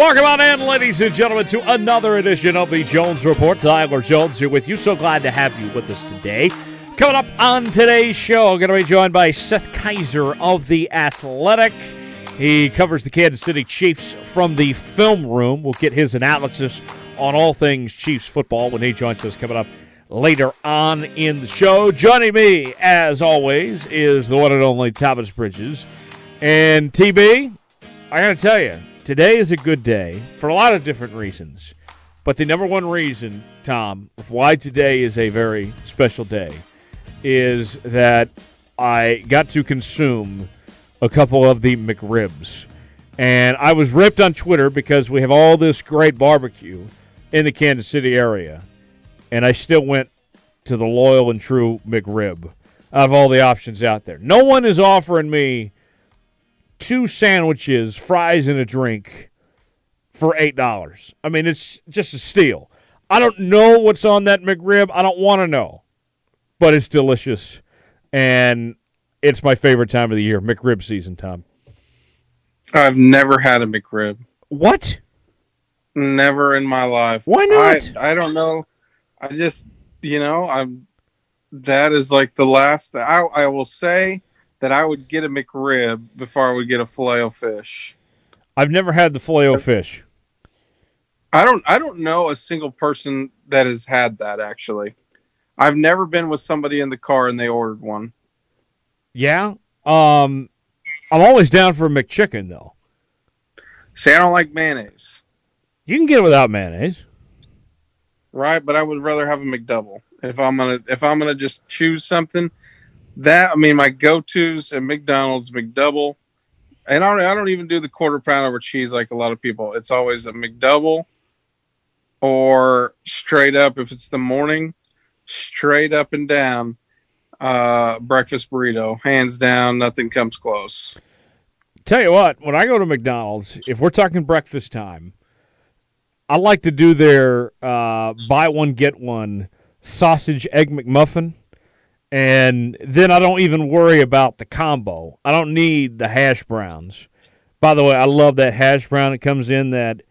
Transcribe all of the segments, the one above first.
Welcome on in, ladies and gentlemen, to another edition of the Jones Report. Tyler Jones here with you. So glad to have you with us today. Coming up on today's show, going to be joined by Seth Keysor of The Athletic. He covers the Kansas City Chiefs from the film room. We'll get his analysis on all things Chiefs football when he joins us coming up later on in the show. Joining me, as always, is the one and only Thomas Bridges. And TB, I got to tell you, today is a good day for a lot of different reasons. But the number one reason, Tom, of why today is a very special day is that I got to consume a couple of the McRibs. And I was ripped on Twitter because we have all this great barbecue in the Kansas City area. And I still went to the loyal and true McRib out of all the options out there. No one is offering me two sandwiches, fries, and a drink for eight dollars. I mean, it's just a steal. I don't know what's on that McRib. I don't want to know, but it's delicious, and it's my favorite time of the year, McRib season. Tom, I've never had a McRib. what? Never in my life. Why not? I, I don't know. I just, you know, I'm. That is like the last. I I will say that I would get a McRib before I would get a filet fish. I've never had the filet fish. I don't. I don't know a single person that has had that actually. I've never been with somebody in the car and they ordered one. Yeah. Um, I'm always down for a McChicken though. See, I don't like mayonnaise, You can get it without mayonnaise. right? But I would rather have a McDouble if I'm gonna if I'm gonna just choose something. That I mean, my go tos at McDonald's McDouble, and I don't, I don't even do the quarter pound over cheese like a lot of people. It's always a McDouble, or straight up if it's the morning, straight up and down, uh, breakfast burrito, hands down, nothing comes close. Tell you what, when I go to McDonald's, if we're talking breakfast time, I like to do their uh, buy one get one sausage egg McMuffin, and then I don't even worry about the combo. I don't need the hash browns. By the way, I love that hash brown. It comes in that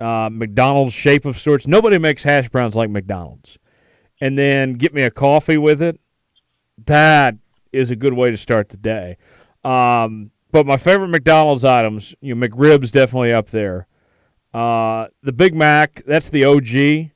uh, McDonald's shape of sorts. Nobody makes hash browns like McDonald's. And then get me a coffee with it. That is a good way to start the day. Um, but my favorite McDonald's items, you know, McRibs definitely up there. Uh, the Big Mac, that's the OG.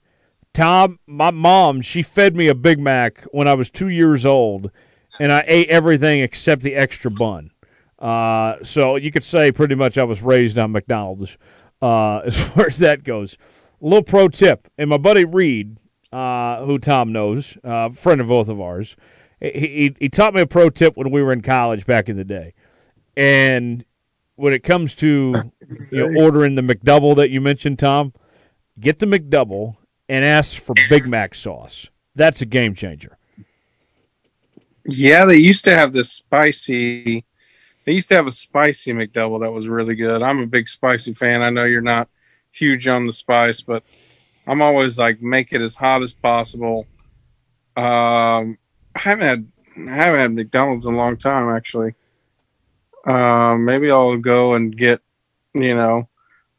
Tom, my mom, she fed me a Big Mac when I was two years old, and I ate everything except the extra bun. Uh, so you could say pretty much I was raised on McDonald's uh, as far as that goes. A little pro tip, and my buddy Reed, uh, who Tom knows, uh, friend of both of ours, he, he he taught me a pro tip when we were in college back in the day. And when it comes to you know ordering the McDouble that you mentioned, Tom, get the McDouble and ask for Big Mac sauce. That's a game changer. Yeah, they used to have this spicy. They used to have a spicy McDouble that was really good. I'm a big spicy fan. I know you're not huge on the spice, but I'm always like make it as hot as possible. Um, I haven't had I haven't had McDonald's in a long time actually. Um, maybe I'll go and get you know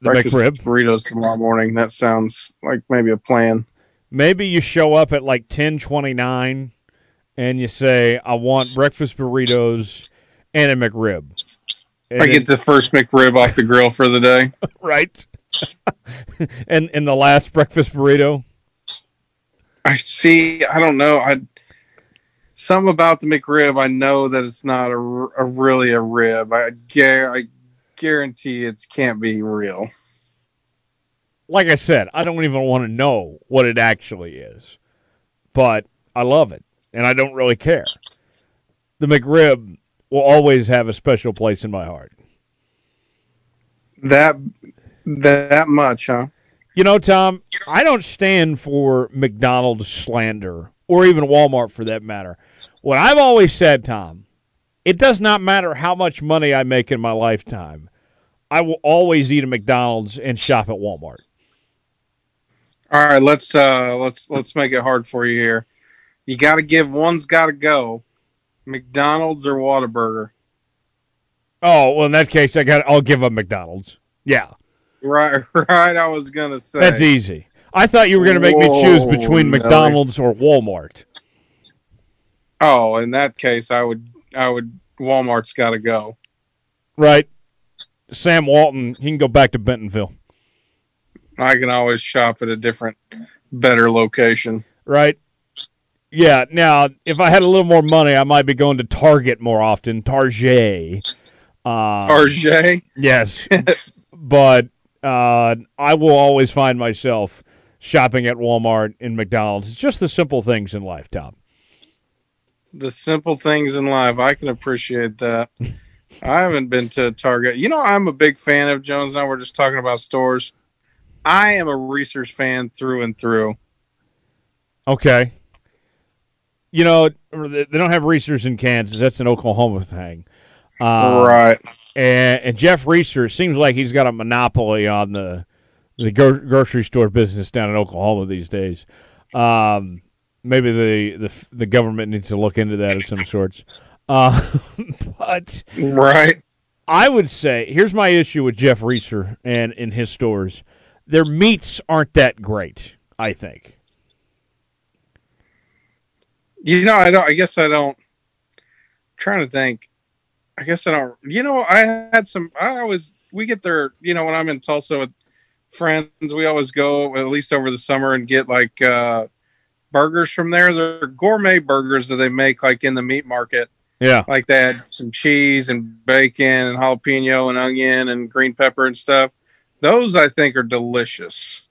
The breakfast McRib. burritos tomorrow morning. That sounds like maybe a plan. Maybe you show up at like ten twenty nine, and you say, "I want breakfast burritos and a McRib." And I get the first McRib off the grill for the day. right, and and the last breakfast burrito. I see. I don't know. I some about the McRib. I know that it's not a, a really a rib. I I guarantee it can't be real. like I said, I don't even want to know what it actually is, but I love it, and I don't really care. The McRib will always have a special place in my heart. That that much, huh? You know, Tom, I don't stand for McDonald's slander or even Walmart for that matter. What I've always said, Tom, it does not matter how much money I make in my lifetime. I will always eat at McDonald's and shop at Walmart. All right, let's uh let's let's make it hard for you here. You got to give one's got to go. McDonald's or Whataburger. Oh, well, in that case, I got. I'll give up McDonald's. Yeah, Right, right. I was gonna say That's easy. I thought you were going to make me choose between. McDonald's or Walmart. Oh, in that case, I would, I would. Walmart's got to go. Right. Sam Walton, he can go back to Bentonville. I can always shop at a different, better location. Right. Yeah. Now, if I had a little more money, I might be going to Target more often. Target. Uh, RJ, Yes. but uh, I will always find myself shopping at Walmart and McDonald's. It's just the simple things in life, Tom. the simple things in life. I can appreciate that. I haven't been to Target. You know, I'm a big fan of Jones. Now we're just talking about stores. I am a Reasor's fan through and through. Okay. You know, they don't have Reasor's in Kansas. That's an Oklahoma thing. Uh, right. And, and Jeff Reasor seems like he's got a monopoly on the the grocery store business down in Oklahoma these days. Um, maybe the, the the government needs to look into that of some sorts. Uh, but Right. I would say here's my issue with Jeff Reasor and in his stores. Their meats aren't that great. I think. You know, I don't. I guess I don't. trying to think. I guess I don't. You know, I had some. I always we get there. You know, when I'm in Tulsa with friends, we always go at least over the summer and get like uh burgers from there. They're gourmet burgers that they make like in the meat market. Yeah. Like they had some cheese and bacon and jalapeno and onion and green pepper and stuff. Those I think are delicious.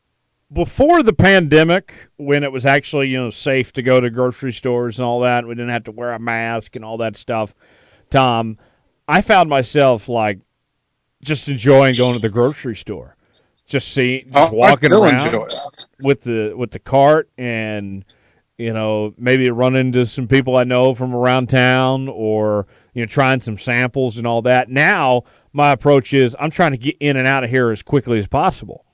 before the pandemic, when it was actually you know safe to go to grocery stores and all that, we didn't have to wear a mask and all that stuff. Tom, I found myself like just enjoying going to the grocery store, just see, just Oh, walking around with the with the cart and you know maybe run into some people I know from around town or you know trying some samples and all that. Now my approach is I'm trying to get in and out of here as quickly as possible.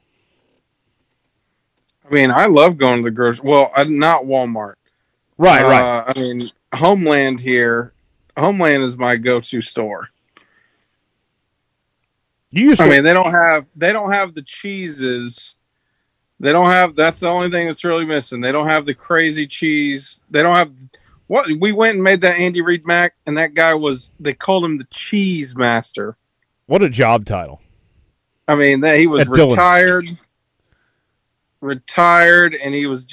I mean, I love going to the grocery. Well, uh, not Walmart. Right, right. Uh, I mean, Homeland here. Homeland is my go-to store. You used to I mean, they don't have they don't have the cheeses. They don't have. That's the only thing that's really missing. They don't have the crazy cheese. They don't have what we went and made that Andy Reid Mac, and that guy was. They called him the Cheese Master. what a job title. I mean, that he was At retired, retired, and he was.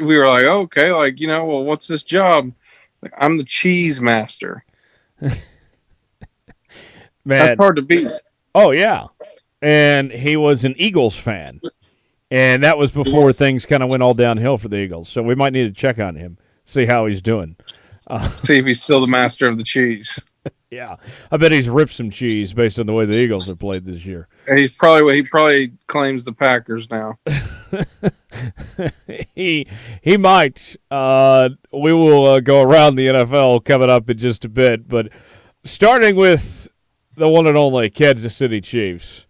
We were like, okay, like you know, well, what's this job? Like, I'm the Cheese Master. Man. That's hard to beat. Oh yeah. And he was an Eagles fan. And that was before things kind of went all downhill for the Eagles. So we might need to check on him, see how he's doing. See if he's still the master of the cheese. Yeah. I bet he's ripped some cheese based on the way the Eagles have played this year. And he's probably he probably claims the Packers now. he he might. Uh, we will uh, go around the NFL coming up in just a bit, but starting with the one and only Kansas City Chiefs.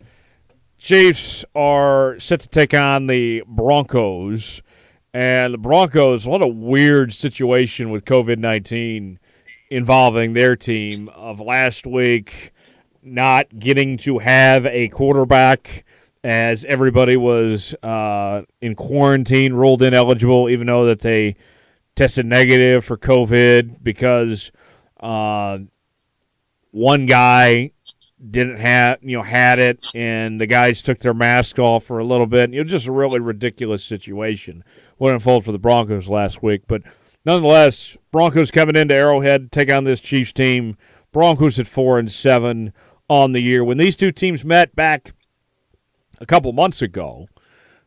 Chiefs are set to take on the Broncos, and the Broncos. What a weird situation with COVID nineteen involving their team of last week not getting to have a quarterback as everybody was uh, in quarantine, ruled ineligible, even though that they tested negative for COVID because uh, one guy didn't have you know had it, and the guys took their mask off for a little bit. It was just a really ridiculous situation. What unfolded for the Broncos last week, but nonetheless, Broncos coming into Arrowhead take on this Chiefs team. Broncos at four and seven on the year. When these two teams met back a couple months ago,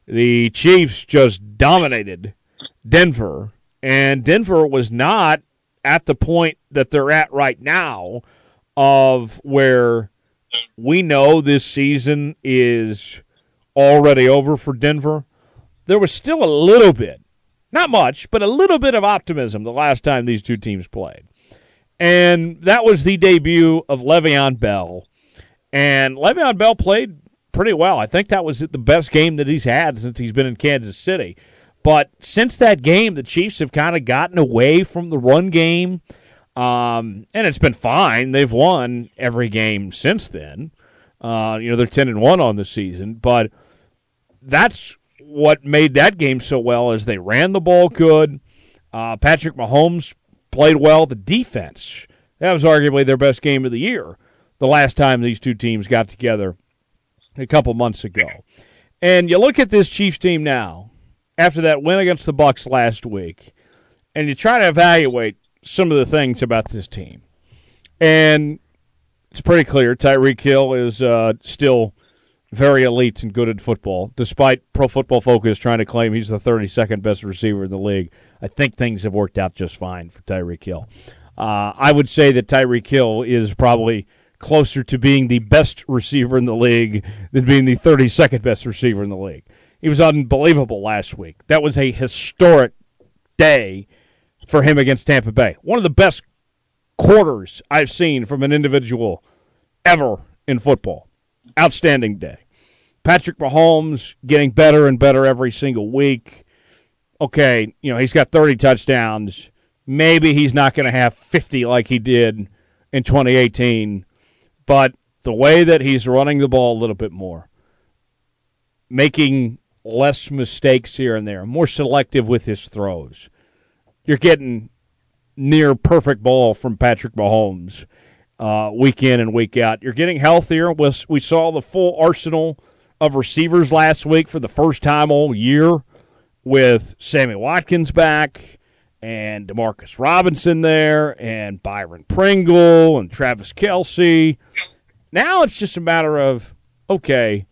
the Chiefs just dominated Denver, and Denver was not at the point that they're at right now of where we know this season is already over for Denver. There was still a little bit, not much, but a little bit of optimism the last time these two teams played. And that was the debut of Le'Veon Bell. And Le'Veon Bell played pretty well. I think that was the best game that he's had since he's been in Kansas City. But since that game, the Chiefs have kind of gotten away from the run game. Um, and it's been fine. They've won every game since then. Uh, you know, they're 10 and 1 on the season, but that's what made that game so well is they ran the ball good. Uh, Patrick Mahomes played well. The defense, that was arguably their best game of the year the last time these two teams got together a couple months ago. And you look at this Chiefs team now after that win against the Bucks last week, and you try to evaluate some of the things about this team. And it's pretty clear Tyreek Hill is uh, still very elite and good at football, despite Pro Football Focus trying to claim he's the 32nd best receiver in the league. I think things have worked out just fine for Tyreek Hill. Uh, I would say that Tyreek Hill is probably closer to being the best receiver in the league than being the 32nd best receiver in the league. He was unbelievable last week. That was a historic day for him against Tampa Bay. One of the best quarters I've seen from an individual ever in football. Outstanding day. Patrick Mahomes getting better and better every single week. Okay, you know, he's got 30 touchdowns. Maybe he's not going to have 50 like he did in 2018 but the way that he's running the ball a little bit more, making less mistakes here and there, more selective with his throws, you're getting near perfect ball from Patrick Mahomes uh, week in and week out. You're getting healthier. We saw the full arsenal of receivers last week for the first time all year with Sammy Watkins back and Demarcus Robinson there, and Byron Pringle and Travis Kelce. Now it's just a matter of okay,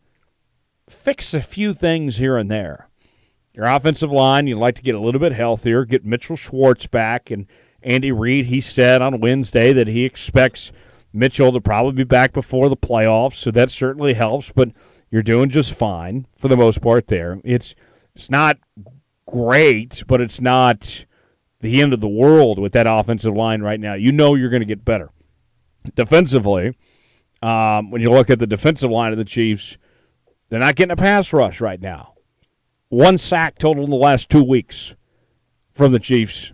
fix a few things here and there. Your offensive line, you'd like to get a little bit healthier, get Mitchell Schwartz back, and Andy Reid. He said on Wednesday that he expects Mitchell to probably be back before the playoffs, so that certainly helps. But you're doing just fine for the most part. There, it's it's not great, but it's not the end of the world with that offensive line right now. You know you're going to get better. Defensively, um, when you look at the defensive line of the Chiefs, they're not getting a pass rush right now. One sack total in the last two weeks from the Chiefs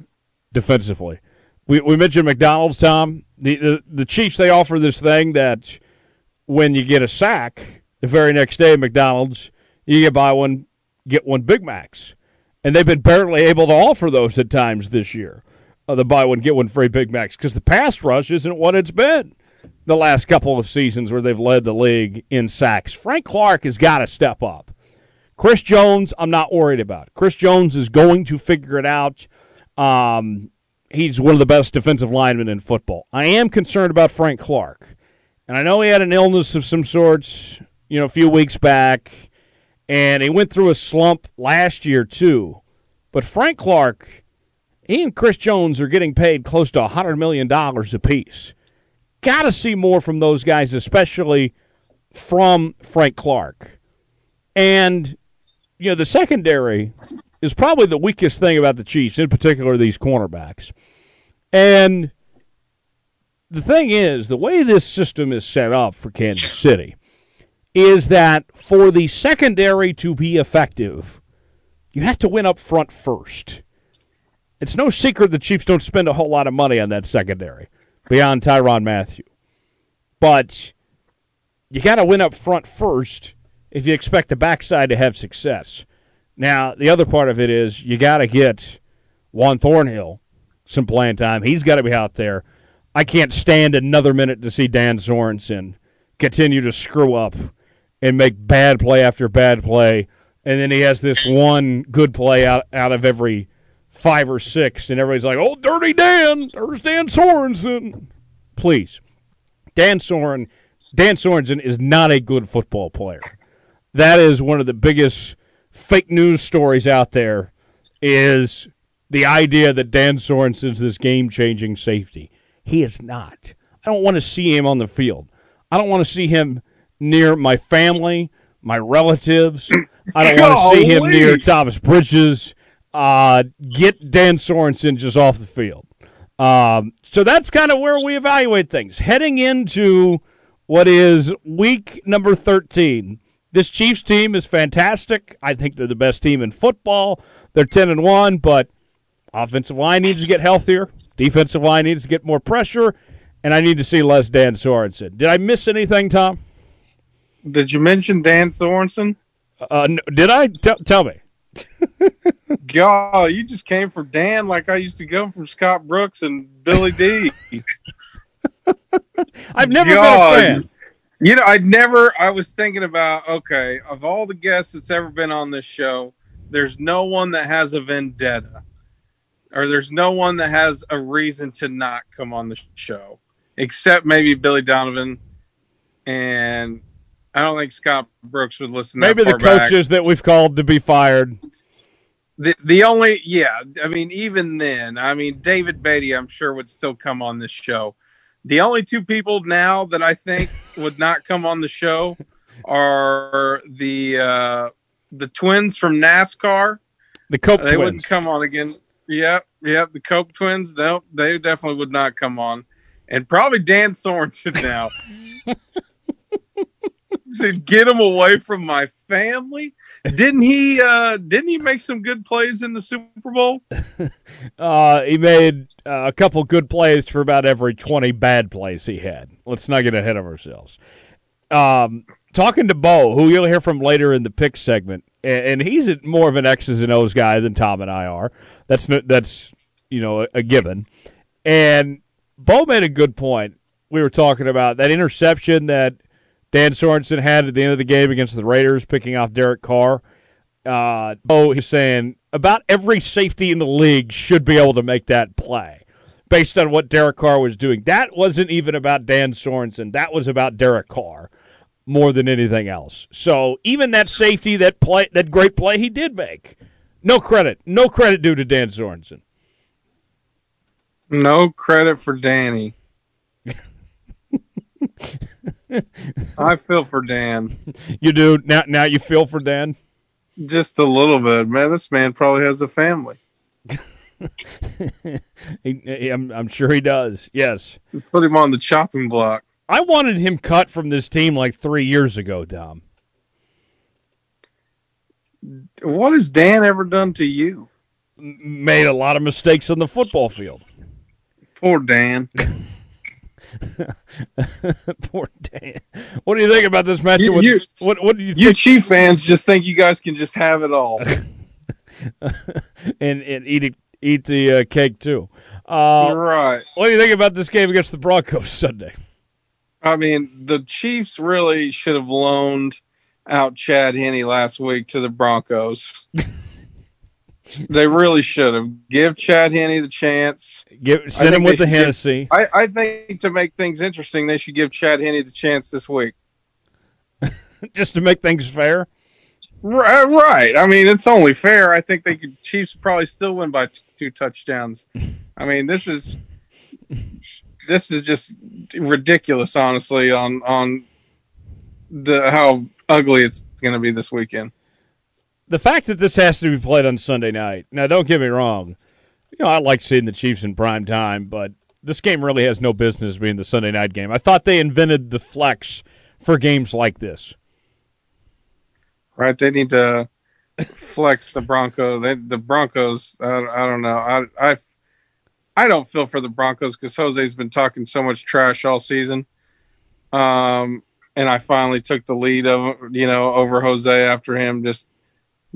defensively. We, we mentioned McDonald's, Tom. The, the, the Chiefs, they offer this thing that when you get a sack, the very next day at McDonald's, you get buy one, get one Big Macs and they've been barely able to offer those at times this year. Uh, the buy one get one free Big Macs because the pass rush isn't what it's been the last couple of seasons where they've led the league in sacks. Frank Clark has got to step up. Chris Jones, I'm not worried about. Chris Jones is going to figure it out. Um, he's one of the best defensive linemen in football. I am concerned about Frank Clark, and I know he had an illness of some sorts, you know, a few weeks back and he went through a slump last year too. But Frank Clark, he and Chris Jones are getting paid close to $100 million apiece. Got to see more from those guys, especially from Frank Clark. And, you know, the secondary is probably the weakest thing about the Chiefs, in particular these cornerbacks. And the thing is, the way this system is set up for Kansas City is that for the secondary to be effective, you have to win up front first. It's no secret the Chiefs don't spend a whole lot of money on that secondary beyond Tyrann Mathieu. But you got to win up front first if you expect the backside to have success. Now, the other part of it is you got to get Juan Thornhill some playing time. He's got to be out there. I can't stand another minute to see Dan Sorensen continue to screw up and make bad play after bad play, and then he has this one good play out out of every five or six, and everybody's like, "Oh, Dirty Dan, there's Dan Sorensen." Please, Dan Soren, Dan Sorensen is not a good football player. That is one of the biggest fake news stories out there. Is the idea that Dan Sorensen is this game-changing safety? He is not. I don't want to see him on the field. I don't want to see him near my family, my relatives. I don't want to see him near Thomas Bridges. Uh, get Dan Sorensen just off the field. Um, so that's kind of where we evaluate things. Heading into what is week number 13. This Chiefs team is fantastic. I think they're the best team in football. They're 10 and 1, but offensive line needs to get healthier. Defensive line needs to get more pressure, and I need to see less Dan Sorensen. Did I miss anything, Tom? Did you mention Dan Sorensen? Uh, n- did I? T- tell me. God, you just came for Dan like I used to go from Scott Brooks and Billy D. I've never God. been a fan. You know, I'd never. I was thinking about okay, of all the guests that's ever been on this show, there's no one that has a vendetta, or there's no one that has a reason to not come on the show, except maybe Billy Donovan, and I don't think Scott Brooks would listen. that Maybe the far back. coaches that we've called to be fired. The the only yeah, I mean even then, I mean David Beaty, I'm sure would still come on this show. The only two people now that I think would not come on the show are the uh the twins from NASCAR. The Cope they twins. wouldn't come on again. Yep, yep, the Cope twins, no, they definitely would not come on. And probably Dan Sorensen now. to get him away from my family. Didn't he uh didn't he make some good plays in the Super Bowl? Uh, he made uh, a couple good plays for about every 20 bad plays he had. Let's not get ahead of ourselves. Um, talking to Bo, who you'll hear from later in the pick segment, and, and he's a, more of an X's and O's guy than Tom and I are. That's that's you know a, a given. And Bo made a good point. We were talking about that interception that Dan Sorensen had at the end of the game against the Raiders, picking off Derek Carr. Uh, Bo he's saying about every safety in the league should be able to make that play based on what Derek Carr was doing. That wasn't even about Dan Sorensen. That was about Derek Carr more than anything else. So even that safety, that play, that great play he did make, no credit, no credit due to Dan Sorensen. No credit for Danny. I feel for Dan. You do now. Now you feel for Dan. Just a little bit. Man, this man probably has a family. He, he- I'm, I'm sure he does. Yes, Put him on the chopping block. I wanted him cut from this team like three years ago, Dom. What has Dan ever done to you? Made a lot of mistakes on the football field. Poor Dan. Poor Dan. What do you think about this matchup? You- with, you- what What do you You think? Chief fans just think you guys can just have it all. and and eat it, eat the uh, cake too. Uh, right. what do you think about this game against the Broncos Sunday? I mean, the Chiefs really should have loaned out Chad Henne last week to the Broncos. they really should have. Give Chad Henne the chance. Give send him with the should give- Hennessy. I, I think to make things interesting, they should give Chad Henne the chance this week. just to make things fair. Right, right. I mean, it's only fair. I think they could Chiefs probably still win by t- two touchdowns. I mean, this is this is just ridiculous, honestly. On on the how ugly it's going to be this weekend. The fact that this has to be played on Sunday night. Now, don't get me wrong. You know, I like seeing the Chiefs in prime time, but this game really has no business being the Sunday night game. I thought they invented the flex for games like this. Right? They need to flex the Broncos. They, the Broncos. I, I don't know. I I I don't feel for the Broncos because Jose's been talking so much trash all season. Um, and I finally took the lead of you know over Jose after him just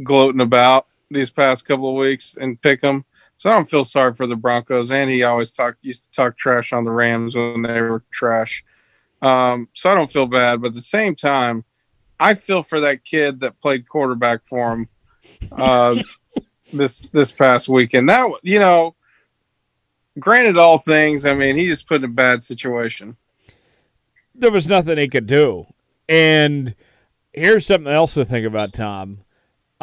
gloating about these past couple of weeks and pick them. So I don't feel sorry for the Broncos. And he always talk used to talk trash on the Rams when they were trash. Um, so I don't feel bad, but at the same time, I feel for that kid that played quarterback for him uh, this this past weekend. That you know, granted all things, I mean, he just put in a bad situation. there was nothing he could do. And here's something else to think about, Tom.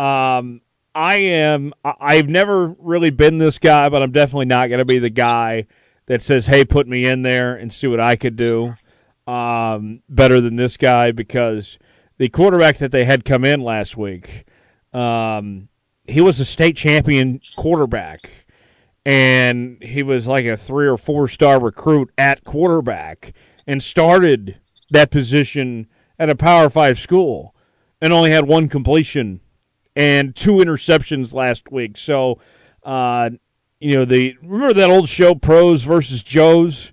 Um, I am. I've never really been this guy, but I'm definitely not going to be the guy that says, "Hey, put me in there and see what I could do." Um, better than this guy because the quarterback that they had come in last week, um, he was a state champion quarterback, and he was like a three or four star recruit at quarterback and started that position at a Power Five school and only had one completion and two interceptions last week. So, uh, you know, the remember that old show, Pros versus Joes.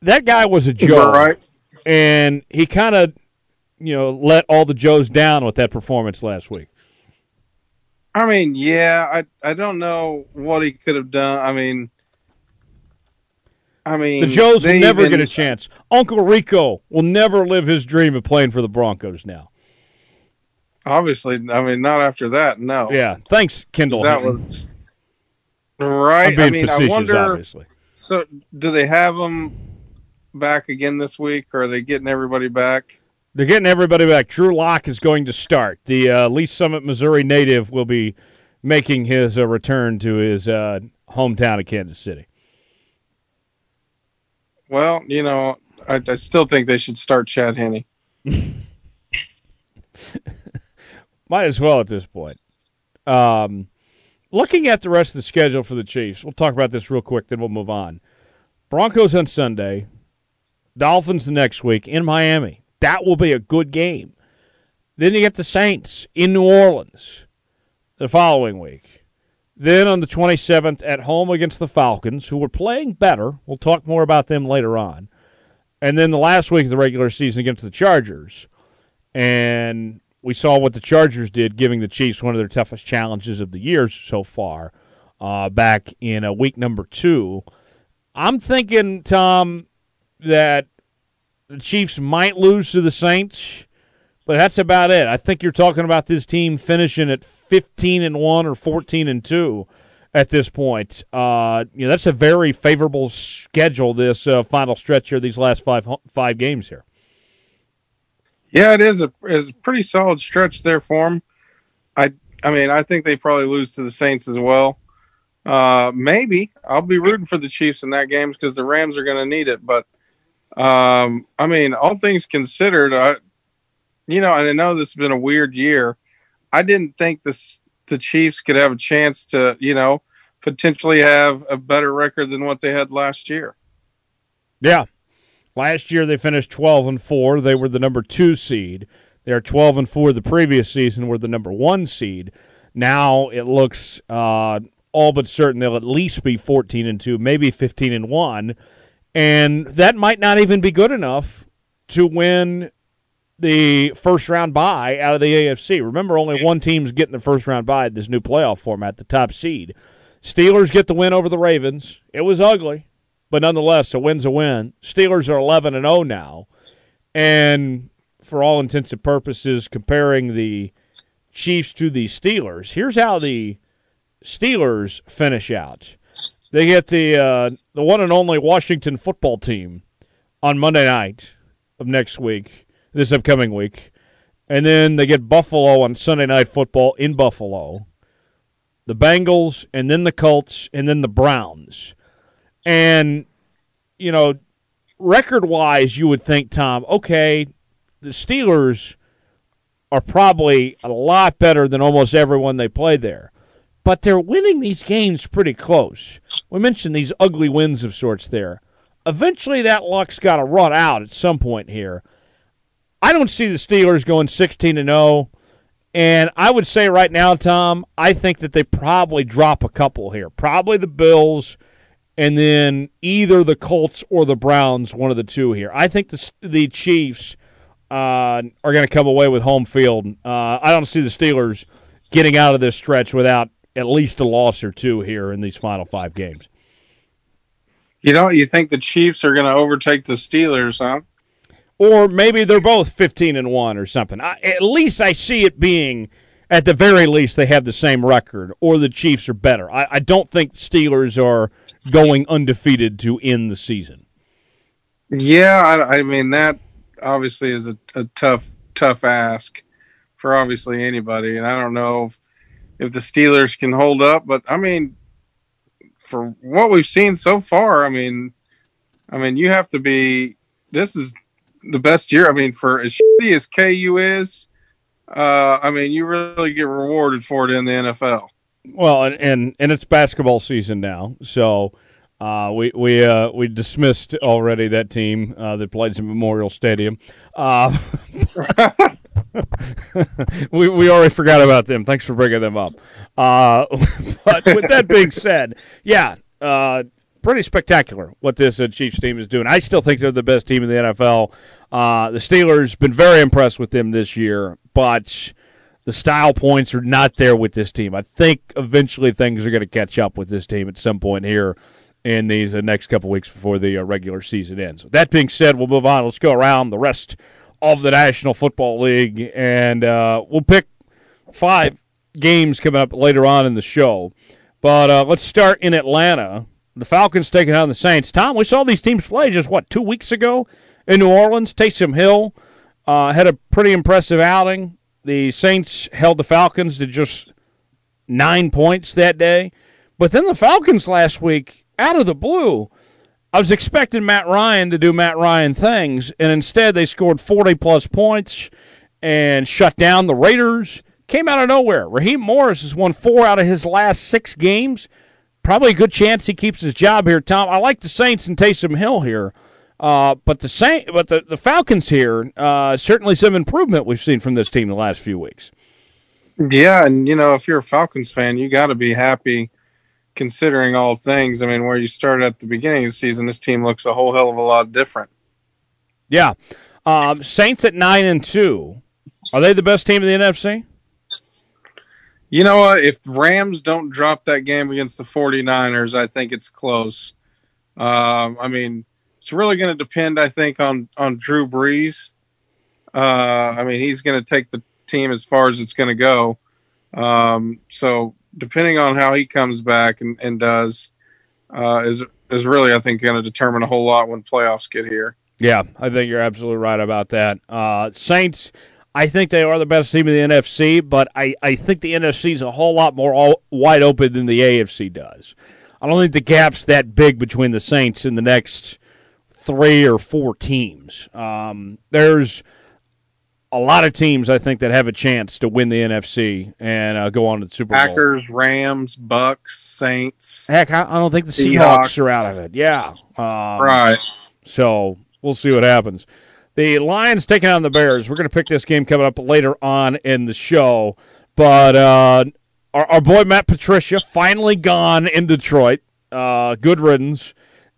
That guy was a Joe, Right. and he kind of you know, let all the Joes down with that performance last week. I mean, yeah, I I don't know what he could have done. I mean, I mean, the Joes will never even, get a chance. Uncle Rico will never live his dream of playing for the Broncos now. Obviously, I mean, not after that. No. Yeah. Thanks, Kendall. That was right. I mean, I wonder. Obviously. So, do they have them back again this week, or are they getting everybody back? They're getting everybody back. Drew Lock is going to start. The uh, Lee's Summit, Missouri native will be making his uh, return to his uh, hometown of Kansas City. Well, you know, I, I still think they should start Chad Henne. Might as well at this point. Um, looking at the rest of the schedule for the Chiefs, we'll talk about this real quick, then we'll move on. Broncos on Sunday, Dolphins the next week in Miami. That will be a good game. Then you get the Saints in New Orleans the following week. Then on the 27th at home against the Falcons, who were playing better. We'll talk more about them later on. And then the last week of the regular season against the Chargers. And we saw what the Chargers did, giving the Chiefs one of their toughest challenges of the year so far uh, back in uh, week number two. I'm thinking, Tom, that the Chiefs might lose to the Saints, but that's about it. I think you're talking about this team finishing at 15 and 1 or 14 and 2 at this point. Uh, you know, that's a very favorable schedule this uh, final stretch here these last 5 5 games here. Yeah, it is a is a pretty solid stretch there for them. I I mean, I think they probably lose to the Saints as well. Uh, maybe I'll be rooting for the Chiefs in that game because the Rams are going to need it, but um, I mean, all things considered, I, you know, and I know this has been a weird year. I didn't think this the Chiefs could have a chance to, you know, potentially have a better record than what they had last year. Yeah. Last year they finished 12 and 4. They were the number 2 seed. They're 12 and 4 the previous season were the number 1 seed. Now it looks uh, all but certain they'll at least be 14 and 2, maybe 15 and 1 and that might not even be good enough to win the first round bye out of the AFC. Remember, only one team's getting the first round bye this new playoff format, the top seed. Steelers get the win over the Ravens. It was ugly, but nonetheless, a win's a win. Steelers are 11 and 0 now. And for all intents and purposes, comparing the Chiefs to the Steelers, here's how the Steelers finish out. They get the uh, the one and only Washington football team on Monday night of next week, this upcoming week, and then they get Buffalo on Sunday night football in Buffalo. The Bengals, and then the Colts, and then the Browns, and you know, record wise, you would think, Tom, okay, the Steelers are probably a lot better than almost everyone they played there but they're winning these games pretty close. We mentioned these ugly wins of sorts there. Eventually, that luck's got to run out at some point here. I don't see the Steelers going 16 to 0. And I would say right now, Tom, I think that they probably drop a couple here. Probably the Bills, and then either the Colts or the Browns, one of the two here. I think the the Chiefs uh, are going to come away with home field. Uh, I don't see the Steelers getting out of this stretch without at least a loss or two here in these final five games. You know, you think the Chiefs are going to overtake the Steelers, huh? Or maybe they're both 15 and 1 or something. I, at least I see it being at the very least they have the same record or the Chiefs are better. I, I don't think Steelers are going undefeated to end the season. Yeah, I, I mean that obviously is a, a tough tough ask for obviously anybody and I don't know if if the Steelers can hold up. But I mean, for what we've seen so far, I mean, I mean, you have to be. This is the best year. I mean, for as shitty as KU is, uh, I mean, you really get rewarded for it in the NFL. Well, and and, and it's basketball season now, so. Uh, we we uh, we dismissed already that team uh, that played in Memorial Stadium. Uh, we we already forgot about them. Thanks for bringing them up. Uh, but with that being said, yeah, uh, pretty spectacular what this Chiefs team is doing. I still think they're the best team in the NFL. The Steelers been very impressed with them this year, but the style points are not there with this team. I think eventually things are going to catch up with this team at some point here in these uh, next couple weeks before the uh, regular season ends. With that being said, we'll move on. Let's go around the rest of the National Football League, and uh, we'll pick five games coming up later on in the show. But uh, let's start in Atlanta. The Falcons taking on the Saints. Tom, we saw these teams play just what two weeks ago in New Orleans. Taysom Hill uh, had a pretty impressive outing. The Saints held the Falcons to just nine points that day. But then the Falcons last week, out of the blue, I was expecting Matt Ryan to do Matt Ryan things, and instead they scored 40 plus points and shut down the Raiders. Came out of nowhere. Raheem Morris has won four out of his last six games. Probably a good chance he keeps his job here, Tom. I like the Saints and Taysom Hill here. Uh, but the Saint, but the, the Falcons here, uh, certainly some improvement we've seen from this team the last few weeks. Yeah, and you know, if you're a Falcons fan, you got to be happy considering all things. I mean, where you started at the beginning of the season, this team looks a whole hell of a lot different. Yeah, um, Saints at nine and two. Are they the best team in the NFC? You know what? If Rams don't drop that game against the 49ers, I think it's close. Um, I mean, it's really going to depend, I think, on on Drew Brees. Uh, I mean, he's going to take the team as far as it's going to go. Um, so depending on how he comes back and, and does, uh, is is really I think going to determine a whole lot when playoffs get here. Yeah, I think you're absolutely right about that. Uh, Saints, I think they are the best team in the NFC, but I, I think the NFC is a whole lot more all, wide open than the AFC does. I don't think the gap's that big between the Saints and the next three or four teams. Um, there's a lot of teams I think that have a chance to win the NFC and uh, go on to the Super Bowl. Packers, Rams, Bucks, Saints. Heck, I, I don't think the Seahawks, Seahawks, are out of it. Yeah, um, right. So we'll see what happens. The Lions taking on the Bears. We're going to pick this game coming up later on in the show, but uh, our, our, boy Matt Patricia finally gone in Detroit. Uh, good riddance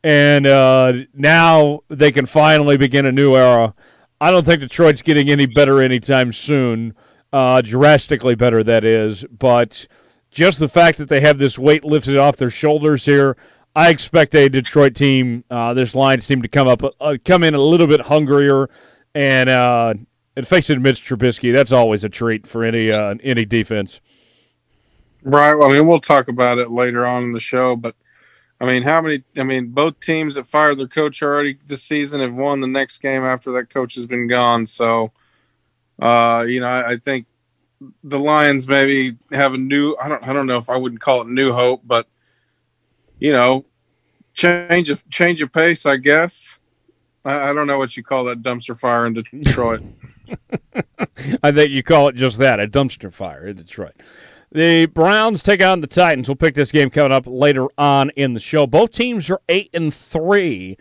and uh, now they can finally begin a new era. I don't think Detroit's getting any better anytime soon, uh, drastically better, that is. But just the fact that they have this weight lifted off their shoulders here, I expect a Detroit team, uh, this Lions team, to come up, uh, come in a little bit hungrier, and uh, and facing Mitch Trubisky, that's always a treat for any uh, any defense. Right. Well, I mean, we'll talk about it later on in the show, but I mean, how many? I mean, both teams that fired their coach already this season have won the next game after that coach has been gone. So, uh, you know, I, I think the Lions maybe have a new. I don't. I don't know if I wouldn't call it new hope, but you know, change of change of pace. I guess. I, I don't know what you call that dumpster fire in Detroit. I think you call it just that—a dumpster fire in Detroit. The Browns take on the Titans. We'll pick this game coming up later on in the show. Both teams are eight and three.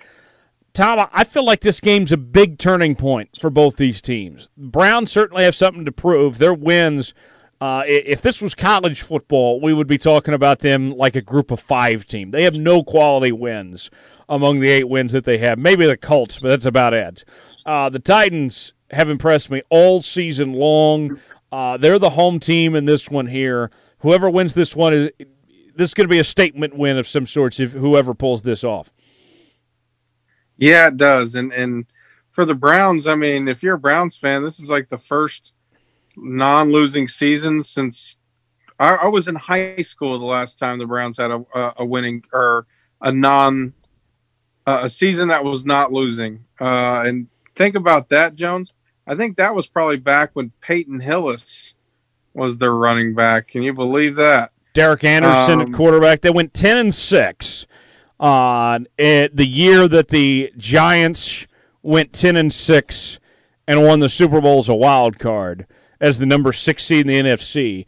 Tom, I feel like this game's a big turning point for both these teams. Browns certainly have something to prove. Their wins, uh, if this was college football, we would be talking about them like a group of five team. They have no quality wins among the eight wins that they have. Maybe the Colts, but that's about it. Uh, the Titans have impressed me all season long. Uh, they're the home team in this one here. Whoever wins this one is this is going to be a statement win of some sorts if whoever pulls this off. Yeah, it does. And and for the Browns, I mean, if you're a Browns fan, this is like the first non-losing season since I, I was in high school the last time the Browns had a, a winning or a non uh, a season that was not losing. Uh, and think about that, Jones. I think that was probably back when Peyton Hillis was their running back. Can you believe that? Derek Anderson um, at quarterback. They went ten and six on uh, the year that the Giants went ten and six and won the Super Bowl as a wild card as the number six seed in the NFC.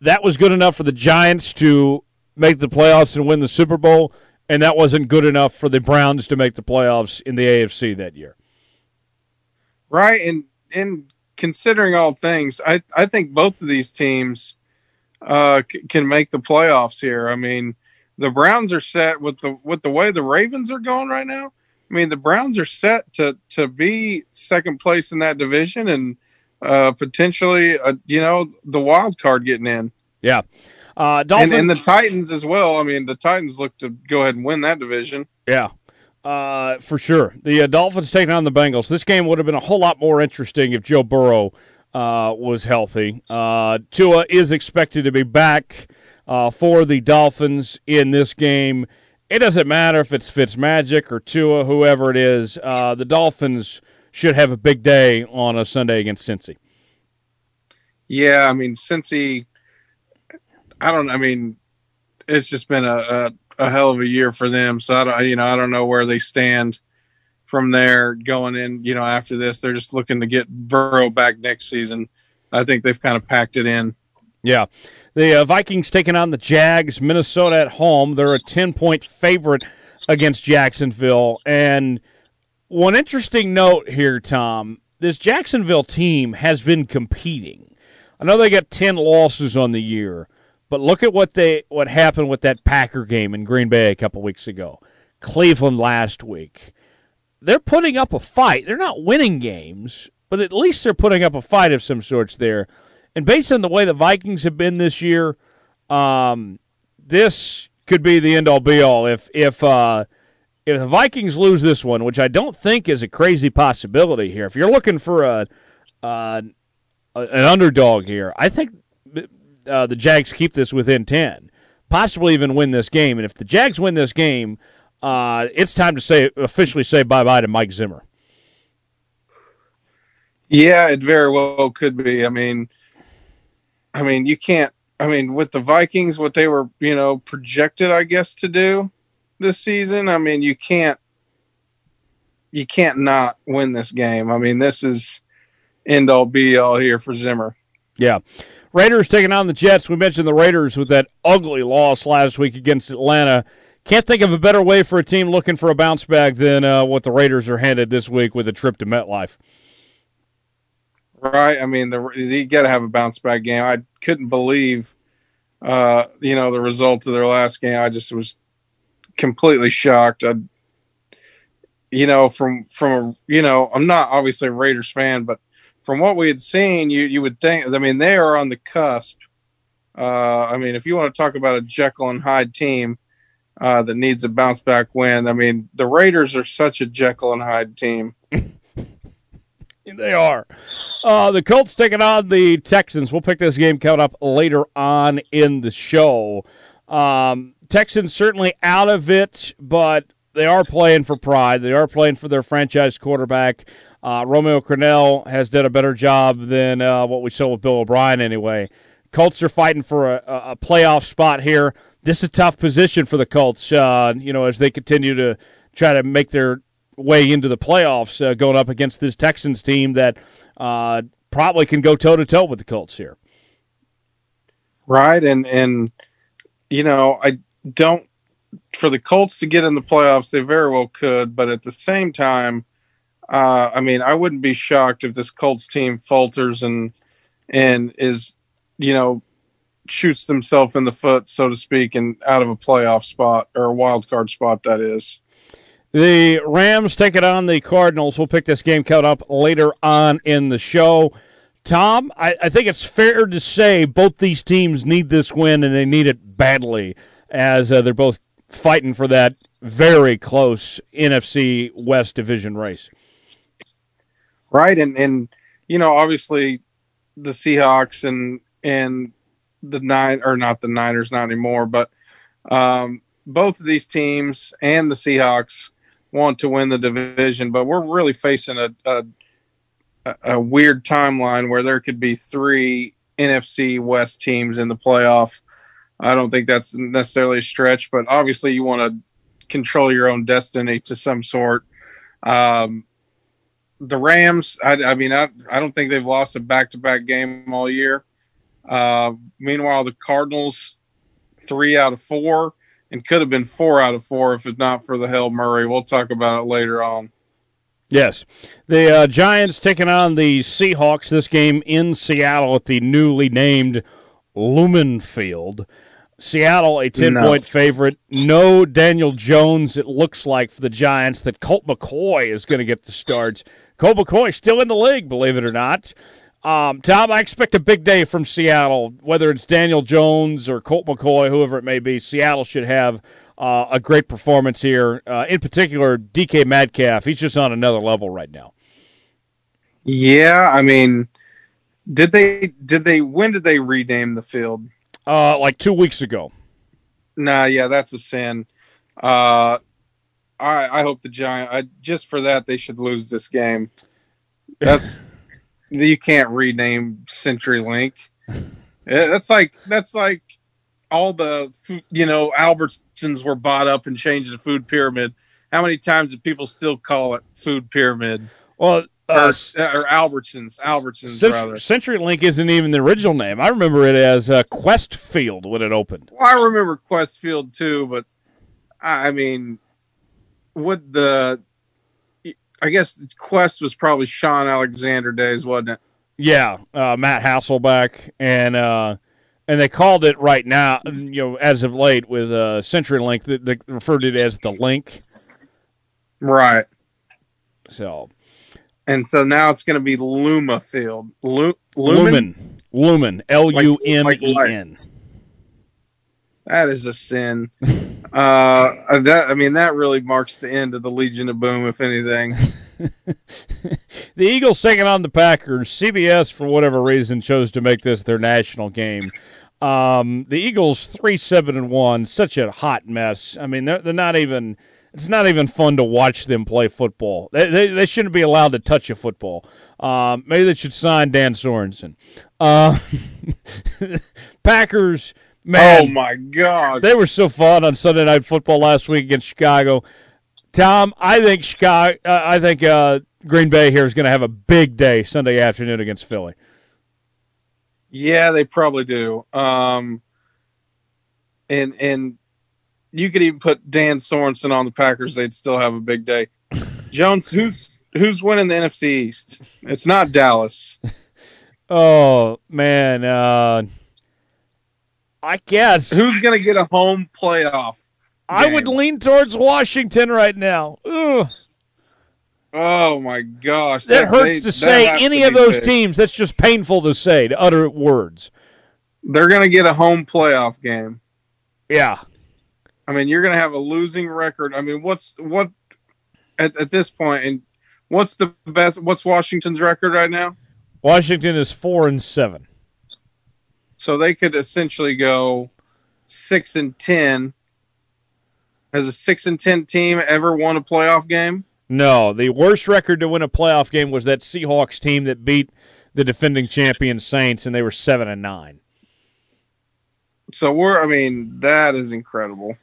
That was good enough for the Giants to make the playoffs and win the Super Bowl, and that wasn't good enough for the Browns to make the playoffs in the AFC that year. Right, and in considering all things, I I think both of these teams uh, c- can make the playoffs here. I mean, the Browns are set with the with the way the Ravens are going right now. I mean, the Browns are set to to be second place in that division and uh, potentially, uh, you know, the wild card getting in. Yeah. Uh, Dolphins and, and, the Titans as well. I mean, the Titans look to go ahead and win that division. Yeah, uh, for sure. The uh, Dolphins taking on the Bengals. This game would have been a whole lot more interesting if Joe Burrow uh, was healthy. Uh, Tua is expected to be back uh, for the Dolphins in this game. It doesn't matter if it's Fitzmagic or Tua, whoever it is. Uh, the Dolphins should have a big day on a Sunday against Cincy. Yeah, I mean Cincy. I don't. I mean, it's just been a, a, a hell of a year for them. So I don't. You know, I don't know where they stand from there going in. You know, after this, they're just looking to get Burrow back next season. I think they've kind of packed it in. Yeah. The uh, Vikings taking on the Jags, Minnesota at home. They're a 10 point favorite against Jacksonville. And one interesting note here, Tom this Jacksonville team has been competing. I know they got 10 losses on the year, but look at what they what happened with that Packer game in Green Bay a couple weeks ago. Cleveland last week. They're putting up a fight. They're not winning games, but at least they're putting up a fight of some sorts there. And based on the way the Vikings have been this year, um, this could be the end all be all. If if uh, if the Vikings lose this one, which I don't think is a crazy possibility here, if you're looking for a uh, an underdog here, I think uh, the Jags keep this within ten, possibly even win this game. And if the Jags win this game, uh, it's time to say officially say bye bye to Mike Zimmer. Yeah, it very well could be. I mean, I mean, you can't. I mean, with the Vikings, what they were, you know, projected, I guess, to do this season. I mean, you can't. You can't not win this game. I mean, this is end all be all here for Zimmer. Yeah. Raiders taking on the Jets. We mentioned the Raiders with that ugly loss last week against Atlanta. Can't think of a better way for a team looking for a bounce back than uh, what the Raiders are handed this week with a trip to MetLife right? I mean, the, you got to have a bounce back game. I couldn't believe, uh, you know, the results of their last game. I just was completely shocked. I, you know, from from a, you know, I'm not obviously a Raiders fan, but from what we had seen, you you would think. I mean, they are on the cusp. Uh, I mean, if you want to talk about a Jekyll and Hyde team uh, that needs a bounce back win, I mean, the Raiders are such a Jekyll and Hyde team. They are. Uh, the Colts taking on the Texans. We'll pick this game coming up later on in the show. Um, Texans certainly out of it, but they are playing for pride. They are playing for their franchise quarterback. Uh, Romeo Crennel has done a better job than uh, what we saw with Bill O'Brien, anyway. Colts are fighting for a, a playoff spot here. This is a tough position for the Colts, uh, you know, as they continue to try to make their way into the playoffs, uh, going up against this Texans team that uh, probably can go toe to toe with the Colts here. Right, and and you know I don't for the Colts to get in the playoffs, they very well could, but at the same time, uh, I mean, I wouldn't be shocked if this Colts team falters and and is you know shoots themselves in the foot, so to speak, and out of a playoff spot or a wild card spot. That is. The Rams take it on the Cardinals. We'll pick this game coming up later on in the show. Tom, I, I, think it's fair to say both these teams need this win, and they need it badly, as uh, they're both fighting for that very close NFC West division race. Right, and and you know, obviously, the Seahawks and and the nine or not the Niners, not anymore, but um, both of these teams and the Seahawks want to win the division, but we're really facing a, a, a weird timeline where there could be three NFC West teams in the playoff. I don't think that's necessarily a stretch, but obviously you want to control your own destiny to some sort. Um, the Rams, I, I mean, I, I, don't think they've lost a back-to-back game all year. Uh, meanwhile, the Cardinals, three out of four and could have been four out of four if it's not for the Hail Murray. We'll talk about it later on. Yes. The uh, Giants taking on the Seahawks this game in Seattle at the newly named Lumen Field. Seattle, a 10 No. point favorite. No Daniel Jones, it looks like, for the Giants, that Colt McCoy is going to get the starts. Colt McCoy still in the league, believe it or not. Um, Tom, I expect a big day from Seattle, whether it's Daniel Jones or Colt McCoy, whoever it may be. Seattle should have uh, a great performance here. Uh, in particular, DK Metcalf. He's just on another level right now. Yeah, I mean, did they did they when did they rename the field? Uh, like two weeks ago. Nah, yeah, that's a sin. Uh, I I hope the Giant. I, just for that, they should lose this game. That's you can't rename CenturyLink. That's like that's like all the you know Albertsons were bought up and changed to Food Pyramid. How many times do people still call it Food Pyramid Well, or, uh, or Albertsons? Albertsons, Cent- rather. CenturyLink isn't even the original name. I remember it as uh, Qwest Field when it opened. Well, I remember Qwest Field too, but I mean, would the I guess the Qwest was probably Shaun Alexander days, wasn't it? Yeah, uh, Matt Hasselbeck, and uh, and they called it right now. You know, as of late with uh, CenturyLink, they, they referred to it as the Link. Right. So And so now it's going to be Luma Field. Lu- Lumen? Lumen, Lumen, L U M E N. That is a sin. uh, that I mean, that really marks the end of the Legion of Boom, if anything. The Eagles taking on the Packers. CBS, for whatever reason, chose to make this their national game. Um, the Eagles three seven and one, such a hot mess. I mean, they're they're not even. It's not even fun to watch them play football. They they, they shouldn't be allowed to touch a football. Um, maybe they should sign Dan Sorensen. Uh, Packers, man, oh my god! they were so fun on Sunday Night Football last week against Chicago. Tom, I think Chicago. Uh, I think uh, Green Bay here is going to have a big day Sunday afternoon against Philly. Yeah, they probably do. Um, and and you could even put Dan Sorensen on the Packers; they'd still have a big day. Jones, who's who's winning the NFC East? It's not Dallas. Oh man, uh, I guess Who's going to get a home playoff? I would lean towards Washington right now. Ugh, Oh my gosh, that hurts they- to say any to of those big. teams. That's just painful to say to utter words. They're going to get a home playoff game. Yeah, I mean, you're going to have a losing record. I mean, what's what at, at this point? And what's the best? What's Washington's record right now? Washington is four and seven. So they could essentially go six and ten. Has a six and ten team ever won a playoff game? No, the worst record to win a playoff game was that Seahawks team that beat the defending champion Saints, and they were seven and nine. So we're, I mean, that is incredible.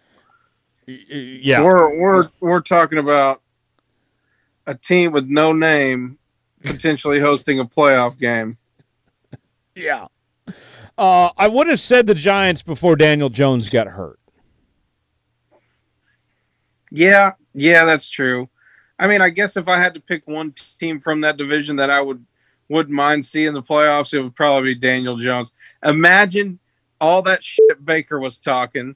Yeah, We're we're we're talking about a team with no name potentially hosting a playoff game. yeah. Uh, I would have said the Giants before Daniel Jones got hurt. Yeah, yeah, that's true. I mean, I guess if I had to pick one team from that division that I would wouldn't mind seeing the playoffs, it would probably be Daniel Jones. Imagine all that shit Baker was talking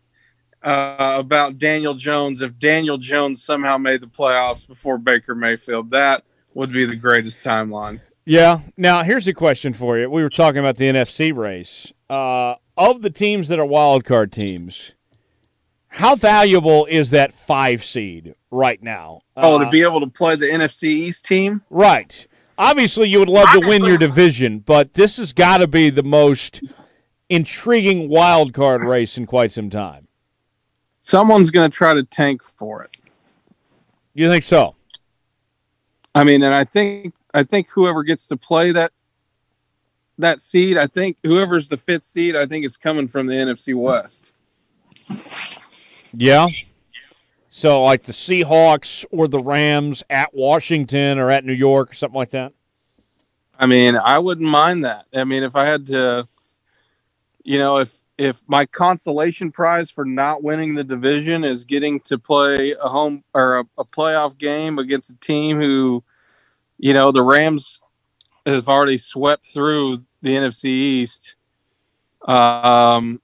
uh, about Daniel Jones. If Daniel Jones somehow made the playoffs before Baker Mayfield, that would be the greatest timeline. Yeah. Now, here's a question for you. We were talking about the NFC race. Uh, of the teams that are wild card teams, how valuable is that five seed right now? Oh, to Uh, be able to play the NFC East team. right. Obviously, you would love to win your division, but this has got to be the most intriguing wild card race in quite some time. Someone's going to try to tank for it. You think so? I mean, and I think I think whoever gets to play that that seed, I think whoever's the fifth seed, I think is coming from the NFC West. Yeah. So, like the Seahawks or the Rams at Washington or at New York or something like that? I mean, I wouldn't mind that. I mean, if I had to, you know, if if my consolation prize for not winning the division is getting to play a home or a, a playoff game against a team who, you know, the Rams have already swept through the NFC East. Um,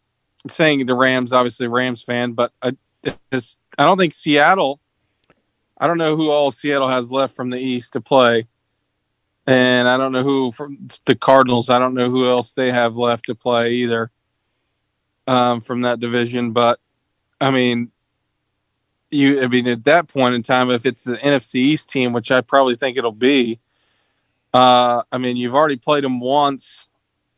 saying the Rams, obviously Rams fan, but I, I don't think Seattle. I don't know who all Seattle has left from the East to play, and I don't know who from the Cardinals. I don't know who else they have left to play either um, from that division. But I mean, you. I mean, at that point in time, if it's an NFC East team, which I probably think it'll be, uh, I mean, you've already played them once,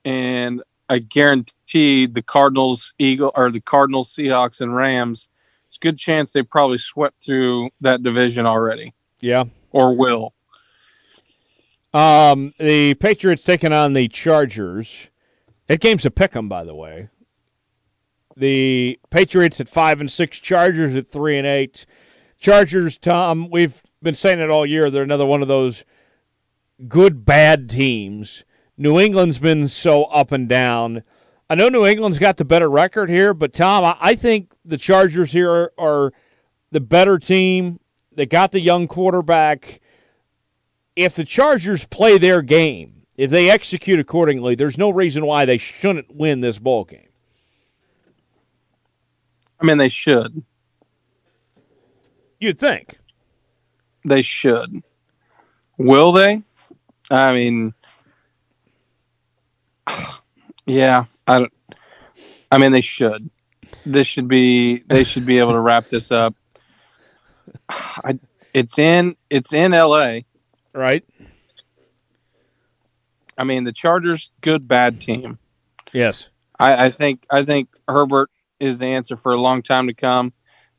and I guarantee the Cardinals, Eagle, or the Cardinals, Seahawks, and Rams. It's a good chance they probably swept through that division already. Yeah, or will. Um, the Patriots taking on the Chargers. That game's a pick 'em, by the way. The Patriots at five and six, Chargers at three and eight. Chargers, Tom, we've been saying it all year. They're another one of those good bad teams. New England's been so up and down. I know New England's got the better record here, but Tom, I, think the Chargers here are, are the better team. They got the young quarterback. If the Chargers play their game, if they execute accordingly, there's no reason why they shouldn't win this ball game. I mean, they should. You'd think. They should. Will they? I mean, yeah, I don't. I mean, they should. This should be. They should be able to wrap this up. I, it's in. It's in L.A. Right. I mean, the Chargers, good bad team. Yes. I, I think. I think Herbert is the answer for a long time to come.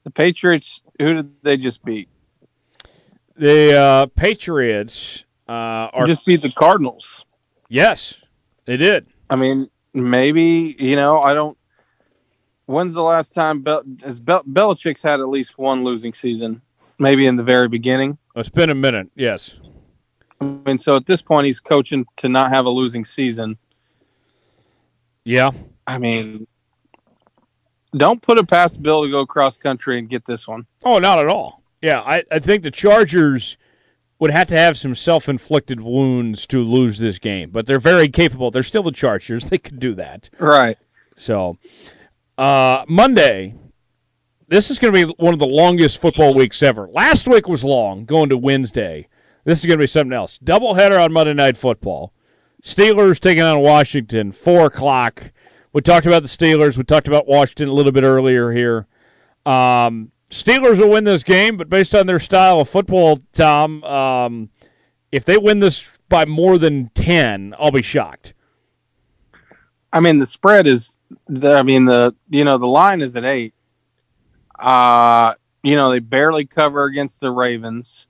The Patriots, who did they just beat? The uh, Patriots uh, are just beat the Cardinals. Yes, they did. I mean, maybe you know. I don't. When's the last time Bel- has Bel- Belichick's had at least one losing season? Maybe in the very beginning. It's been a minute. Yes. I mean, so at this point, he's coaching to not have a losing season. Yeah. I mean, don't put it past Bill to go cross country and get this one. Oh, not at all. Yeah, I, I think the Chargers would have to have some self inflicted wounds to lose this game, but they're very capable. They're still the Chargers. They could do that. Right. So, uh, Monday, this is going to be one of the longest football weeks ever. Last week was long, going to Wednesday. This is going to be something else. Doubleheader on Monday Night Football. Steelers taking on Washington, 4 o'clock. We talked about the Steelers. We talked about Washington a little bit earlier here. Um, Steelers will win this game, but based on their style of football, Tom, um, if they win this by more than 10, I'll be shocked. I mean, the spread is, the, I mean, the, you know, the line is at eight. Uh, you know, they barely cover against the Ravens.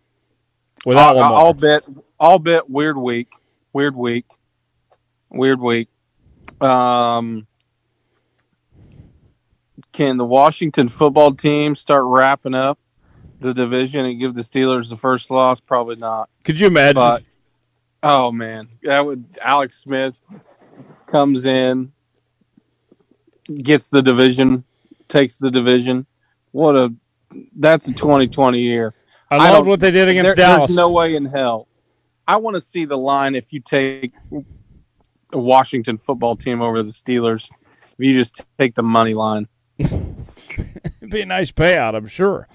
Without Lamar. I'll bet, I'll bet weird week, weird week, weird week. Um, can the Washington football team start wrapping up the division and give the Steelers the first loss? Probably not. Could you imagine? But, oh man, that would Alex Smith comes in, gets the division, takes the division. What a that's a 2020 year. I love what they did against there, Dallas. There's no way in hell. I want to see the line if you take a Washington football team over the Steelers. If you just take the money line. Be a nice payout, I'm sure.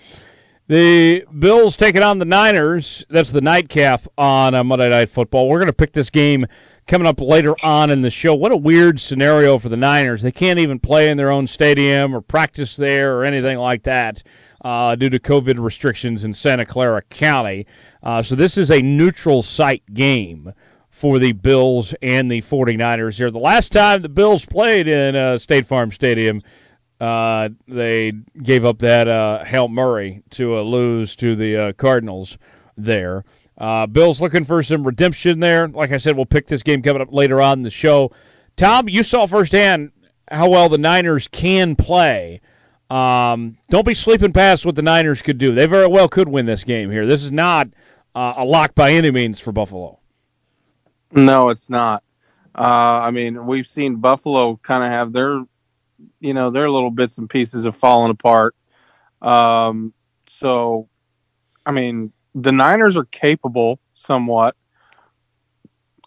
The Bills taking on the Niners. That's the nightcap on uh, Monday Night Football. We're going to pick this game coming up later on in the show. What a weird scenario for the Niners. They can't even play in their own stadium or practice there or anything like that uh, due to COVID restrictions in Santa Clara County. Uh, so this is a neutral site game for the Bills and the 49ers here. The last time the Bills played in uh, State Farm Stadium, uh, they gave up that uh, Hail Murray to uh, lose to the uh, Cardinals there. Uh, Bills looking for some redemption there. Like I said, we'll pick this game coming up later on in the show. Tom, you saw firsthand how well the Niners can play. Um, don't be sleeping past what the Niners could do. They very well could win this game here. This is not uh, a lock by any means for Buffalo. No, it's not. Uh, I mean, we've seen Buffalo kind of have their you know, their little bits and pieces have fallen apart. Um, so, I mean, the Niners are capable somewhat.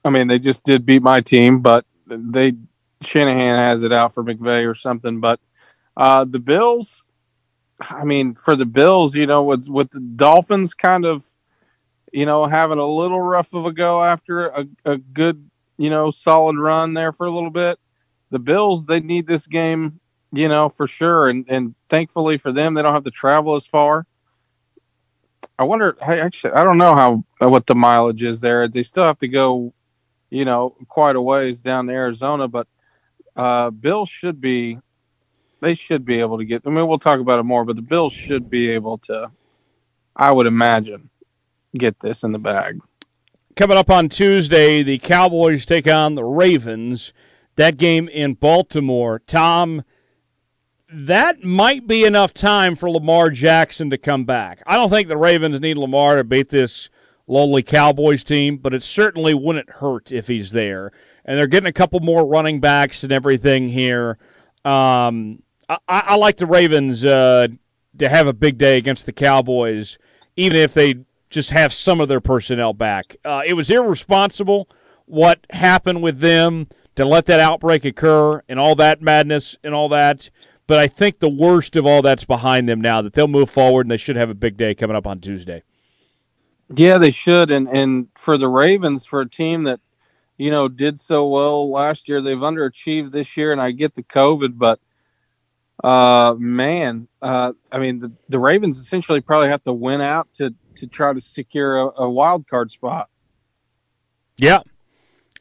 I mean, they just did beat my team, but they Shanahan has it out for McVay or something. But uh, the Bills, I mean, for the Bills, you know, with with the Dolphins kind of, you know, having a little rough of a go after a, a good, you know, solid run there for a little bit. The Bills, they need this game, you know, for sure. And and thankfully for them, they don't have to travel as far. I wonder. Actually, I don't know how what the mileage is there. They still have to go, you know, quite a ways down to Arizona, but uh, should be. They should be able to get. I mean, we'll talk about it more, but the Bills should be able to. I would imagine get this in the bag. Coming up on Tuesday, the Cowboys take on the Ravens. That game in Baltimore. Tom, that might be enough time for Lamar Jackson to come back. I don't think the Ravens need Lamar to beat this lowly Cowboys team, but it certainly wouldn't hurt if he's there. And they're getting a couple more running backs and everything here. Um, I, I, like the Ravens uh, to have a big day against the Cowboys, even if they just have some of their personnel back. Uh, it was irresponsible what happened with them to let that outbreak occur and all that madness and all that. But I think the worst of all that's behind them now. That they'll move forward and they should have a big day coming up on Tuesday. Yeah, they should. And and for the Ravens, for a team that you know did so well last year, they've underachieved this year. And I get the COVID, but uh, man, uh, I mean the the Ravens essentially probably have to win out to to try to secure a, a wild card spot. Yeah.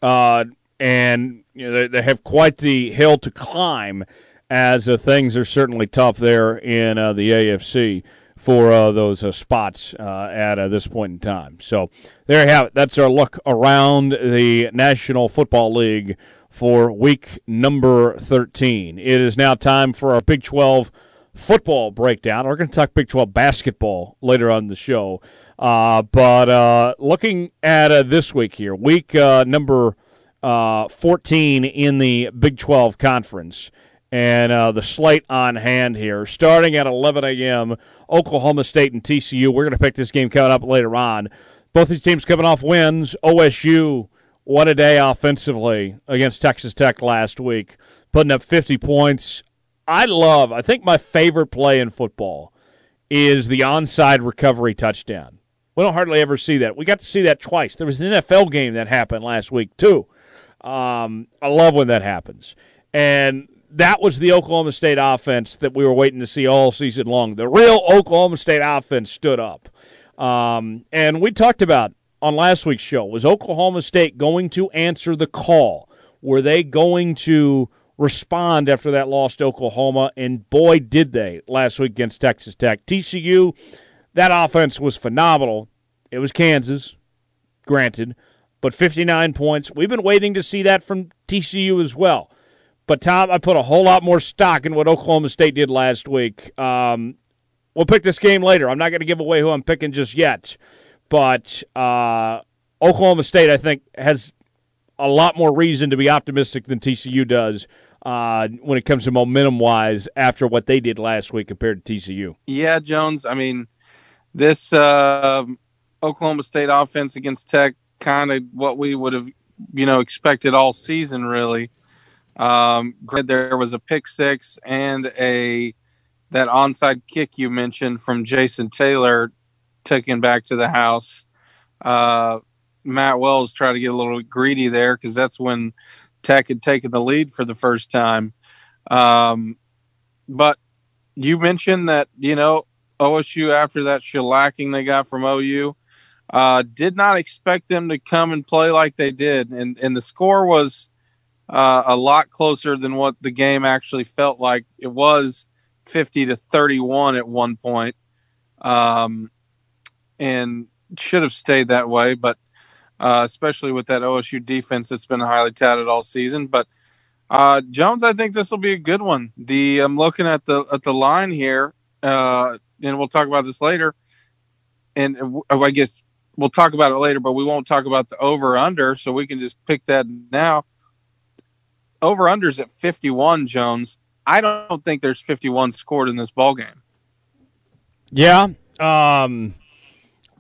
Uh, and you know, they, they have quite the hill to climb as uh, things are certainly tough there in uh, the AFC for uh, those uh, spots uh, at uh, this point in time. So there you have it. That's our look around the National Football League for week number 13. It is now time for our Big 12 football breakdown. We're going to talk Big 12 basketball later on the show. but looking at this week here, week number 14 in the Big 12 conference and uh, the slate on hand here. Starting at 11 a.m., Oklahoma State and TCU. We're going to pick this game coming up later on. Both these teams coming off wins. OSU, what a day offensively against Texas Tech last week, putting up 50 points. I love, I think my favorite play in football is the onside recovery touchdown. We don't hardly ever see that. We got to see that twice. There was an NFL game that happened last week, too. Um, I love when that happens. And that was the Oklahoma State offense that we were waiting to see all season long. The real Oklahoma State offense stood up. Um, and we talked about on last week's show was Oklahoma State going to answer the call? Were they going to respond after that loss to Oklahoma? And boy, did they last week against Texas Tech. TCU, that offense was phenomenal. It was Kansas, granted, but 59 points. We've been waiting to see that from TCU as well. But Tom, I put a whole lot more stock in what Oklahoma State did last week. Um, we'll pick this game later. I'm not going to give away who I'm picking just yet, but uh, Oklahoma State, I think, has a lot more reason to be optimistic than TCU does uh, when it comes to momentum wise after what they did last week compared to TCU. Yeah, Jones. I mean, this uh, Oklahoma State offense against Tech, kind of what we would have, you know, expected all season, really. Um, there was a pick six and a that onside kick you mentioned from Jason Taylor taken back to the house. Uh, Matt Wells tried to get a little greedy there because that's when Tech had taken the lead for the first time. Um, but you mentioned that you know OSU after that shellacking they got from OU uh, did not expect them to come and play like they did, and and the score was uh, a lot closer than what the game actually felt like. It was 50 to 31 at one point, um, and should have stayed that way. But uh, especially with that OSU defense that's been highly touted all season. But uh, Jones, I think this will be a good one. The I'm looking at the at the line here, uh, and we'll talk about this later. And I guess we'll talk about it later, but we won't talk about the over under, so we can just pick that now over unders at 51 jones i don't think there's 51 scored in this ball game yeah um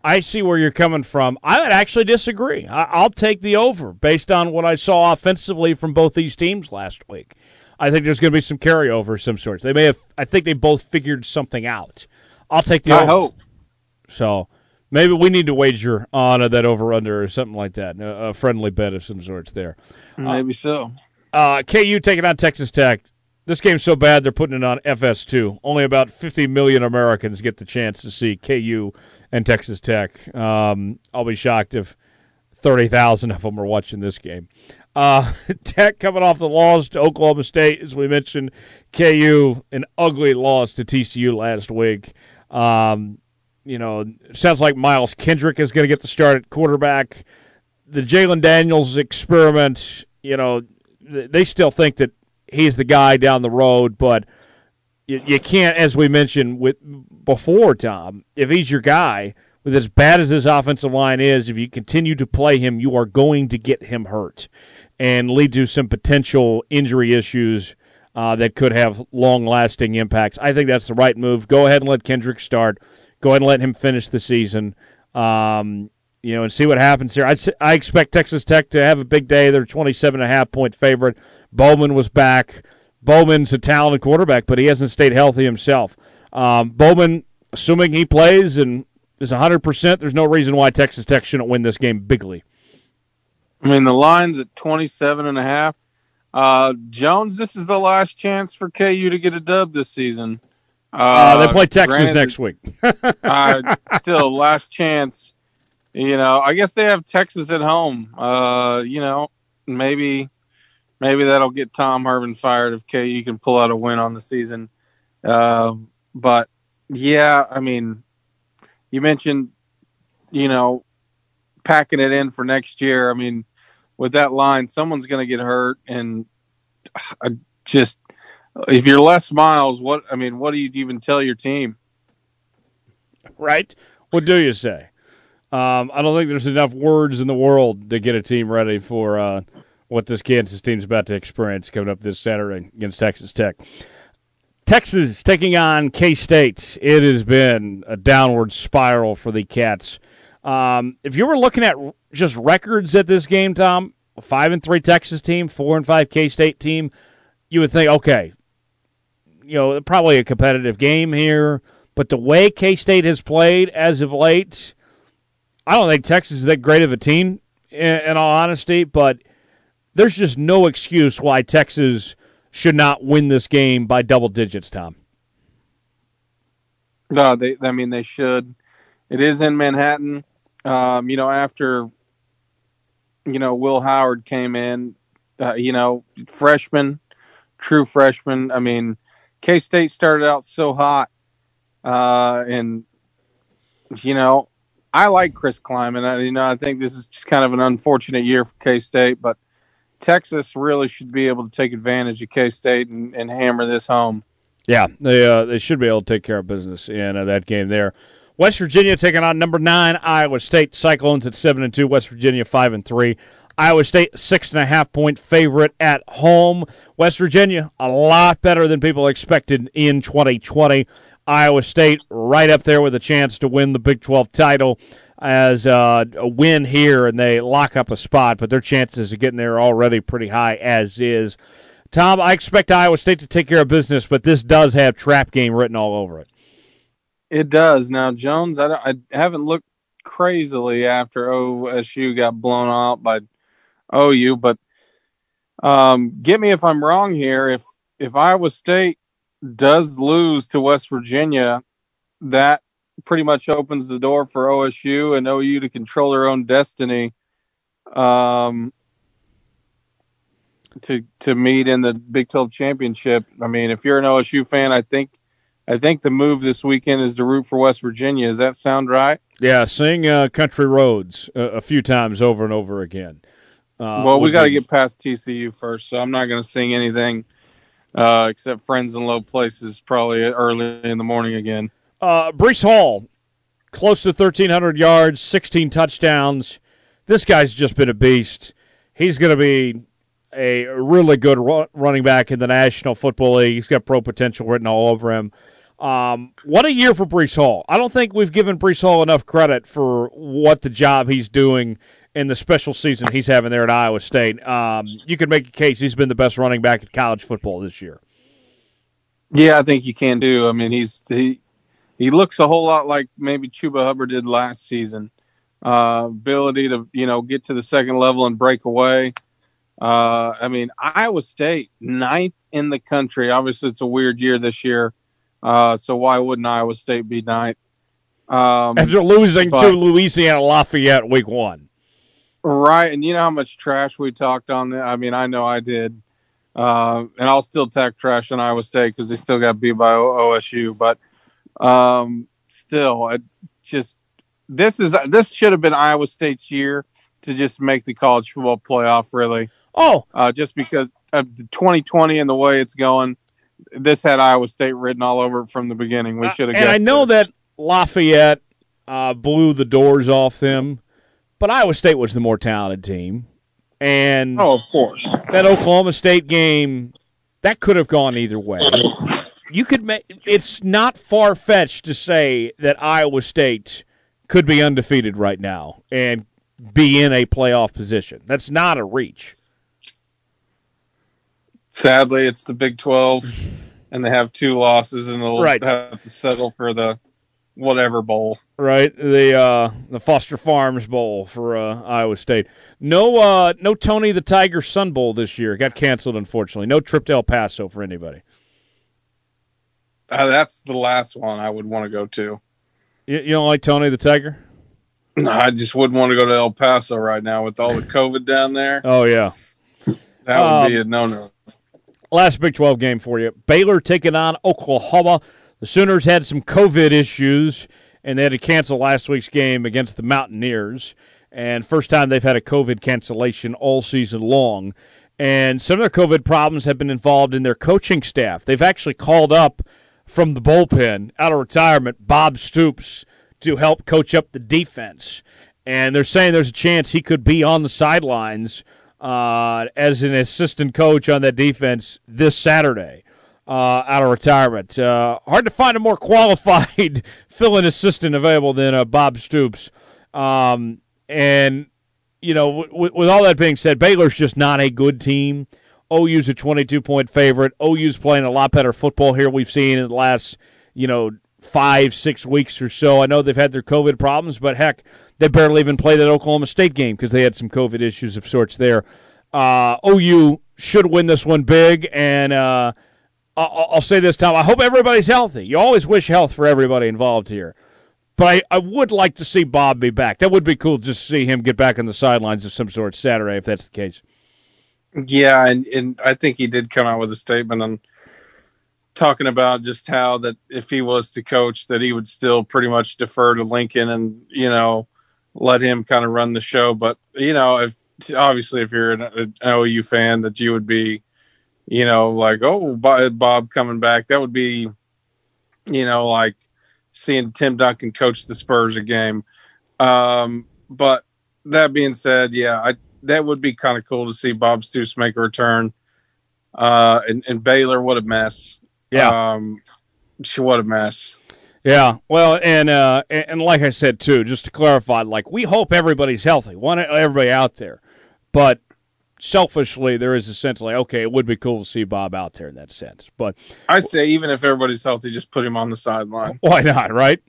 I see where you're coming from. I would actually disagree. I, will take the over based on what I saw offensively from both these teams last week. I think there's going to be some carryover of some sorts. They may have. I think they both figured something out. I'll take the. Over. I over. hope. So maybe we need to wager on uh, that over under or something like that. A, a, friendly bet of some sorts there. Maybe uh, so. Uh, KU taking on Texas Tech. This game's so bad they're putting it on FS2. Only about 50 million Americans get the chance to see KU and Texas Tech. Um, I'll be shocked if 30,000 of them are watching this game. Uh, Tech coming off the loss to Oklahoma State, as we mentioned. KU, an ugly loss to TCU last week. Um, you know, sounds like Miles Kendrick is going to get the start at quarterback. The Jalon Daniels experiment, you know, they still think that he's the guy down the road, but you, you can't, as we mentioned with before, Tom. If he's your guy, with as bad as his offensive line is, if you continue to play him, you are going to get him hurt and lead to some potential injury issues uh, that could have long lasting impacts. I think that's the right move. Go ahead and let Kendrick start. Go ahead and let him finish the season. Um, you know, and see what happens here. I, I expect Texas Tech to have a big day. They're 27 and a half point favorite. Bowman was back. Bowman's a talented quarterback, but he hasn't stayed healthy himself. Um, Bowman, assuming he plays and is 100%, there's no reason why Texas Tech shouldn't win this game bigly. I mean, the line's at 27 and a half. Uh, Jones, this is the last chance for KU to get a dub this season. Uh, uh, they play Texas granted, next week. uh, still, last chance. You know, I guess they have Texas at home. Uh, you know, maybe maybe that'll get Tom Herman fired if KU can pull out a win on the season. Uh, but yeah, I mean, you mentioned, you know, packing it in for next year. I mean, with that line, someone's going to get hurt, and I just if you're Les Miles, what I mean, what do you even tell your team? Right? What do you say? Um, I don't think there's enough words in the world to get a team ready for uh, what this Kansas team's about to experience coming up this Saturday against Texas Tech. Texas taking on K State. It has been a downward spiral for the Cats. Um, if you were looking at just records at this game, Tom, five and three Texas team, four and five K State team, you would think, okay, you know, probably a competitive game here. But the way K State has played as of late, I don't think Texas is that great of a team, in, in all honesty. But there's just no excuse why Texas should not win this game by double digits, Tom. No, they. I mean, they should. It is in Manhattan. Um, you know, after you know Will Howard came in, uh, you know, freshman, true freshman. I mean, K State started out so hot, uh, and you know, I like Chris Klieman. I, you know, I think this is just kind of an unfortunate year for K State, but Texas really should be able to take advantage of K State and, and, hammer this home. Yeah, they uh, they should be able to take care of business in uh, that game there. West Virginia taking on number nine Iowa State Cyclones at seven and two. West Virginia five and three. Iowa State six and a half point favorite at home. West Virginia a lot better than people expected in 2020. Iowa State right up there with a chance to win the Big 12 title as uh, a win here and they lock up a spot, but their chances of getting there are already pretty high as is. Tom, I expect Iowa State to take care of business, but this does have trap game written all over it. It does. Now, Jones, I, I haven't looked crazily after OSU got blown out by OU, but um, get me if I'm wrong here. If if Iowa State does lose to West Virginia, that pretty much opens the door for OSU and OU to control their own destiny. Um, to to meet in the Big 12 championship. I mean, if you're an OSU fan, I think I think the move this weekend is to root for West Virginia. Does that sound right? Yeah, sing uh, "Country Roads" a, a, few times over and over again. Uh, well, we got to get past TCU first, so I'm not going to sing anything uh, except "Friends in Low Places" probably early in the morning again. Uh, Breece Hall, close to 1,300 yards, 16 touchdowns. This guy's just been a beast. He's going to be a really good running back in the National Football League. He's got pro potential written all over him. Um, what a year for Breece Hall. I don't think we've given Breece Hall enough credit for what the job he's doing in the special season he's having there at Iowa State. Um, you could make a case he's been the best running back in college football this year. Yeah, I think you can do. I mean, he's he he looks a whole lot like maybe Chuba Hubbard did last season. Uh, ability to you know get to the second level and break away. Uh, I mean, Iowa State ninth in the country. Obviously, it's a weird year this year, uh, so why wouldn't Iowa State be ninth? Um, After losing but, to Louisiana Lafayette week one, right? And you know how much trash we talked on that. I mean, I know I did, uh, and I'll still talk trash on Iowa State because they still got beat by OSU. But um, still, it just this is this should have been Iowa State's year to just make the college football playoff. Really, oh, uh, just because of the 2020 and the way it's going, this had Iowa State written all over it from the beginning. We should have. Uh, and I know this. that Lafayette uh, blew the doors off them, but Iowa State was the more talented team. And oh, of course, that Oklahoma State game that could have gone either way. You could make it's not far fetched to say that Iowa State could be undefeated right now and be in a playoff position. That's not a reach. Sadly, it's the Big 12, and they have two losses, and they'll right. have to settle for the whatever bowl. Right, the uh, the Foster Farms Bowl for uh, Iowa State. No, uh, no Tony the Tiger Sun Bowl this year. got canceled, unfortunately. No trip to El Paso for anybody. Uh, that's the last one I would want to go to. You, you don't like Tony the Tiger? No, I just wouldn't want to go to El Paso right now with all the COVID down there. Oh yeah, that would um, be a no-no. Last Big Twelve game for you: Baylor taking on Oklahoma. The Sooners had some COVID issues, and they had to cancel last week's game against the Mountaineers. And first time they've had a COVID cancellation all season long. And some of their COVID problems have been involved in their coaching staff. They've actually called up from the bullpen out of retirement, Bob Stoops, to help coach up the defense. And they're saying there's a chance he could be on the sidelines uh, as an assistant coach on that defense this Saturday uh, out of retirement. Uh, hard to find a more qualified fill-in assistant available than uh, Bob Stoops. Um, and you know, w- with all that being said, Baylor's just not a good team. OU's a 22 point favorite. OU's playing a lot better football here we've seen in the last, you know, five, six weeks or so. I know they've had their COVID problems, but heck, they barely even played that Oklahoma State game because they had some COVID issues of sorts there. Uh, OU should win this one big, and uh, I'll, say this, Tom. I hope everybody's healthy. You always wish health for everybody involved here. But I, I would like to see Bob be back. That would be cool just to see him get back on the sidelines of some sort Saturday, if that's the case. Yeah, and, and I think he did come out with a statement on talking about just how that if he was to coach, that he would still pretty much defer to Lincoln and you know let him kind of run the show. But you know, if obviously if you're an, an OU fan, that you would be, you know, like oh Bob coming back, that would be, you know, like seeing Tim Duncan coach the Spurs a game. Um, but that being said, yeah, I that would be kind of cool to see Bob Stoops make a return. Uh, and, and Baylor, what a mess. Yeah. Um, what a mess. Yeah, well, and uh, and like I said too, just to clarify, like we hope everybody's healthy, want everybody out there, but selfishly, there is a sense like, okay, it would be cool to see Bob out there in that sense. But I say, even if everybody's healthy, just put him on the sideline. Why not? Right?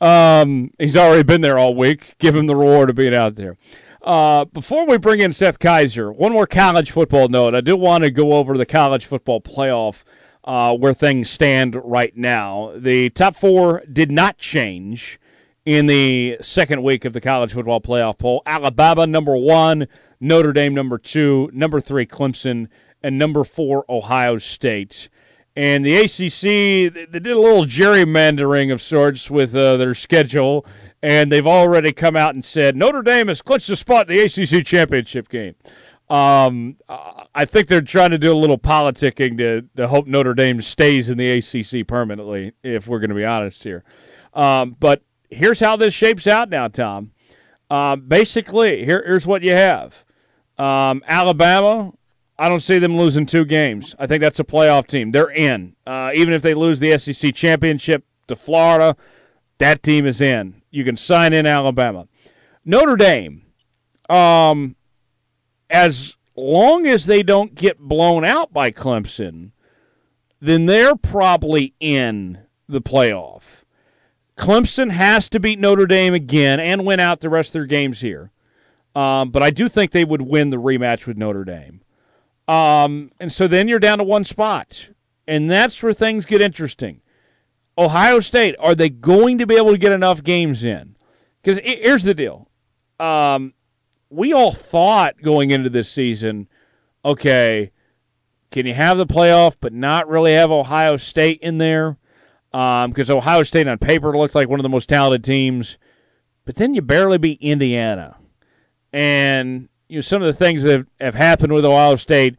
Um, he's already been there all week. Give him the reward of being out there. Uh, before we bring in Seth Keysor, one more college football note. I do want to go over the college football playoff uh, where things stand right now. The top four did not change in the second week of the college football playoff poll. Alabama number one, Notre Dame number two, number three Clemson, and number four Ohio State. And the ACC, they did a little gerrymandering of sorts with uh, their schedule, and they've already come out and said Notre Dame has clinched a spot in the ACC championship game. Um, I think they're trying to do a little politicking to, to hope Notre Dame stays in the ACC permanently, if we're going to be honest here. Um, but here's how this shapes out now, Tom. Um, basically, here, here's what you have um, Alabama, I don't see them losing two games. I think that's a playoff team. They're in. Uh, even if they lose the SEC championship to Florida, that team is in. You can sign in Alabama. Notre Dame, um, as long as they don't get blown out by Clemson, then they're probably in the playoff. Clemson has to beat Notre Dame again and win out the rest of their games here. Um, but I do think they would win the rematch with Notre Dame. Um, and so then you're down to one spot. And that's where things get interesting. Ohio State, are they going to be able to get enough games in? Because here's the deal. Um, we all thought going into this season, okay, can you have the playoff but not really have Ohio State in there? Because um, Ohio State on paper looked like one of the most talented teams, but then you barely beat Indiana. And you know some of the things that have, happened with Ohio State,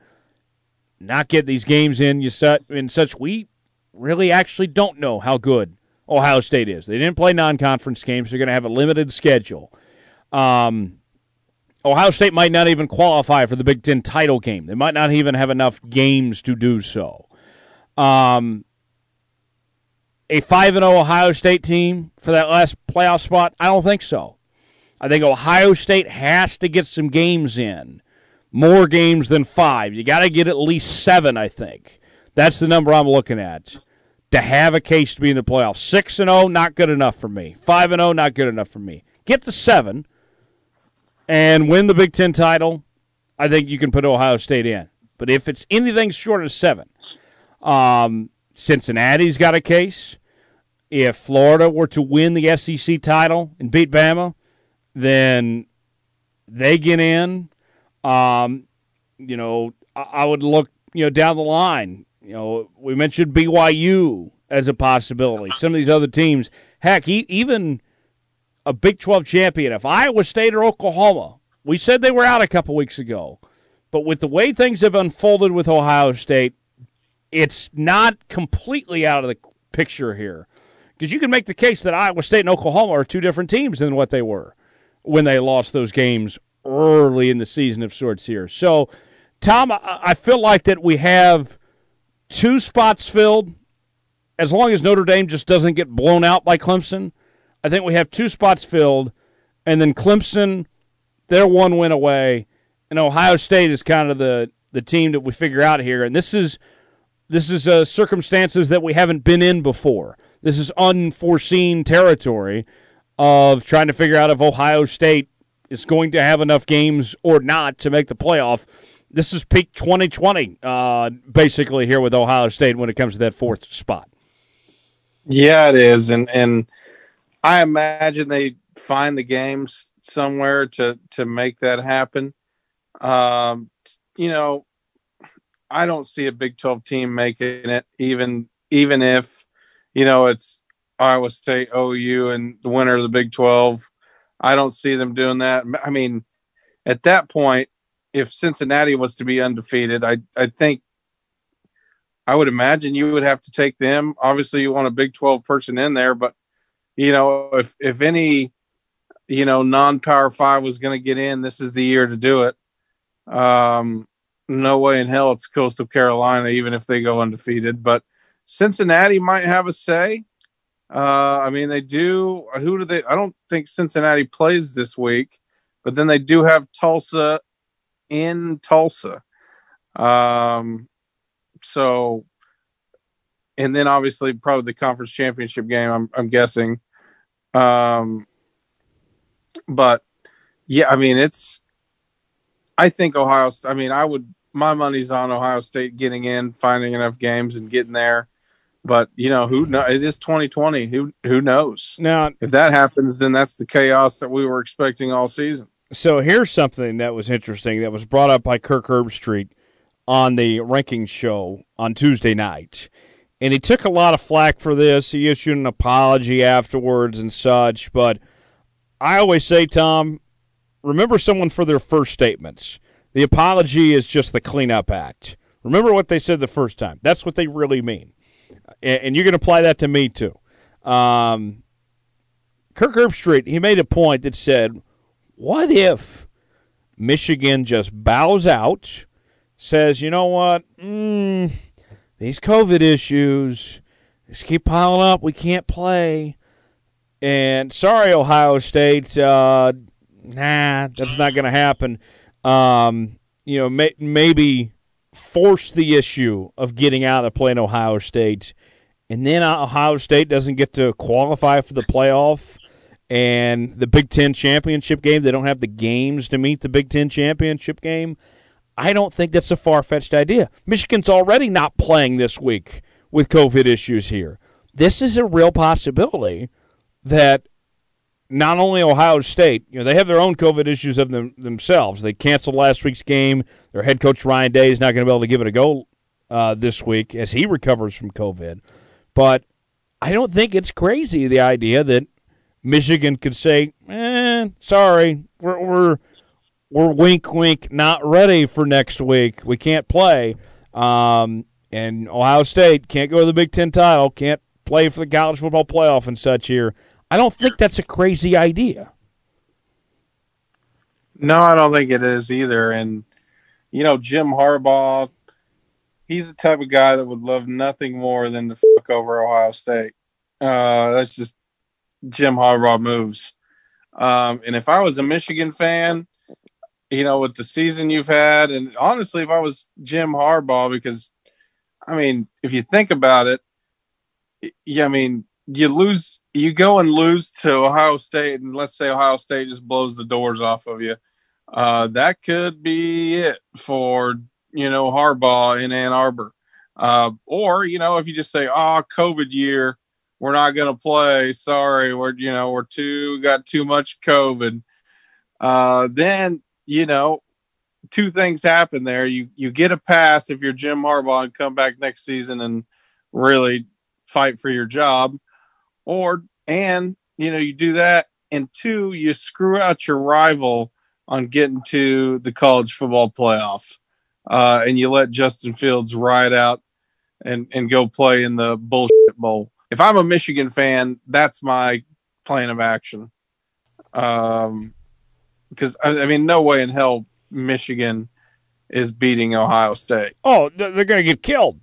not get these games in you in such we really actually don't know how good Ohio State is. They didn't play non-conference games. They're going to have a limited schedule. Um, Ohio State might not even qualify for the Big Ten title game. They might not even have enough games to do so. Um, a 5 0 Ohio State team for that last playoff spot? I don't think so. I think Ohio State has to get some games in, more games than five. You got to get at least seven, I think. That's the number I'm looking at to have a case to be in the playoffs. 6 and 0, not good enough for me. 5 and 0, not good enough for me. Get to seven and win the Big Ten title, I think you can put Ohio State in. But if it's anything short of seven, um, Cincinnati's got a case. If Florida were to win the SEC title and beat Bama, then they get in. Um, you know, I, I would look, you know, down the line. You know, we mentioned BYU as a possibility. Some of these other teams, heck, even a Big 12 champion, if Iowa State or Oklahoma, we said they were out a couple weeks ago, but with the way things have unfolded with Ohio State, it's not completely out of the picture here. Because you can make the case that Iowa State and Oklahoma are two different teams than what they were when they lost those games early in the season of sorts here. So, Tom, I feel like that we have two spots filled. As long as Notre Dame just doesn't get blown out by Clemson, I think we have two spots filled, and then Clemson, they're one win away, and Ohio State is kind of the the team that we figure out here. And this is this is uh, circumstances that we haven't been in before. This is unforeseen territory of trying to figure out if Ohio State is going to have enough games or not to make the playoff. This is peak 2020, uh, basically here with Ohio State when it comes to that fourth spot. Yeah, it is, and and I imagine they find the games somewhere to to make that happen. Um, you know, I don't see a Big Twelve team making it, even even if you know it's Iowa State, OU, and the winner of the Big Twelve. I don't see them doing that. I mean, at that point, if Cincinnati was to be undefeated, I I think I would imagine you would have to take them. Obviously, you want a Big Twelve person in there, but you know, if if any, you know, non-power five was going to get in, this is the year to do it. Um, no way in hell it's Coastal Carolina, even if they go undefeated. But Cincinnati might have a say. Uh, I mean, they do. Who do they? I don't think Cincinnati plays this week, but then they do have Tulsa in Tulsa. Um, so and then obviously probably the conference championship game. I'm, I'm guessing. Um, but yeah, I mean it's. I think Ohio. I mean, I would. My money's on Ohio State getting in, finding enough games, and getting there. But you know who? Know, it is 2020. Who who knows? Now, if that happens, then that's the chaos that we were expecting all season. So here's something that was interesting that was brought up by Kirk Herbstreit on the ranking show on Tuesday night and he took a lot of flack for this. He issued an apology afterwards and such. But I always say, Tom, remember someone for their first statements. The apology is just the cleanup act. Remember what they said the first time. That's what they really mean. And you can apply that to me, too. Um, Kirk Herbstreit, he made a point that said, what if Michigan just bows out, says, you know what, mm, these COVID issues just keep piling up. We can't play. And sorry, Ohio State. Uh, nah, that's not going to happen. Um, you know, may, maybe force the issue of getting out of playing Ohio State, and then Ohio State doesn't get to qualify for the playoff and the Big Ten championship game. They don't have the games to meet the Big Ten championship game. I don't think that's a far fetched idea. Michigan's already not playing this week with COVID issues here. This is a real possibility that not only Ohio State, you know, they have their own COVID issues of them, themselves. They canceled last week's game. Their head coach Ryan Day is not going to be able to give it a go uh, this week as he recovers from COVID. But I don't think it's crazy the idea that Michigan could say, "Eh, sorry, we're we're we're wink wink not ready for next week. We can't play." Um, and Ohio State can't go to the Big Ten title, can't play for the college football playoff and such here. I don't think that's a crazy idea. No, I don't think it is either. And you know, Jim Harbaugh, he's the type of guy that would love nothing more than to fuck over Ohio State. Uh, that's just Jim Harbaugh moves. Um, and if I was a Michigan fan, you know, with the season you've had, and honestly, if I was Jim Harbaugh, because I mean, if you think about it, yeah, I mean, you lose, you go and lose to Ohio State, and let's say Ohio State just blows the doors off of you. Uh, that could be it for you know Harbaugh in Ann Arbor, uh, or you know if you just say, "Oh, COVID year, we're not going to play. Sorry, we're you know we're too got too much COVID." Uh, then you know two things happen there. You you get a pass if you're Jim Harbaugh and come back next season and really fight for your job, or and you know you do that, and two you screw out your rival on getting to the college football playoff, uh, and you let Justin Fields ride out and and go play in the bullshit bowl. If I'm a Michigan fan, that's my plan of action. Um, because I, I mean, no way in hell Michigan is beating Ohio State. Oh, they're going to get killed.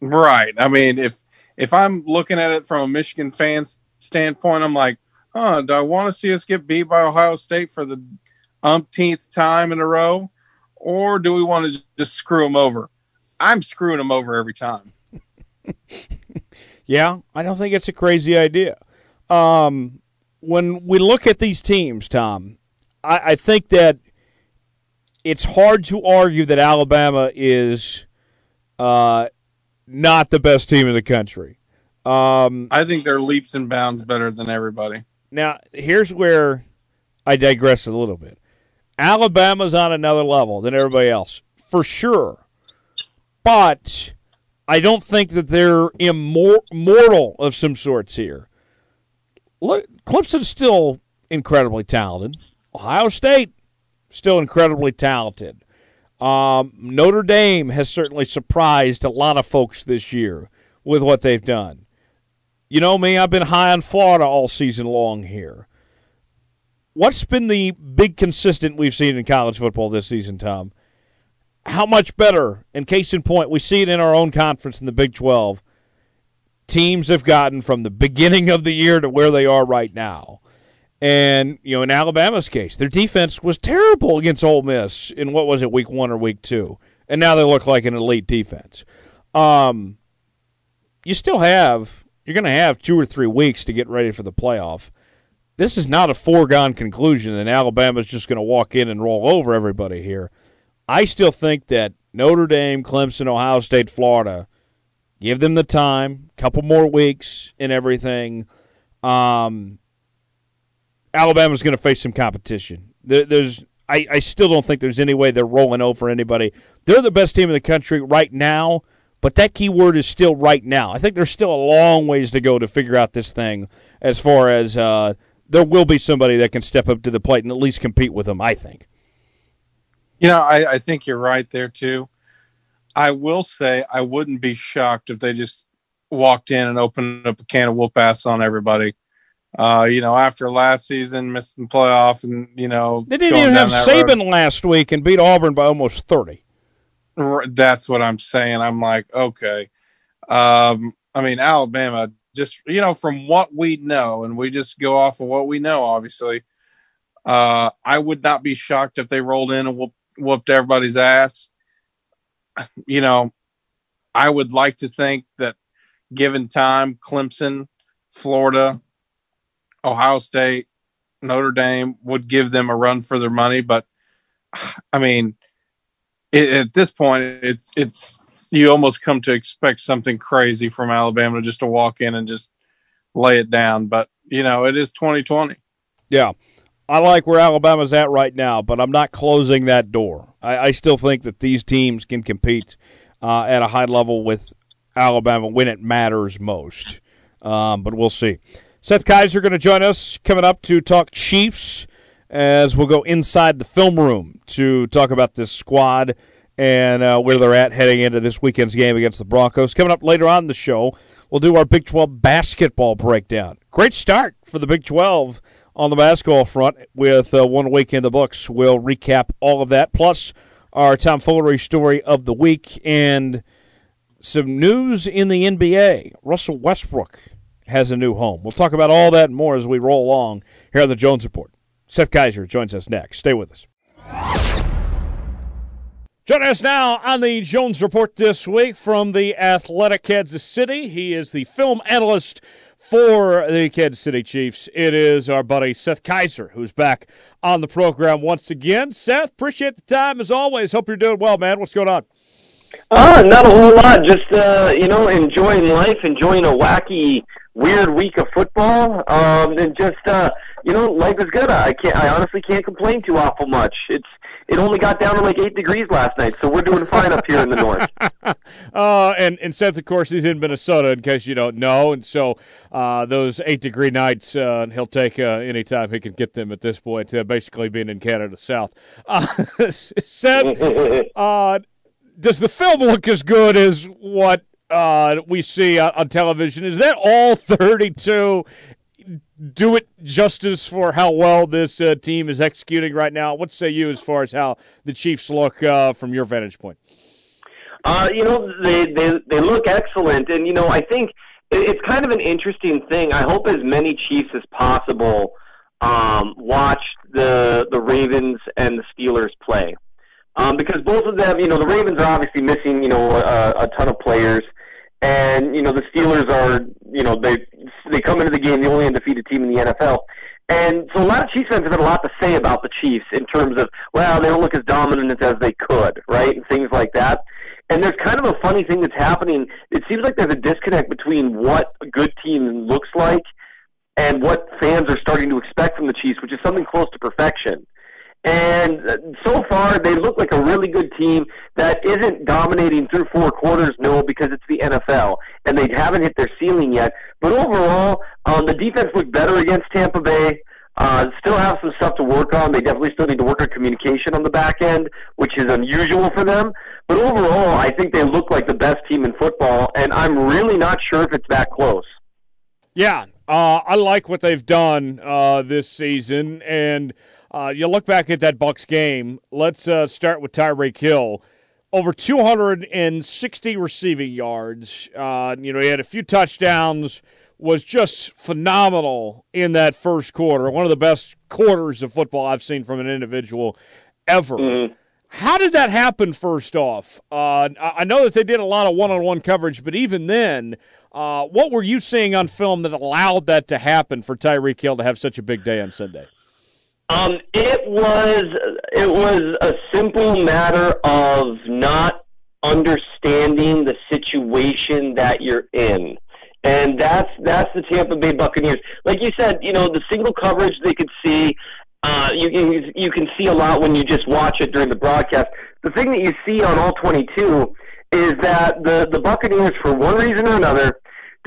Right. I mean, if if I'm looking at it from a Michigan fan's standpoint, I'm like, huh, do I want to see us get beat by Ohio State for the umpteenth time in a row, or do we want to just screw them over? I'm screwing them over every time. yeah, I don't think it's a crazy idea. Um, when we look at these teams, Tom, I, I think that it's hard to argue that Alabama is uh, not the best team in the country. Um, I think they're leaps and bounds better than everybody. Now, here's where I digress a little bit. Alabama's on another level than everybody else, for sure. But I don't think that they're immortal of some sorts here. Look, Clemson's still incredibly talented. Ohio State, still incredibly talented. Um, Notre Dame has certainly surprised a lot of folks this year with what they've done. You know me, I've been high on Florida all season long here. What's been the big consistent we've seen in college football this season, Tom? How much better, and case in point, we see it in our own conference in the Big 12. Teams have gotten from the beginning of the year to where they are right now. And, you know, in Alabama's case, their defense was terrible against Ole Miss in what was it, week one or week two. And now they look like an elite defense. Um, you still have, you're going to have two or three weeks to get ready for the playoff. This is not a foregone conclusion that Alabama's just going to walk in and roll over everybody here. I still think that Notre Dame, Clemson, Ohio State, Florida, give them the time, couple more weeks and everything. Um, Alabama's going to face some competition. There, there's, I, I still don't think there's any way they're rolling over anybody. They're the best team in the country right now, but that key word is still right now. I think there's still a long ways to go to figure out this thing as far as uh, there will be somebody that can step up to the plate and at least compete with them, I think. You know, I, I think you're right there, too. I will say I wouldn't be shocked if they just walked in and opened up a can of whoop ass on everybody uh, you know, after last season, missing the playoff, and you know, they didn't even have Saban road. last week and beat Auburn by almost thirty. That's what I'm saying. I'm like, okay. Um, I mean, Alabama, just you know, from what we know, and we just go off of what we know. Obviously, uh, I would not be shocked if they rolled in and whooped, whooped everybody's ass. You know, I would like to think that, given time, Clemson, Florida, Ohio State, Notre Dame would give them a run for their money. But I mean, it, at this point, it's it's you almost come to expect something crazy from Alabama just to walk in and just lay it down. But you know, it is 2020. Yeah. I like where Alabama's at right now, but I'm not closing that door. I, I still think that these teams can compete uh, at a high level with Alabama when it matters most. Um, but we'll see. Seth Keysor going to join us coming up to talk Chiefs as we'll go inside the film room to talk about this squad and uh, where they're at heading into this weekend's game against the Broncos. Coming up later on the show, we'll do our Big 12 basketball breakdown. Great start for the Big 12 on the basketball front with uh, one week in the books. We'll recap all of that, plus our Tom tomfoolery story of the week and some news in the NBA. Russell Westbrook has a new home. We'll talk about all that and more as we roll along here on the Jones Report. Seth Keysor joins us next. Stay with us. Joining us now on the Jones Report this week from the Athletic Kansas City. He is the film analyst for the Kansas City Chiefs. It is our buddy Seth Keysor who's back on the program once again. Seth, appreciate the time as always. Hope you're doing well, man. What's going on? Uh, not a whole lot. Just uh, you know, enjoying life, enjoying a wacky weird week of football. Um, and just uh, you know, life is good. I can't. I honestly can't complain too awful much. It's it only got down to like eight degrees last night, so we're doing fine up here in the north. uh, and and Seth, of course, he's in Minnesota, in case you don't know, and so uh, those eight degree nights uh, he'll take uh, anytime he can get them at this point. Uh, basically, being in Canada South. Uh, Seth, uh, does the film look as good as what uh, we see on television. Is that all 32? Do it justice for how well this uh, team is executing right now. What say you as far as how the Chiefs look uh, from your vantage point? Uh, you know, they, they they look excellent, and you know, I think it's kind of an interesting thing. I hope as many Chiefs as possible um, watch the the Ravens and the Steelers play. Um, because both of them, you know, the Ravens are obviously missing, you know, a, a ton of players and you know the Steelers are you know they they come into the game the only undefeated team in the NFL. And so a lot of Chiefs fans have had a lot to say about the Chiefs in terms of, well, they don't look as dominant as they could, right? And things like that. And there's kind of a funny thing that's happening. It seems like there's a disconnect between what a good team looks like and what fans are starting to expect from the Chiefs, which is something close to perfection. And so far, they look like a really good team that isn't dominating through four quarters, no, because it's the NFL. And they haven't hit their ceiling yet. But overall, um, the defense looked better against Tampa Bay. Uh, still have some stuff to work on. They definitely still need to work on communication on the back end, which is unusual for them. But overall, I think they look like the best team in football, and I'm really not sure if it's that close. Yeah, uh, I like what they've done uh, this season, and – uh, you look back at that Bucks game. Let's uh, start with Tyreek Hill. Over 260 receiving yards. Uh, you know, he had a few touchdowns. Was just phenomenal in that first quarter. One of the best quarters of football I've seen from an individual ever. Mm-hmm. How did that happen? First off, uh, I know that they did a lot of one-on-one coverage, but even then, uh, what were you seeing on film that allowed that to happen for Tyreek Hill to have such a big day on Sunday? Um, it was it was a simple matter of not understanding the situation that you're in. And that's that's the Tampa Bay Buccaneers. Like you said, you know, the single coverage they could see uh, you can you can see a lot when you just watch it during the broadcast. The thing that you see on all 22 is that the the Buccaneers, for one reason or another,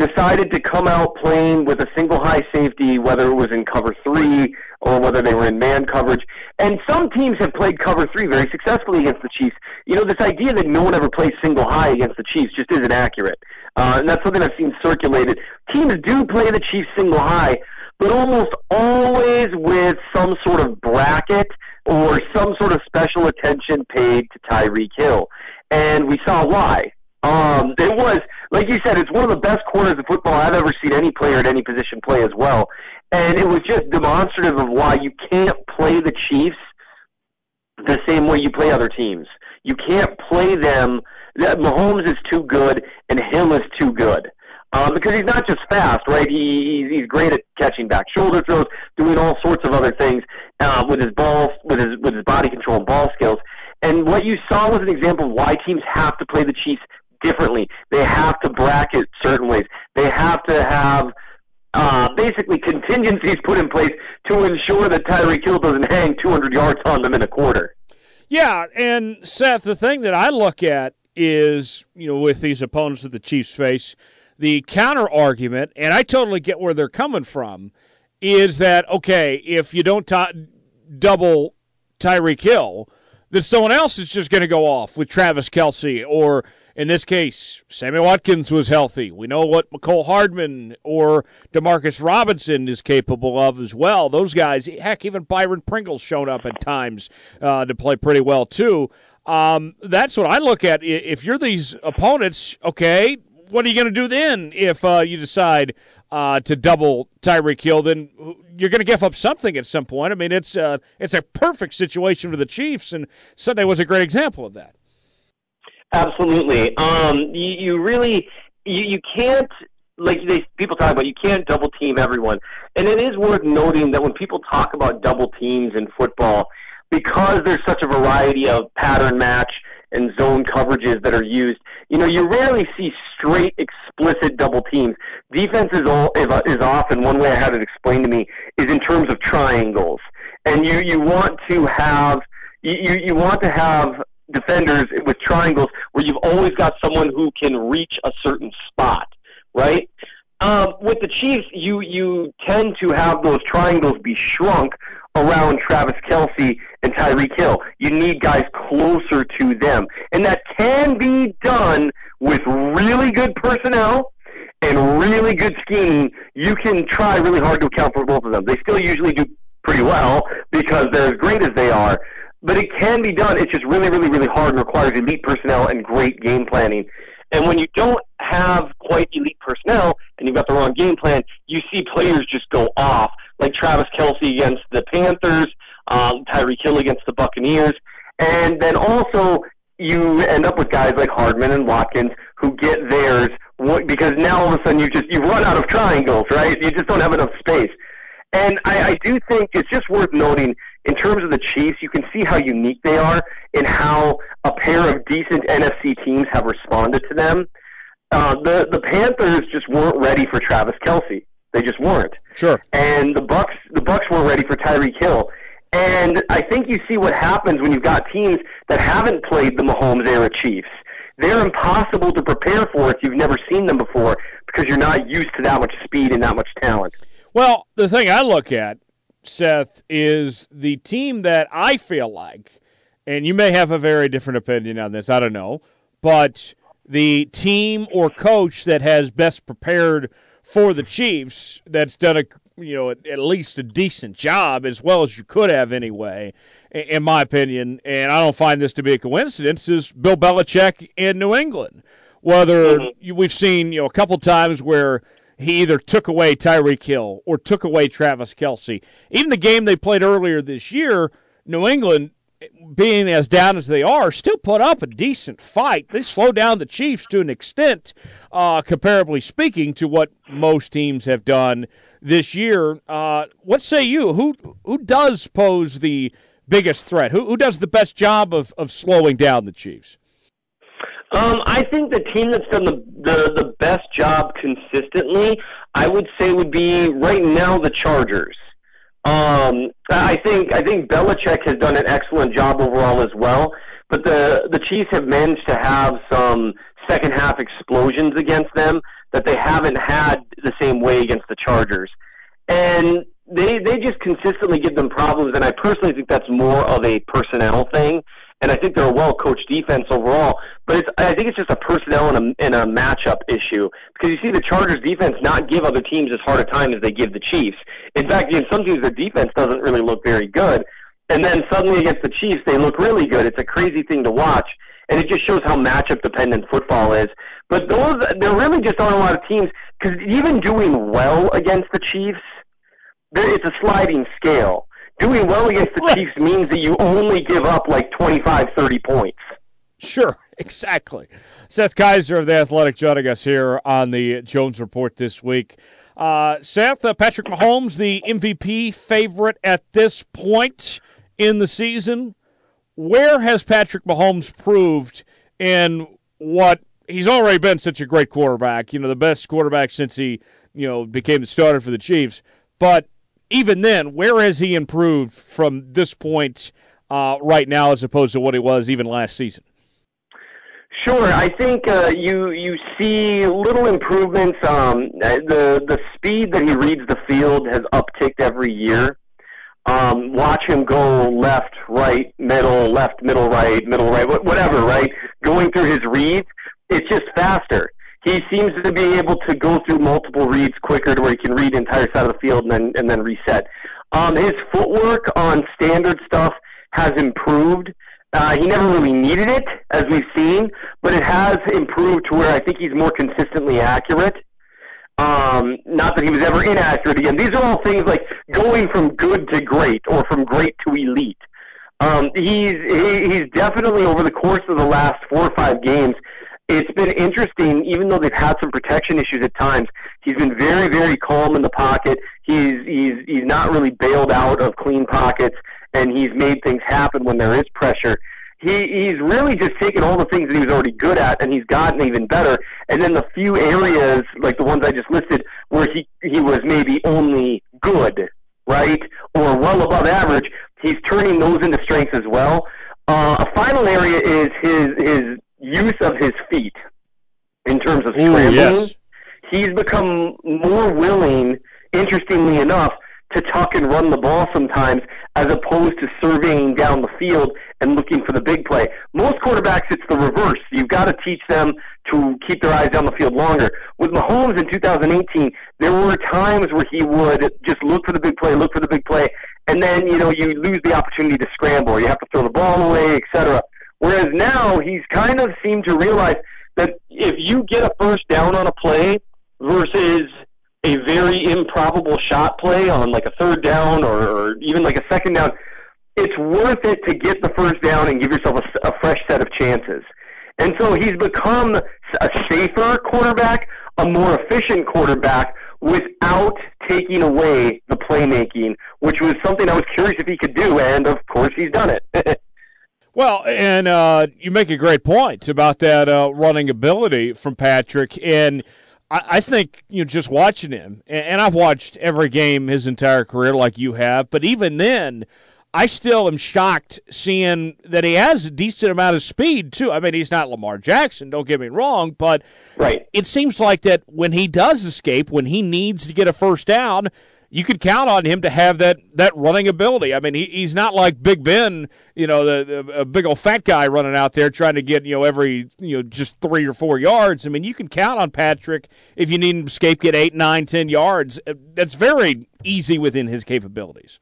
decided to come out playing with a single high safety, whether it was in cover three or whether they were in man coverage. And some teams have played cover three very successfully against the Chiefs. You know, this idea that no one ever plays single high against the Chiefs just isn't accurate. Uh, and that's something I've seen circulated. Teams do play the Chiefs single high, but almost always with some sort of bracket or some sort of special attention paid to Tyreek Hill. and we saw why. Um, it was like you said, it's one of the best corners of football I've ever seen any player at any position play as well. And it was just demonstrative of why you can't play the Chiefs the same way you play other teams. You can't play them. Mahomes is too good, and Hill is too good. Um, because he's not just fast, right? He, he's, great at catching back shoulder throws, doing all sorts of other things uh, with his balls, with his with his body control and ball skills. And what you saw was an example of why teams have to play the Chiefs differently. They have to bracket certain ways. They have to have uh, basically contingencies put in place to ensure that Tyreek Hill doesn't hang 200 yards on them in a quarter. Yeah, and Seth, the thing that I look at is, you know, with these opponents that the Chiefs face, the counter argument, and I totally get where they're coming from, is that okay, if you don't t- double Tyreek Hill, then someone else is just going to go off with Travis Kelce or in this case, Sammy Watkins was healthy. We know what Mecole Hardman or Demarcus Robinson is capable of as well. Those guys, heck, even Byron Pringle's shown up at times uh, to play pretty well too. Um, that's what I look at. If you're these opponents, okay, what are you going to do then if uh, you decide uh, to double Tyreek Hill? Then you're going to give up something at some point. I mean, it's uh, it's a perfect situation for the Chiefs, and Sunday was a great example of that. Absolutely. Um, you, you really you, you can't like they people talk about you can't double team everyone, and it is worth noting that when people talk about double teams in football, because there's such a variety of pattern match and zone coverages that are used, you know, you rarely see straight, explicit double teams. Defense is, all, is often, one way I had it explained to me, is in terms of triangles. And you, you want to have, you, you want to have defenders with triangles where you've always got someone who can reach a certain spot, right? Um, with the Chiefs, you you tend to have those triangles be shrunk around Travis Kelce and Tyreek Hill. You need guys closer to them. And that can be done with really good personnel and really good scheming. You can try really hard to account for both of them. They still usually do pretty well because they're as great as they are. But it can be done. It's just really, really, really hard and requires elite personnel and great game planning. And when you don't have quite elite personnel and you've got the wrong game plan, you see players just go off, like Travis Kelce against the Panthers, um, Tyreek Hill against the Buccaneers, and then also you end up with guys like Hardman and Watkins who get theirs because now all of a sudden you just you've run out of triangles, right? You just don't have enough space. And I, I do think it's just worth noting in terms of the Chiefs, you can see how unique they are and how a pair of decent NFC teams have responded to them. Uh, the the Panthers just weren't ready for Travis Kelce. They just weren't. Sure. And the Bucks the Bucks weren't ready for Tyreek Hill. And I think you see what happens when you've got teams that haven't played the Mahomes era Chiefs. They're impossible to prepare for if you've never seen them before because you're not used to that much speed and that much talent. Well, the thing I look at, Seth, is the team that I feel like, and you may have a very different opinion on this, I don't know, but the team or coach that has best prepared for the Chiefs that's done a you know at, least a decent job as well as you could have anyway in my opinion and I don't find this to be a coincidence is Bill Belichick in New England whether mm-hmm. we've seen you know a couple times where he either took away Tyreek Hill or took away Travis Kelce. even the game they played earlier this year New England being as down as they are, still put up a decent fight. They slowed down the Chiefs to an extent, uh, comparably speaking, to what most teams have done this year. Uh, what say you? Who who does pose the biggest threat? Who who does the best job of, of slowing down the Chiefs? Um, I think the team that's done the, the the best job consistently, I would say, would be right now the Chargers. Um, I think I think Belichick has done an excellent job overall as well. But the the Chiefs have managed to have some second half explosions against them that they haven't had the same way against the Chargers, and they they just consistently give them problems. And I personally think that's more of a personnel thing and I think they're a well coached defense overall. But it's, I think it's just a personnel and a, and a matchup issue because you see the Chargers defense not give other teams as hard a time as they give the Chiefs. In fact, in some teams, their defense doesn't really look very good, and then suddenly against the Chiefs, they look really good. It's a crazy thing to watch. and it just shows how matchup dependent football is. But those, there really just aren't a lot of teams because even doing well against the Chiefs, it's a sliding scale. Doing well against the. Chiefs means that you only give up like 25, 30 points. Sure, exactly. Seth Keysor of The Athletic joining us here on the Jones Report this week. Uh, Seth, uh, Patrick Mahomes, the MVP favorite at this point in the season. Where has Patrick Mahomes proved in what he's already been such a great quarterback? You know, the best quarterback since he, you know, became the starter for the Chiefs. But even then, where has he improved from this point uh, right now as opposed to what he was even last season? Sure, I think uh, you you see little improvements. Um, the the speed that he reads the field has upticked every year. Um, watch him go left, right, middle, left, middle, right, middle, right, whatever. Right, going through his reads, it's just faster. He seems to be able to go through multiple reads quicker to where he can read the entire side of the field and then and then reset. Um, his footwork on standard stuff has improved. Uh, he never really needed it, as we've seen, but it has improved to where I think he's more consistently accurate. Um, not that he was ever inaccurate again. These are all things like going from good to great or from great to elite. Um, he's he, he's definitely over the course of the last four or five games. It's been interesting, even though they've had some protection issues at times. He's been very, very calm in the pocket. He's he's he's not really bailed out of clean pockets and he's made things happen when there is pressure. He he's really just taken all the things that he was already good at, and he's gotten even better. And then the few areas, like the ones I just listed, where he he was maybe only good, right, or well above average, he's turning those into strengths as well. Uh, a final area is his his use of his feet in terms of scrambling. Ooh, yes. He's become more willing, interestingly enough, to tuck and run the ball sometimes as opposed to surveying down the field and looking for the big play. Most quarterbacks, it's the reverse. You've got to teach them to keep their eyes down the field longer. With Mahomes in 2018, there were times where he would just look for the big play, look for the big play, and then, you know, you lose the opportunity to scramble. You have to throw the ball away, etc. Whereas now he's kind of seemed to realize that if you get a first down on a play versus – a very improbable shot play on like a third down or, or even like a second down, it's worth it to get the first down and give yourself a, a fresh set of chances. And so he's become a safer quarterback, a more efficient quarterback without taking away the playmaking, which was something I was curious if he could do, and of course he's done it. well, and uh, you make a great point about that uh, running ability from Patrick, and – I, I think you know just watching him, and, and I've watched every game his entire career, like you have. But even then, I still am shocked seeing that he has a decent amount of speed too. I mean, he's not Lamar Jackson, don't get me wrong, but right. it seems like that when he does escape, when he needs to get a first down, you could count on him to have that that running ability. I mean, he, he's not like Big Ben, you know, the, the a big old fat guy running out there trying to get you know every you know just three or four yards. I mean, you can count on Patrick if you need him to escape get eight, nine, ten yards. Uh, that's very easy within his capabilities.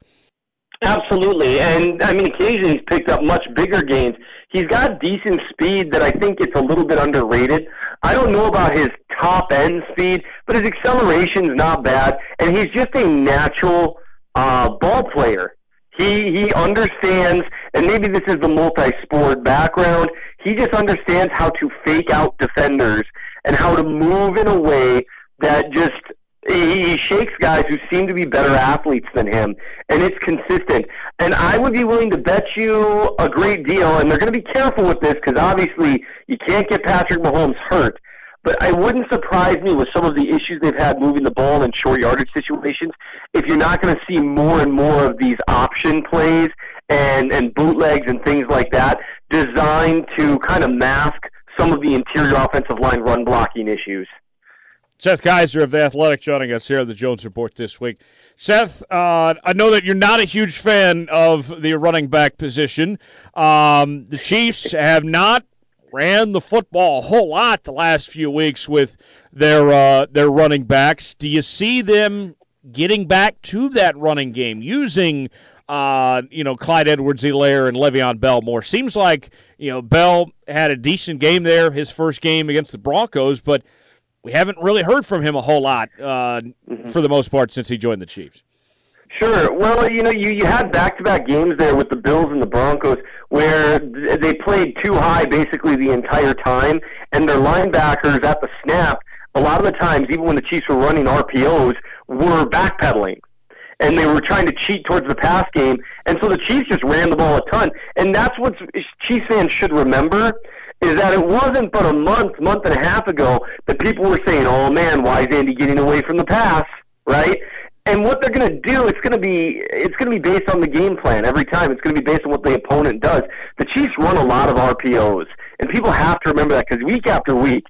Absolutely, and I mean, occasionally he's picked up much bigger gains. He's got decent speed that I think it's a little bit underrated. I don't know about his top end speed, but his acceleration's not bad, and he's just a natural uh, ball player. He he understands, and maybe this is the multi-sport background. He just understands how to fake out defenders and how to move in a way that just he he shakes guys who seem to be better athletes than him, and it's consistent. And I would be willing to bet you a great deal, and they're going to be careful with this because obviously you can't get Patrick Mahomes hurt. But I wouldn't surprise me with some of the issues they've had moving the ball in short yardage situations if you're not going to see more and more of these option plays and, and bootlegs and things like that designed to kind of mask some of the interior offensive line run blocking issues. Seth Keysor of The Athletic joining us here at the Jones Report this week. Seth, uh, I know that you're not a huge fan of the running back position. Um, the Chiefs have not ran the football a whole lot the last few weeks with their uh, their running backs. Do you see them getting back to that running game using uh, you know, Clyde Edwards-Helaire and Le'Veon Bell more. Seems like, you know, Bell had a decent game there, his first game against the Broncos, but we haven't really heard from him a whole lot uh, mm-hmm. for the most part since he joined the Chiefs. Sure. Well, you know, you, you had back-to-back games there with the Bills and the Broncos where they played too high basically the entire time, and their linebackers at the snap, a lot of the times, even when the Chiefs were running RPOs, were backpedaling and they were trying to cheat towards the pass game. And so the Chiefs just ran the ball a ton. And that's what Chiefs fans should remember is that it wasn't but a month, month and a half ago that people were saying, "Oh man, why is Andy getting away from the pass?" Right? And what they're going to do, it's going to be it's going to be based on the game plan every time. It's going to be based on what the opponent does. The Chiefs run a lot of RPOs, and people have to remember that because week after week,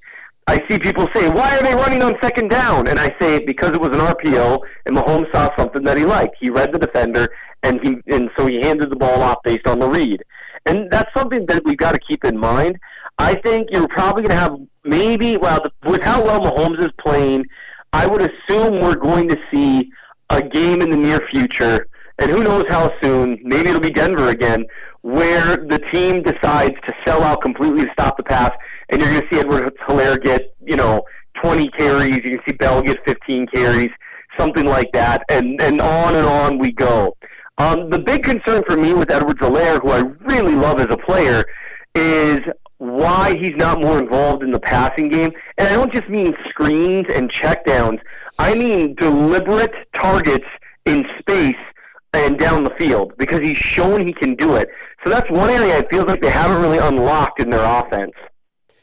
I see people say, "Why are they running on second down?" And I say, "Because it was an RPO, and Mahomes saw something that he liked. He read the defender, and he and so he handed the ball off based on the read." And that's something that we've got to keep in mind. I think you're probably going to have maybe, well, with how well Mahomes is playing, I would assume we're going to see a game in the near future, and who knows how soon. Maybe it'll be Denver again, where the team decides to sell out completely to stop the pass and you're going to see Edward Helaire get, you know, 20 carries. You can see Bell get 15 carries, something like that, and and on and on we go. Um, the big concern for me with Edwards Helaire, who I really love as a player, is why he's not more involved in the passing game. And I don't just mean screens and checkdowns. I mean deliberate targets in space and down the field because he's shown he can do it. So that's one area it feels like they haven't really unlocked in their offense.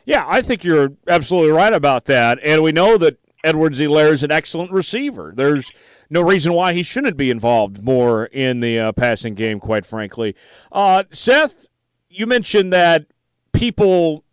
Yeah, I think you're absolutely right about that. And we know that Edwards-Helaire is an excellent receiver. There's no reason why he shouldn't be involved more in the uh, passing game, quite frankly. Uh, Seth, you mentioned that people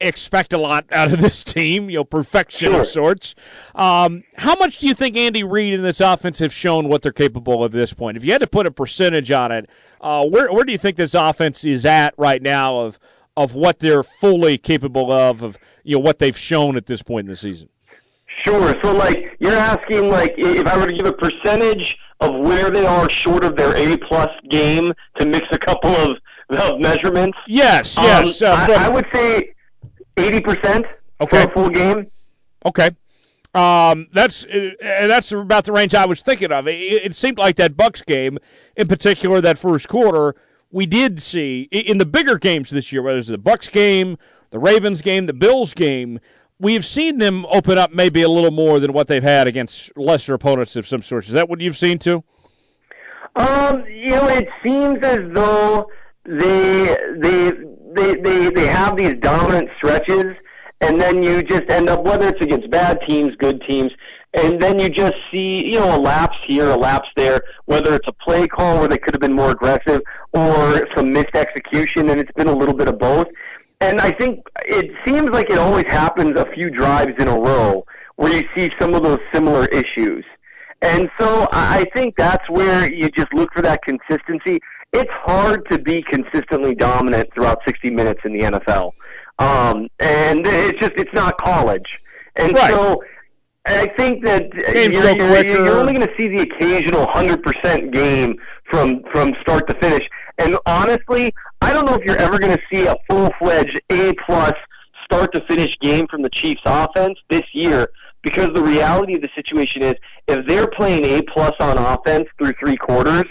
expect a lot out of this team, you know, perfection sure. of sorts. Um, how much do you think Andy Reid and this offense have shown what they're capable of at this point? If you had to put a percentage on it, uh, where where do you think this offense is at right now of of what they're fully capable of, of you know what they've shown at this point in the season. Sure. So, like, you're asking, like, if I were to give a percentage of where they are short of their A plus game to mix a couple of, of measurements. Yes. Yes. Um, uh, I, I, would say eighty percent okay. for a full game. Okay. Um, that's uh, that's about the range I was thinking of. It, it seemed like that Bucks game, in particular, that first quarter we did see in the bigger games this year, whether it's the Bucks game, the Ravens game, the Bills game, we have seen them open up maybe a little more than what they've had against lesser opponents of some sorts. Is that what you've seen too? Um, you know, it seems as though they they they they, they have these dominant stretches, and then you just end up whether it's against bad teams, good teams, and then you just see, you know, a lapse here, a lapse there, whether it's a play call where they could have been more aggressive or some missed execution, and it's been a little bit of both. And I think it seems like it always happens a few drives in a row where you see some of those similar issues. And so I think that's where you just look for that consistency. It's hard to be consistently dominant throughout 60 minutes in the NFL. Um, and it's just, it's not college. And right. so I think that you're, you're, you're, only going to see the occasional 100% game from from start to finish. And honestly, I don't know if you're ever going to see a full fledged A plus start to finish game from the Chiefs offense this year because the reality of the situation is if they're playing A plus on offense through three quarters,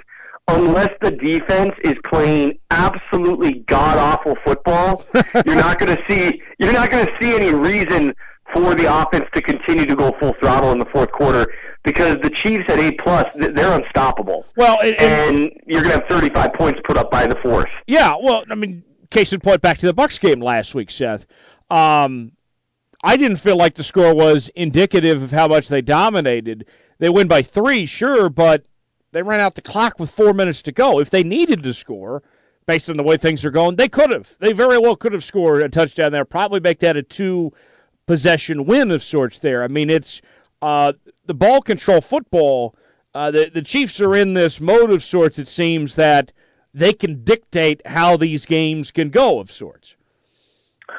unless the defense is playing absolutely god awful football, you're not going to see you're not going to see any reason for the offense to continue to go full throttle in the fourth quarter because the Chiefs at eight plus they're unstoppable. Well, it, and you're going to have 35 points put up by the fourth. Yeah, well, I mean, case in point, back to the Bucks game last week, Seth. Um, I didn't feel like the score was indicative of how much they dominated. They win by three, sure, but they ran out the clock with four minutes to go. If they needed to score, based on the way things are going, they could have. They very well could have scored a touchdown there. Probably make that a two possession win of sorts there. I mean, it's uh, the ball control football. Uh, the the Chiefs are in this mode of sorts. It seems that they can dictate how these games can go of sorts.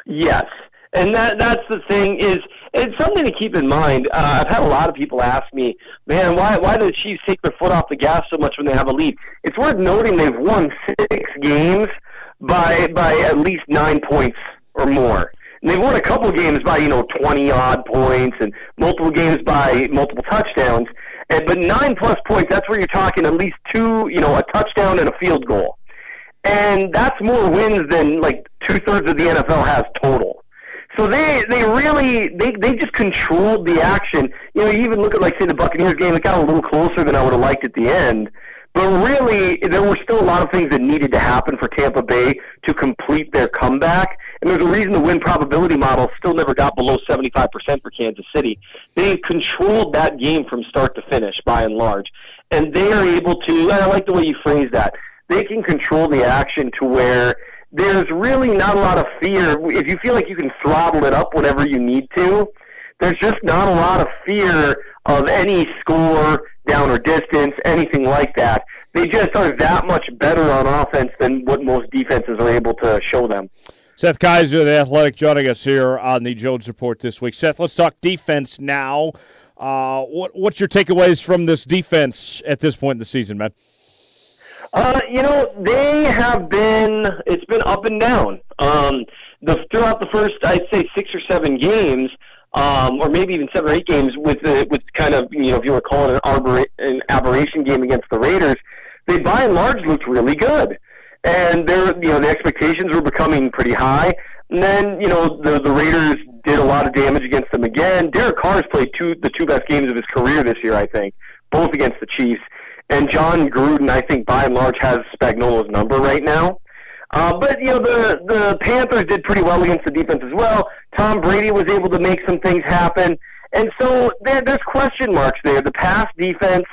Yes, and that that's the thing is it's something to keep in mind. Uh, I've had a lot of people ask me, man, why why do the Chiefs take their foot off the gas so much when they have a lead? It's worth noting they've won six games by by at least nine points or more. And they've won a couple games by you know twenty odd points and multiple games by multiple touchdowns. And, but nine plus points, that's where you're talking at least two, you know, a touchdown and a field goal. And that's more wins than like two thirds of the NFL has total. So they they really they they just controlled the action. You know, you even look at like say the Buccaneers game, it got a little closer than I would have liked at the end. But really, there were still a lot of things that needed to happen for Tampa Bay to complete their comeback. And there's a reason the win probability model still never got below 75% for Kansas City. They controlled that game from start to finish by and large. And they are able to, and I like the way you phrase that, they can control the action to where there's really not a lot of fear. If you feel like you can throttle it up whenever you need to, there's just not a lot of fear of any score, down or distance, anything like that. They just are that much better on offense than what most defenses are able to show them. Seth Keysor, the athletic, joining us here on the Jones Report this week. Seth, let's talk defense now. Uh, what, what's your takeaways from this defense at this point in the season, man? Uh, you know, they have been. It's been up and down. Um, the throughout the first, I'd say six or seven games, um, or maybe even seven or eight games, with the with kind of you know if you were calling an, arbor, an aberration game against the Raiders, they by and large looked really good, and their you know the expectations were becoming pretty high. And then you know the the Raiders did a lot of damage against them again. Derek Carr's played two the two best games of his career this year, I think, both against the Chiefs. And Jon Gruden, I think, by and large, has Spagnuolo's number right now. Uh, but you know the the Panthers did pretty well against the defense as well. Tom Brady was able to make some things happen, and so there, there's question marks there. The pass defense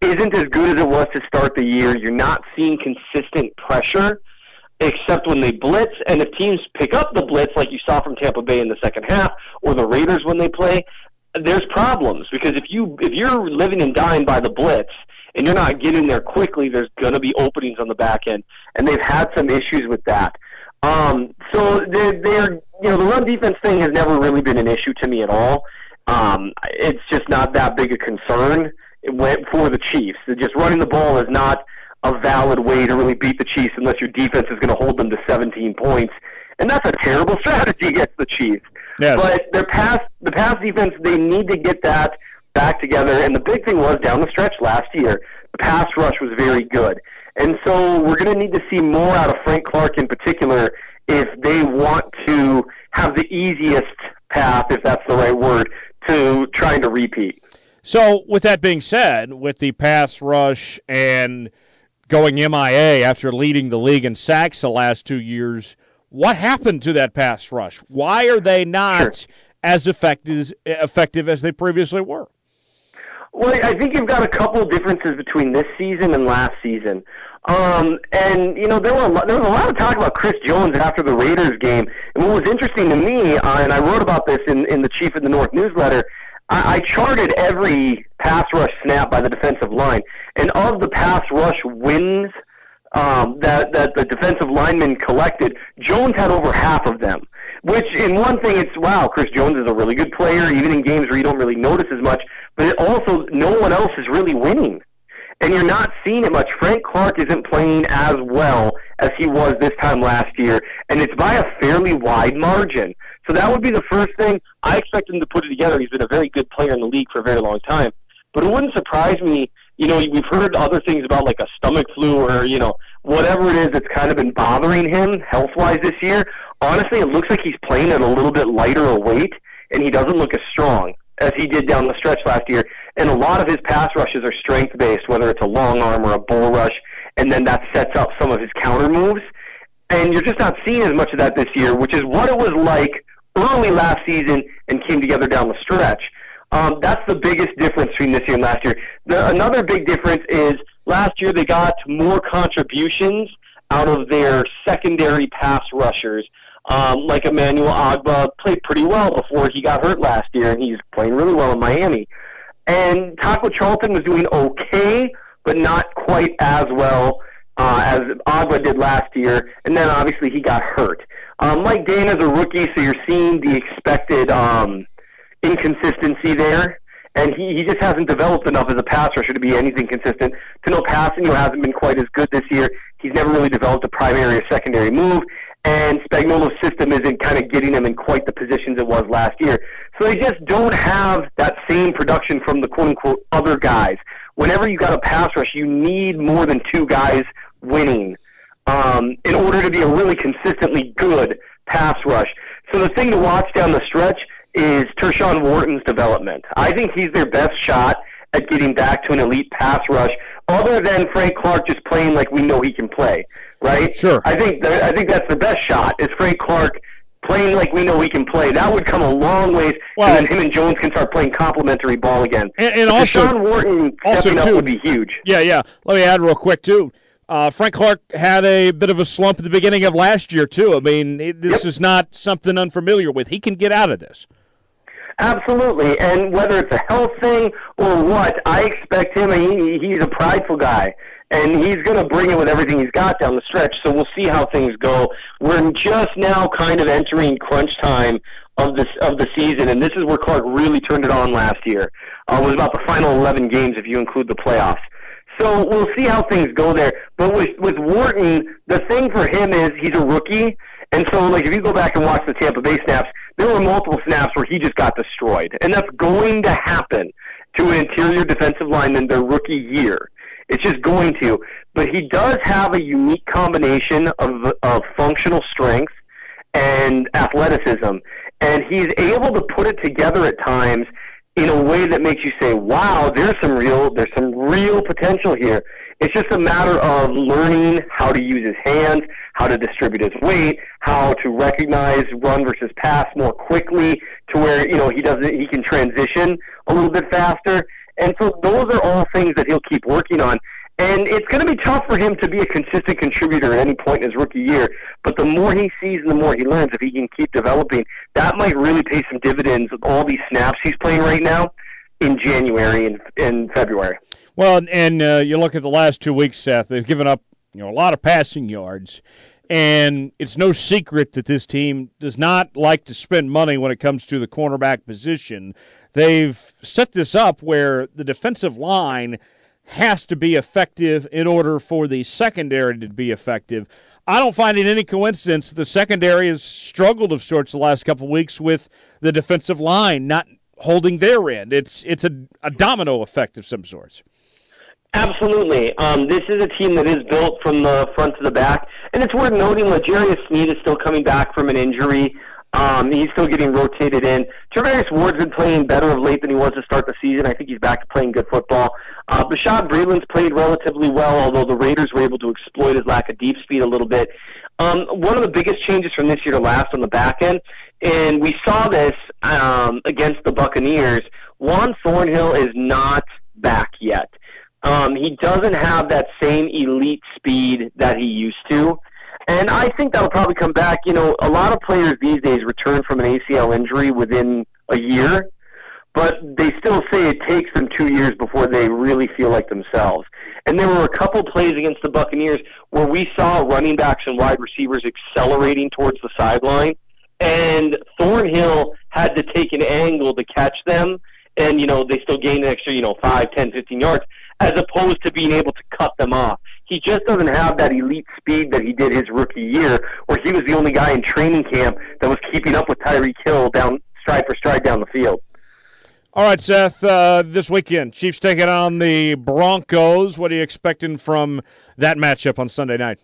isn't as good as it was to start the year. You're not seeing consistent pressure, except when they blitz. And if teams pick up the blitz, like you saw from Tampa Bay in the second half, or the Raiders when they play, there's problems because if you if you're living and dying by the blitz and you're not getting there quickly, there's going to be openings on the back end, and they've had some issues with that. Um, so they're, they're, you know, the run defense thing has never really been an issue to me at all. Um, it's just not that big a concern for the Chiefs. Just running the ball is not a valid way to really beat the Chiefs unless your defense is going to hold them to 17 points, and that's a terrible strategy against the Chiefs. Yes. But their pass, the pass defense, they need to get that back together. And the big thing was down the stretch last year, the pass rush was very good. And so we're going to need to see more out of Frank Clark in particular if they want to have the easiest path, if that's the right word, to trying to repeat. So, with that being said, with the pass rush and going MIA after leading the league in sacks the last two years, what happened to that pass rush? Why are they not sure. as effective, effective as they previously were? Well, I think you've got a couple differences between this season and last season. Um, and you know there were a lot, there was a lot of talk about Chris Jones after the Raiders game. And what was interesting to me, uh, and I wrote about this in in the Chief of the North newsletter, I, I charted every pass rush snap by the defensive line, and of the pass rush wins um, that that the defensive linemen collected, Jones had over half of them. Which, in one thing, it's wow, Chris Jones is a really good player, even in games where you don't really notice as much. But it also, no one else is really winning, and you're not seeing it much. Frank Clark isn't playing as well as he was this time last year, and it's by a fairly wide margin. So that would be the first thing. I expect him to put it together. He's been a very good player in the league for a very long time. But it wouldn't surprise me. You know, we've heard other things about like a stomach flu or you know whatever it is that's kind of been bothering him health wise this year. Honestly, it looks like he's playing at a little bit lighter a weight, and he doesn't look as strong as he did down the stretch last year. And a lot of his pass rushes are strength based, whether it's a long arm or a bull rush, and then that sets up some of his counter moves. And you're just not seeing as much of that this year, which is what it was like early last season and came together down the stretch. Um, that's the biggest difference between this year and last year. The, another big difference is last year they got more contributions out of their secondary pass rushers. Um, like Emmanuel Ogbah played pretty well before he got hurt last year, and he's playing really well in Miami. And Taco Charlton was doing okay, but not quite as well uh, as Ogbah did last year. And then obviously he got hurt. Um, Mike Danna's a rookie, so you're seeing the expected um, inconsistency there, and he, he just hasn't developed enough as a pass rusher to be anything consistent. Tanoh Kpassagnon, who hasn't been quite as good this year. He's never really developed a primary or secondary move, and Spagnuolo's system isn't kind of getting them in quite the positions it was last year. So they just don't have that same production from the quote unquote other guys. Whenever you got a pass rush, you need more than two guys winning um, in order to be a really consistently good pass rush. So the thing to watch down the stretch is Tershawn Wharton's development. I think he's their best shot at getting back to an elite pass rush, other than Frank Clark just playing like we know he can play, right? Sure. I think I think that's the best shot is Frank Clark playing like we know he can play. That would come a long ways, Well- and then him and Jones can start playing complementary ball again. And- and also- Deshaun Wharton also, stepping up too- would be huge. Yeah, yeah. Let me add real quick too. Uh, Frank Clark had a bit of a slump at the beginning of last year too. I mean, it, this Yep. is not something unfamiliar with. He can get out of this. Absolutely, and whether it's a health thing or what, I expect him. He, he's a prideful guy, and he's going to bring it with everything he's got down the stretch. So we'll see how things go. We're just now kind of entering crunch time of this of the season, and this is where Clark really turned it on last year. Uh, was about the final 11 games if you include the playoffs. So we'll see how things go there. But with with Wharton, the thing for him is he's a rookie, and so like if you go back and watch the Tampa Bay snaps, there were multiple snaps where he just got destroyed, and that's going to happen to an interior defensive lineman their rookie year. It's just going to. But he does have a unique combination of of functional strength and athleticism, and he's able to put it together at times in a way that makes you say, "Wow, there's some real there's some real potential here." It's just a matter of learning how to use his hands, how to distribute his weight, how to recognize run versus pass more quickly to where, you know, he doesn't he can transition a little bit faster. And so those are all things that he'll keep working on. And it's going to be tough for him to be a consistent contributor at any point in his rookie year. But the more he sees and the more he learns, if he can keep developing, that might really pay some dividends with all these snaps he's playing right now in January and in February. Well, and, and uh, you look at the last two weeks, Seth. They've given up you know a lot of passing yards, and it's no secret that this team does not like to spend money when it comes to the cornerback position. They've set this up where the defensive line has to be effective in order for the secondary to be effective. I don't find it any coincidence that the secondary has struggled of sorts the last couple weeks with the defensive line not holding their end. It's it's a, a domino effect of some sorts. Absolutely. Um, this is a team that is built from the front to the back. And it's worth noting L'Jarius Sneed is still coming back from an injury. Um, he's still getting rotated in. Charvarius Ward's been playing better of late than he was to start the season. I think he's back to playing good football. Uh, Bashaud Breeland's played relatively well, although the Raiders were able to exploit his lack of deep speed a little bit. Um, one of the biggest changes from this year to last on the back end, and we saw this um, against the Buccaneers, Juan Thornhill is not back yet. Um, he doesn't have that same elite speed that he used to. And I think that'll probably come back. You know, a lot of players these days return from an ACL injury within a year, but they still say it takes them two years before they really feel like themselves. And there were a couple plays against the Buccaneers where we saw running backs and wide receivers accelerating towards the sideline, and Thornhill had to take an angle to catch them, and, you know, they still gained an extra, you know, five, ten, fifteen yards, as opposed to being able to cut them off. He just doesn't have that elite speed that he did his rookie year, where he was the only guy in training camp that was keeping up with Tyreek Hill down stride for stride down the field. All right, Seth. Uh, this weekend, Chiefs taking on the Broncos. What are you expecting from that matchup on Sunday night?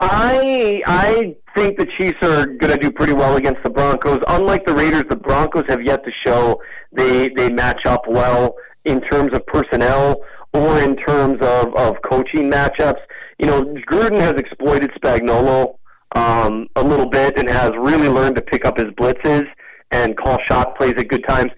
I I think the Chiefs are going to do pretty well against the Broncos. Unlike the Raiders, the Broncos have yet to show they they match up well in terms of personnel or in terms of, of coaching matchups. You know, Gruden has exploited Spagnuolo um, a little bit and has really learned to pick up his blitzes and call shot plays at good times.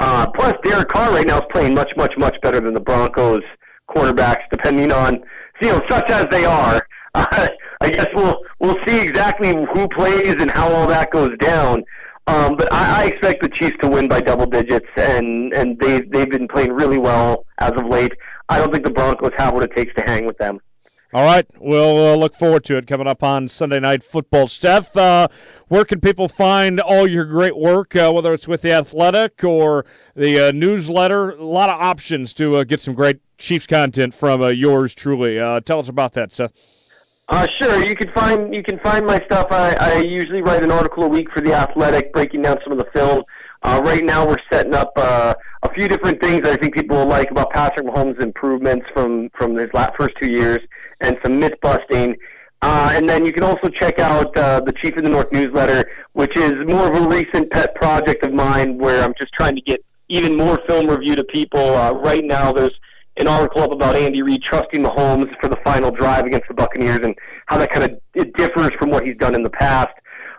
Uh, plus, Derek Carr right now is playing much, much, much better than the Broncos cornerbacks, depending on you know, such as they are. Uh, I guess we'll we'll see exactly who plays and how all that goes down. Um, but I, I expect the Chiefs to win by double digits, and and they they've been playing really well as of late. I don't think the Broncos have what it takes to hang with them. All right, we'll uh, look forward to it coming up on Sunday Night Football. Steph, uh, where can people find all your great work, uh, whether it's with the Athletic or the uh, newsletter? A lot of options to uh, get some great Chiefs content from uh, yours truly. tell us about that, Seth. Sure. You can find you can find my stuff. I, I usually write an article a week for the Athletic, breaking down some of the film. Uh, right now, we're setting up uh, a few different things that I think people will like about Patrick Mahomes' improvements from from his last first two years and some myth busting. Uh, and then you can also check out uh, the Chief of the North newsletter, which is more of a recent pet project of mine where I'm just trying to get even more film review to people. Uh, right now, there's an article up about Andy Reid trusting Mahomes for the final drive against the Buccaneers and how that kind of it differs from what he's done in the past.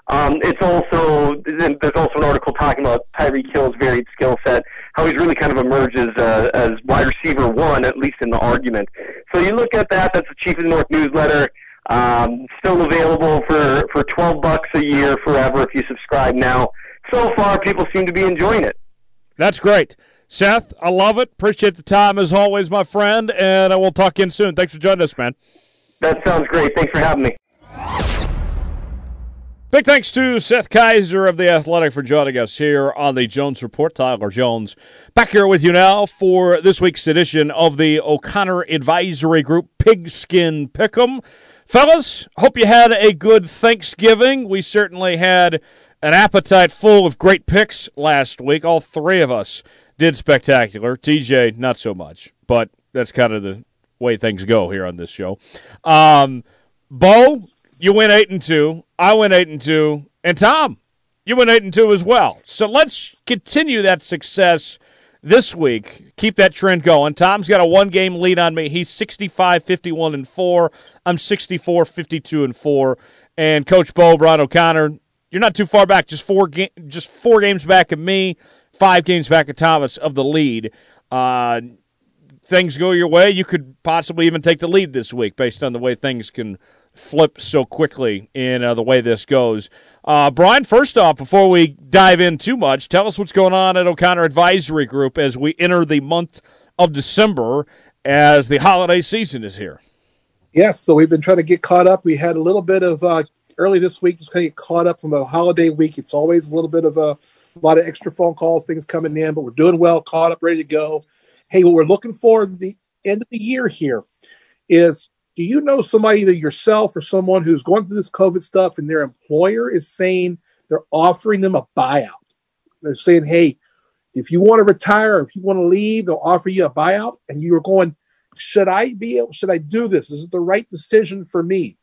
Um, it's also there's also an article talking about Tyreek Hill's varied skill set, how he's really kind of emerged as, uh, as wide receiver one, at least in the argument. So you look at that. That's the Chief of North newsletter. Um, still available for for 12 bucks a year forever if you subscribe now. So far, people seem to be enjoying it. That's great. Seth, I love it. Appreciate the time as always, my friend, and uh, I will talk in soon. Thanks for joining us, man. That sounds great. Thanks for having me. Big thanks to Seth Keysor of The Athletic for joining us here on the Jones Report. Tyler Jones back here with you now for this week's edition of the O'Connor Advisory Group Pigskin Pick'em. Fellas, hope you had a good Thanksgiving. We certainly had an appetite full of great picks last week. All three of us did spectacular. TJ, not so much, but that's kind of the way things go here on this show. Um, Bo, you went eight and two. I went eight and two, and Tom, you went eight and two as well. So let's continue that success this week. Keep that trend going. Tom's got a one game lead on me. He's 65 51 and 4. I'm 64 52 and 4. And Coach Bo Brian O'Connor, you're not too far back. Just four ga- just four games back of me, five games back of Thomas of the lead. Uh, things go your way, you could possibly even take the lead this week based on the way things can flip so quickly in uh, the way this goes. Uh, Brian, first off, before we dive in too much, tell us what's going on at O'Connor Advisory Group as we enter the month of December as the holiday season is here. Yes, so we've been trying to get caught up. We had a little bit of uh, early this week, just kind of get caught up from a holiday week. It's always a little bit of a, a lot of extra phone calls, things coming in, but we're doing well, caught up, ready to go. Hey, what we're looking for the end of the year here is do you know somebody either yourself or someone who's going through this COVID stuff and their employer is saying they're offering them a buyout? They're saying, hey, if you want to retire, if you want to leave, they'll offer you a buyout. And you're going, should I be able, should I do this? Is it the right decision for me?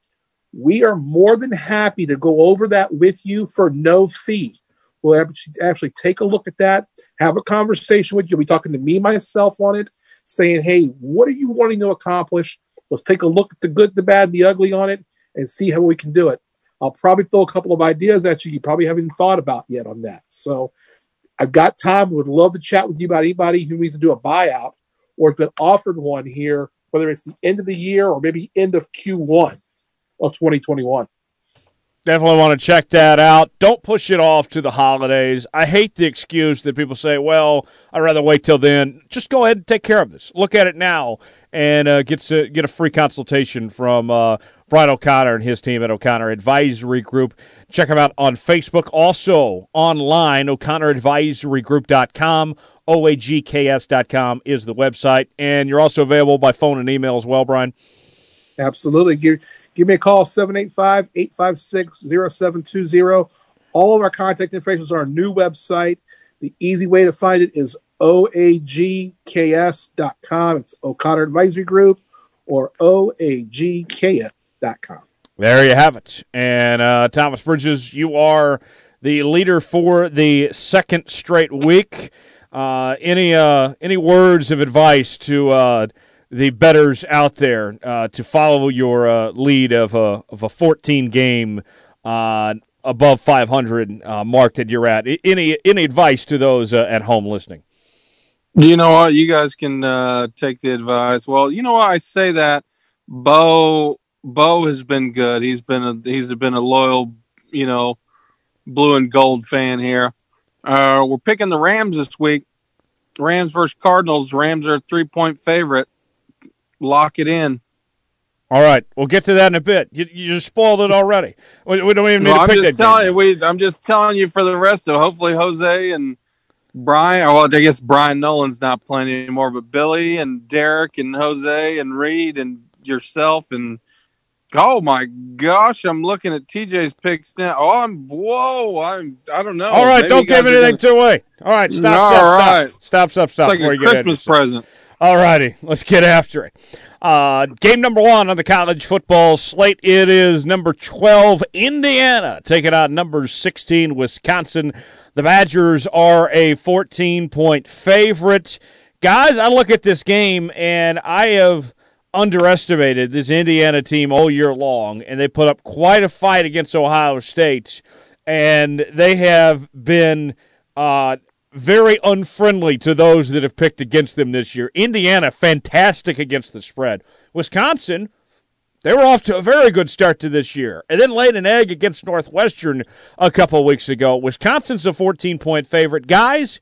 We are more than happy to go over that with you for no fee. We'll actually take a look at that, have a conversation with you. We'll be talking to me myself on it, saying, hey, what are you wanting to accomplish? Let's take a look at the good, the bad, the ugly on it and see how we can do it. I'll probably throw a couple of ideas at you you probably haven't thought about yet on that. So I've got time. Would love to chat with you about anybody who needs to do a buyout or has been offered one here, whether it's the end of the year or maybe end of Q1 of 2021. Definitely want to check that out. Don't push it off to the holidays. I hate the excuse that people say, well, I'd rather wait till then. Just go ahead and take care of this. Look at it now and uh, get, to, get a free consultation from uh, Brian O'Connor and his team at O'Connor Advisory Group. Check them out on Facebook. Also online, o'connoradvisorygroup.com. OAGKS.com is the website. And you're also available by phone and email as well, Brian. Absolutely. Give me a call, 785 856 0720. All of our contact information is on our new website. The easy way to find it is oagks.com. It's O'Connor Advisory Group or oagks.com. There you have it. And uh, Thomas Bridges, you are the leader for the second straight week. Uh, any uh, any words of advice to uh, the betters out there uh, to follow your uh, lead of a of a 14 game uh, above 500 mark that you're at? Any any advice to those at home listening? You know what? You guys can take the advice. Well, you know why I say that. Bo Bo has been good. He's been a he's been a loyal, you know, blue and gold fan here. Uh, we're picking the Rams this week. Rams versus Cardinals. Rams are a three point favorite. Lock it in. All right, we'll get to that in a bit. You, you just spoiled it already. We, we don't even need to I'm pick just that. telling game. we, I'm just telling you for the rest of hopefully Jose and Brian. Well, I guess Brian Nolan's not playing anymore, but Billy and Derek and Jose and Reed and yourself and oh my gosh, I'm looking at TJ's picks now. Oh, I'm whoa, I'm I don't know. All right, Maybe don't give anything gonna- away. All right, stop, All stop, right. stop, stop, stop, stop. It's like before a you get Christmas into something. All righty, let's get after it. Uh, game number one on the college football slate. It is number 12, Indiana, taking out number 16, Wisconsin. The Badgers are a 14 point favorite. Guys, I look at this game and I have underestimated this Indiana team all year long, and they put up quite a fight against Ohio State, and they have been. Uh, very unfriendly to those that have picked against them this year. Indiana, fantastic against the spread. Wisconsin, they were off to a very good start to this year and then laid an egg against Northwestern a couple weeks ago. Wisconsin's a 14 point favorite. Guys,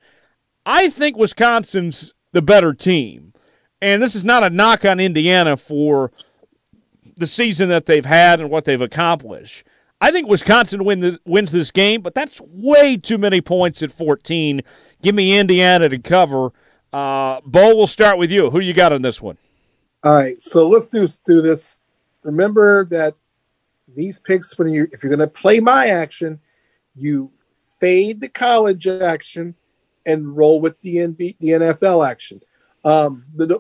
I think Wisconsin's the better team. And this is not a knock on Indiana for the season that they've had and what they've accomplished. I think Wisconsin win the, wins this game, but that's way too many points at 14. Give me Indiana to cover. Uh, Bo, we'll start with you. Who you got on this one? All right, so let's do do this. Remember that these picks, when you if you're going to play my action, you fade the college action and roll with the NB, the NFL action. Um, the,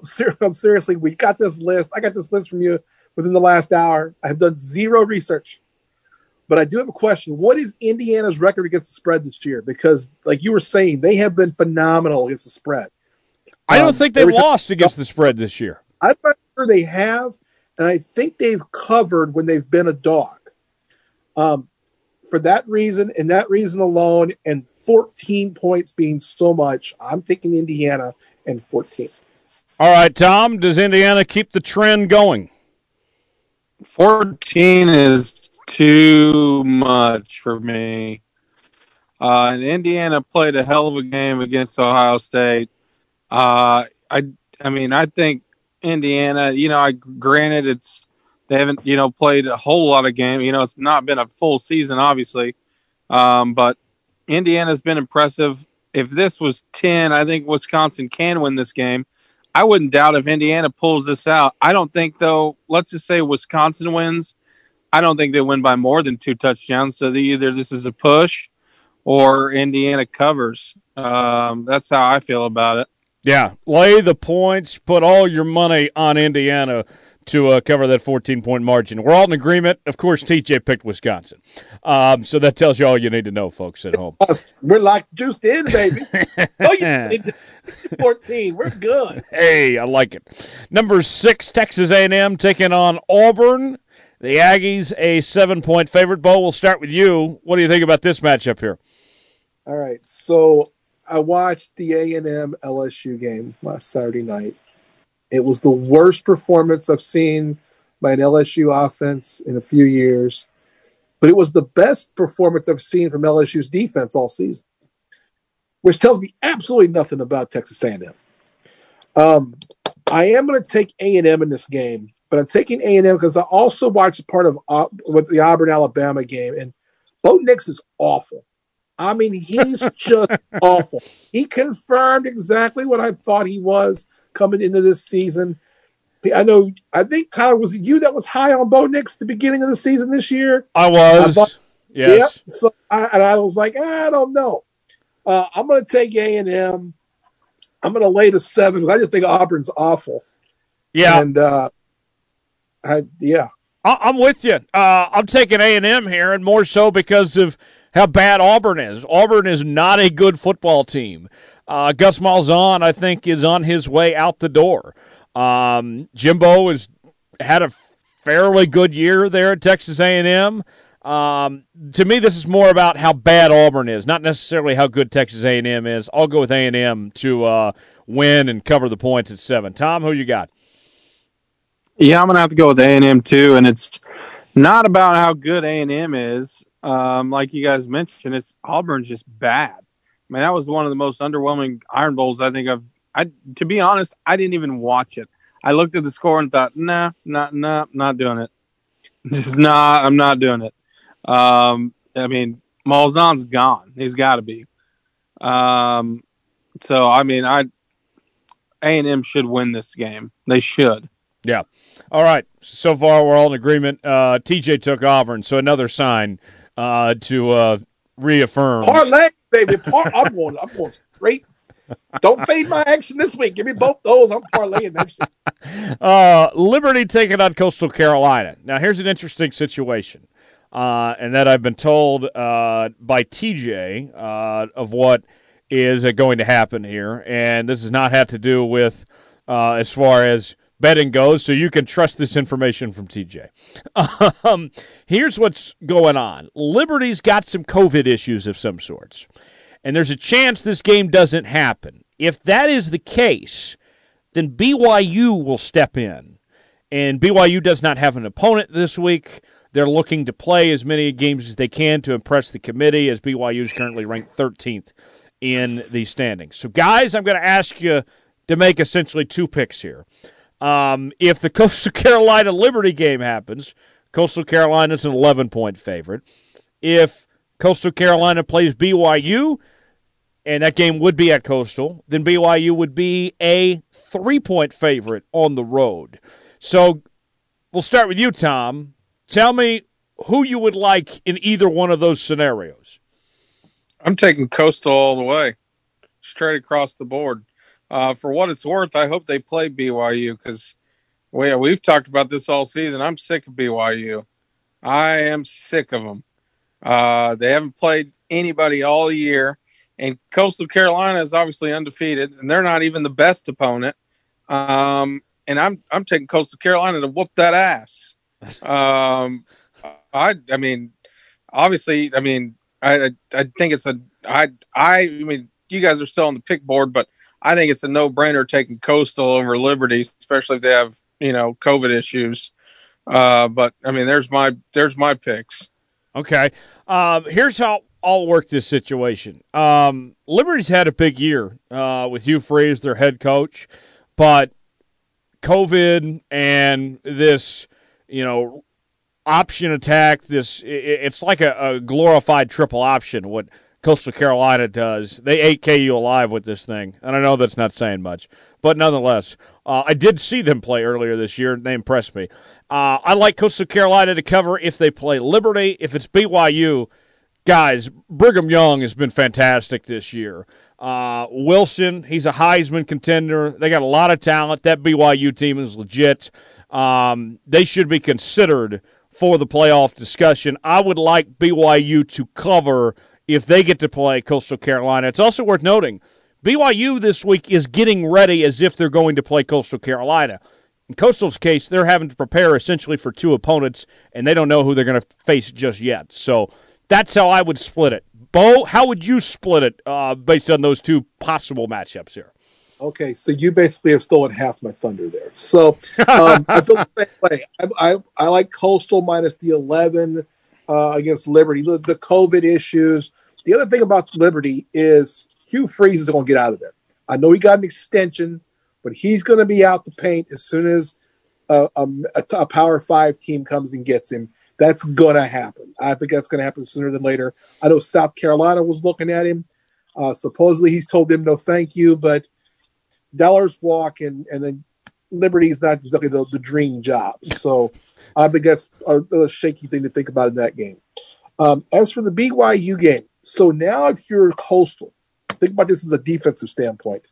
seriously, we got this list. I got this list from you within the last hour. I have done zero research, but I do have a question. What is Indiana's record against the spread this year? Because, like you were saying, they have been phenomenal against the spread. I don't Um, think they every time- lost against the spread this year. I'm not sure they have, and I think they've covered when they've been a dog. Um, for that reason and that reason alone, and 14 points being so much, I'm taking Indiana and 14. All right, Tom, does Indiana keep the trend going? 14 is too much for me. Uh, and Indiana played a hell of a game against Ohio State. Uh, I, I mean, I think Indiana. You know, I granted it's they haven't you know played a whole lot of game. You know, it's not been a full season, obviously, um, but Indiana's been impressive. If this was 10, I think Wisconsin can win this game. I wouldn't doubt if Indiana pulls this out. I don't think though. Let's just say Wisconsin wins. I don't think they win by more than two touchdowns. So the, either this is a push or Indiana covers. Um, that's how I feel about it. Yeah, lay the points, put all your money on Indiana to uh, cover that 14 point margin. We're all in agreement. Of course, TJ picked Wisconsin. Um, so that tells you all you need to know, folks at home. We're like juiced in, baby. oh, you 14. We're good. Hey, I like it. Number six, Texas A&M taking on Auburn. The Aggies, a seven-point favorite. Bo, we'll start with you. What do you think about this matchup here? All right. So I watched the A&M LSU game last Saturday night. It was the worst performance I've seen by an LSU offense in a few years, but it was the best performance I've seen from LSU's defense all season, which tells me absolutely nothing about Texas A&M. Um, I am going to take A&M in this game, but I'm taking A&M because I also watched part of uh, with the Auburn Alabama game, and Bo Nix is awful. I mean, he's just awful. He confirmed exactly what I thought he was coming into this season. I know. I think Tyler was it you that was high on Bo Nix at the beginning of the season this year. I was. I thought- yes. Yep. So I, and I was like, I don't know. Uh, I'm going to take A and M. I'm going to lay the seven because I just think Auburn's awful. Yeah. And uh, I, yeah, I- I'm with you. Uh, I'm taking A and M here, and more so because of how bad Auburn is. Auburn is not a good football team. Uh, Gus Malzahn, I think, is on his way out the door. Um, Jimbo has had a fairly good year there at Texas A&M. Um, to me, this is more about how bad Auburn is, not necessarily how good Texas A&M is. I'll go with A&M to uh, win and cover the points at seven. Tom, who you got? Yeah, I'm gonna have to go with A and M too, and it's not about how good A and M is. Um, like you guys mentioned, it's Auburn's just bad. I mean, that was one of the most underwhelming Iron Bowls I think I've. I to be honest, I didn't even watch it. I looked at the score and thought, nah, not, nah, not doing it. Just nah, I'm not doing it. Um, I mean, Malzahn's gone. He's got to be. Um, so I mean, I A and M should win this game. They should. Yeah. All right. So far, we're all in agreement. Uh, TJ took Auburn, so another sign uh, to uh, reaffirm. Parlay, baby. Par- I'm going. I'm going straight. Don't fade my action this week. Give me both those. I'm parlaying that year. Uh, Liberty taking on Coastal Carolina. Now, here's an interesting situation, uh, and that I've been told uh, by TJ uh, of what is uh, going to happen here, and this has not had to do with uh, as far as betting goes, so you can trust this information from TJ. Um, here's what's going on Liberty's got some COVID issues of some sorts, and there's a chance this game doesn't happen. If that is the case, then BYU will step in. And BYU does not have an opponent this week. They're looking to play as many games as they can to impress the committee, as BYU is currently ranked 13th in the standings. So, guys, I'm going to ask you to make essentially two picks here. Um, if the Coastal Carolina Liberty game happens, Coastal Carolina is an 11 point favorite. If Coastal Carolina plays BYU, and that game would be at Coastal, then BYU would be a three point favorite on the road. So we'll start with you, Tom. Tell me who you would like in either one of those scenarios. I'm taking Coastal all the way, straight across the board. Uh, for what it's worth, I hope they play BYU because we, we've talked about this all season. I'm sick of BYU. I am sick of them. Uh, they haven't played anybody all year, and Coastal Carolina is obviously undefeated, and they're not even the best opponent. Um, and I'm I'm taking Coastal Carolina to whoop that ass. Um, I I mean, obviously, I mean, I I, I think it's a I I I mean, you guys are still on the pick board, but I think it's a no brainer taking Coastal over Liberty, especially if they have you know COVID issues. Uh, but I mean, there's my there's my picks. Okay. Um, here's how I'll work this situation. Um, Liberty's had a big year uh, with Hugh Freeze, their head coach, but COVID and this, you know, option attack. This it's like a, a glorified triple option. What Coastal Carolina does, they ate KU alive with this thing. And I know that's not saying much, but nonetheless, uh, I did see them play earlier this year. They impressed me. Uh, I like Coastal Carolina to cover if they play Liberty. If it's BYU, guys, Brigham Young has been fantastic this year. Uh, Wilson, he's a Heisman contender. They got a lot of talent. That BYU team is legit. Um, they should be considered for the playoff discussion. I would like BYU to cover if they get to play Coastal Carolina. It's also worth noting BYU this week is getting ready as if they're going to play Coastal Carolina. In Coastal's case, they're having to prepare essentially for two opponents, and they don't know who they're going to face just yet. So that's how I would split it. Bo, how would you split it uh, based on those two possible matchups here? Okay, so you basically have stolen half my thunder there. So um, I feel the same way. I, I, I, like Coastal minus the 11 uh, against Liberty. The, the COVID issues. The other thing about Liberty is Hugh Freeze is going to get out of there. I know he got an extension but he's going to be out the paint as soon as a, a, a, Power Five team comes and gets him. That's going to happen. I think that's going to happen sooner than later. I know South Carolina was looking at him. Uh, supposedly, he's told them no, thank you. But Dollars walk, and and then Liberty's not exactly the, the dream job. So I think that's a, a, shaky thing to think about in that game. Um, as for the BYU game, so now if you're coastal, think about this as a defensive standpoint.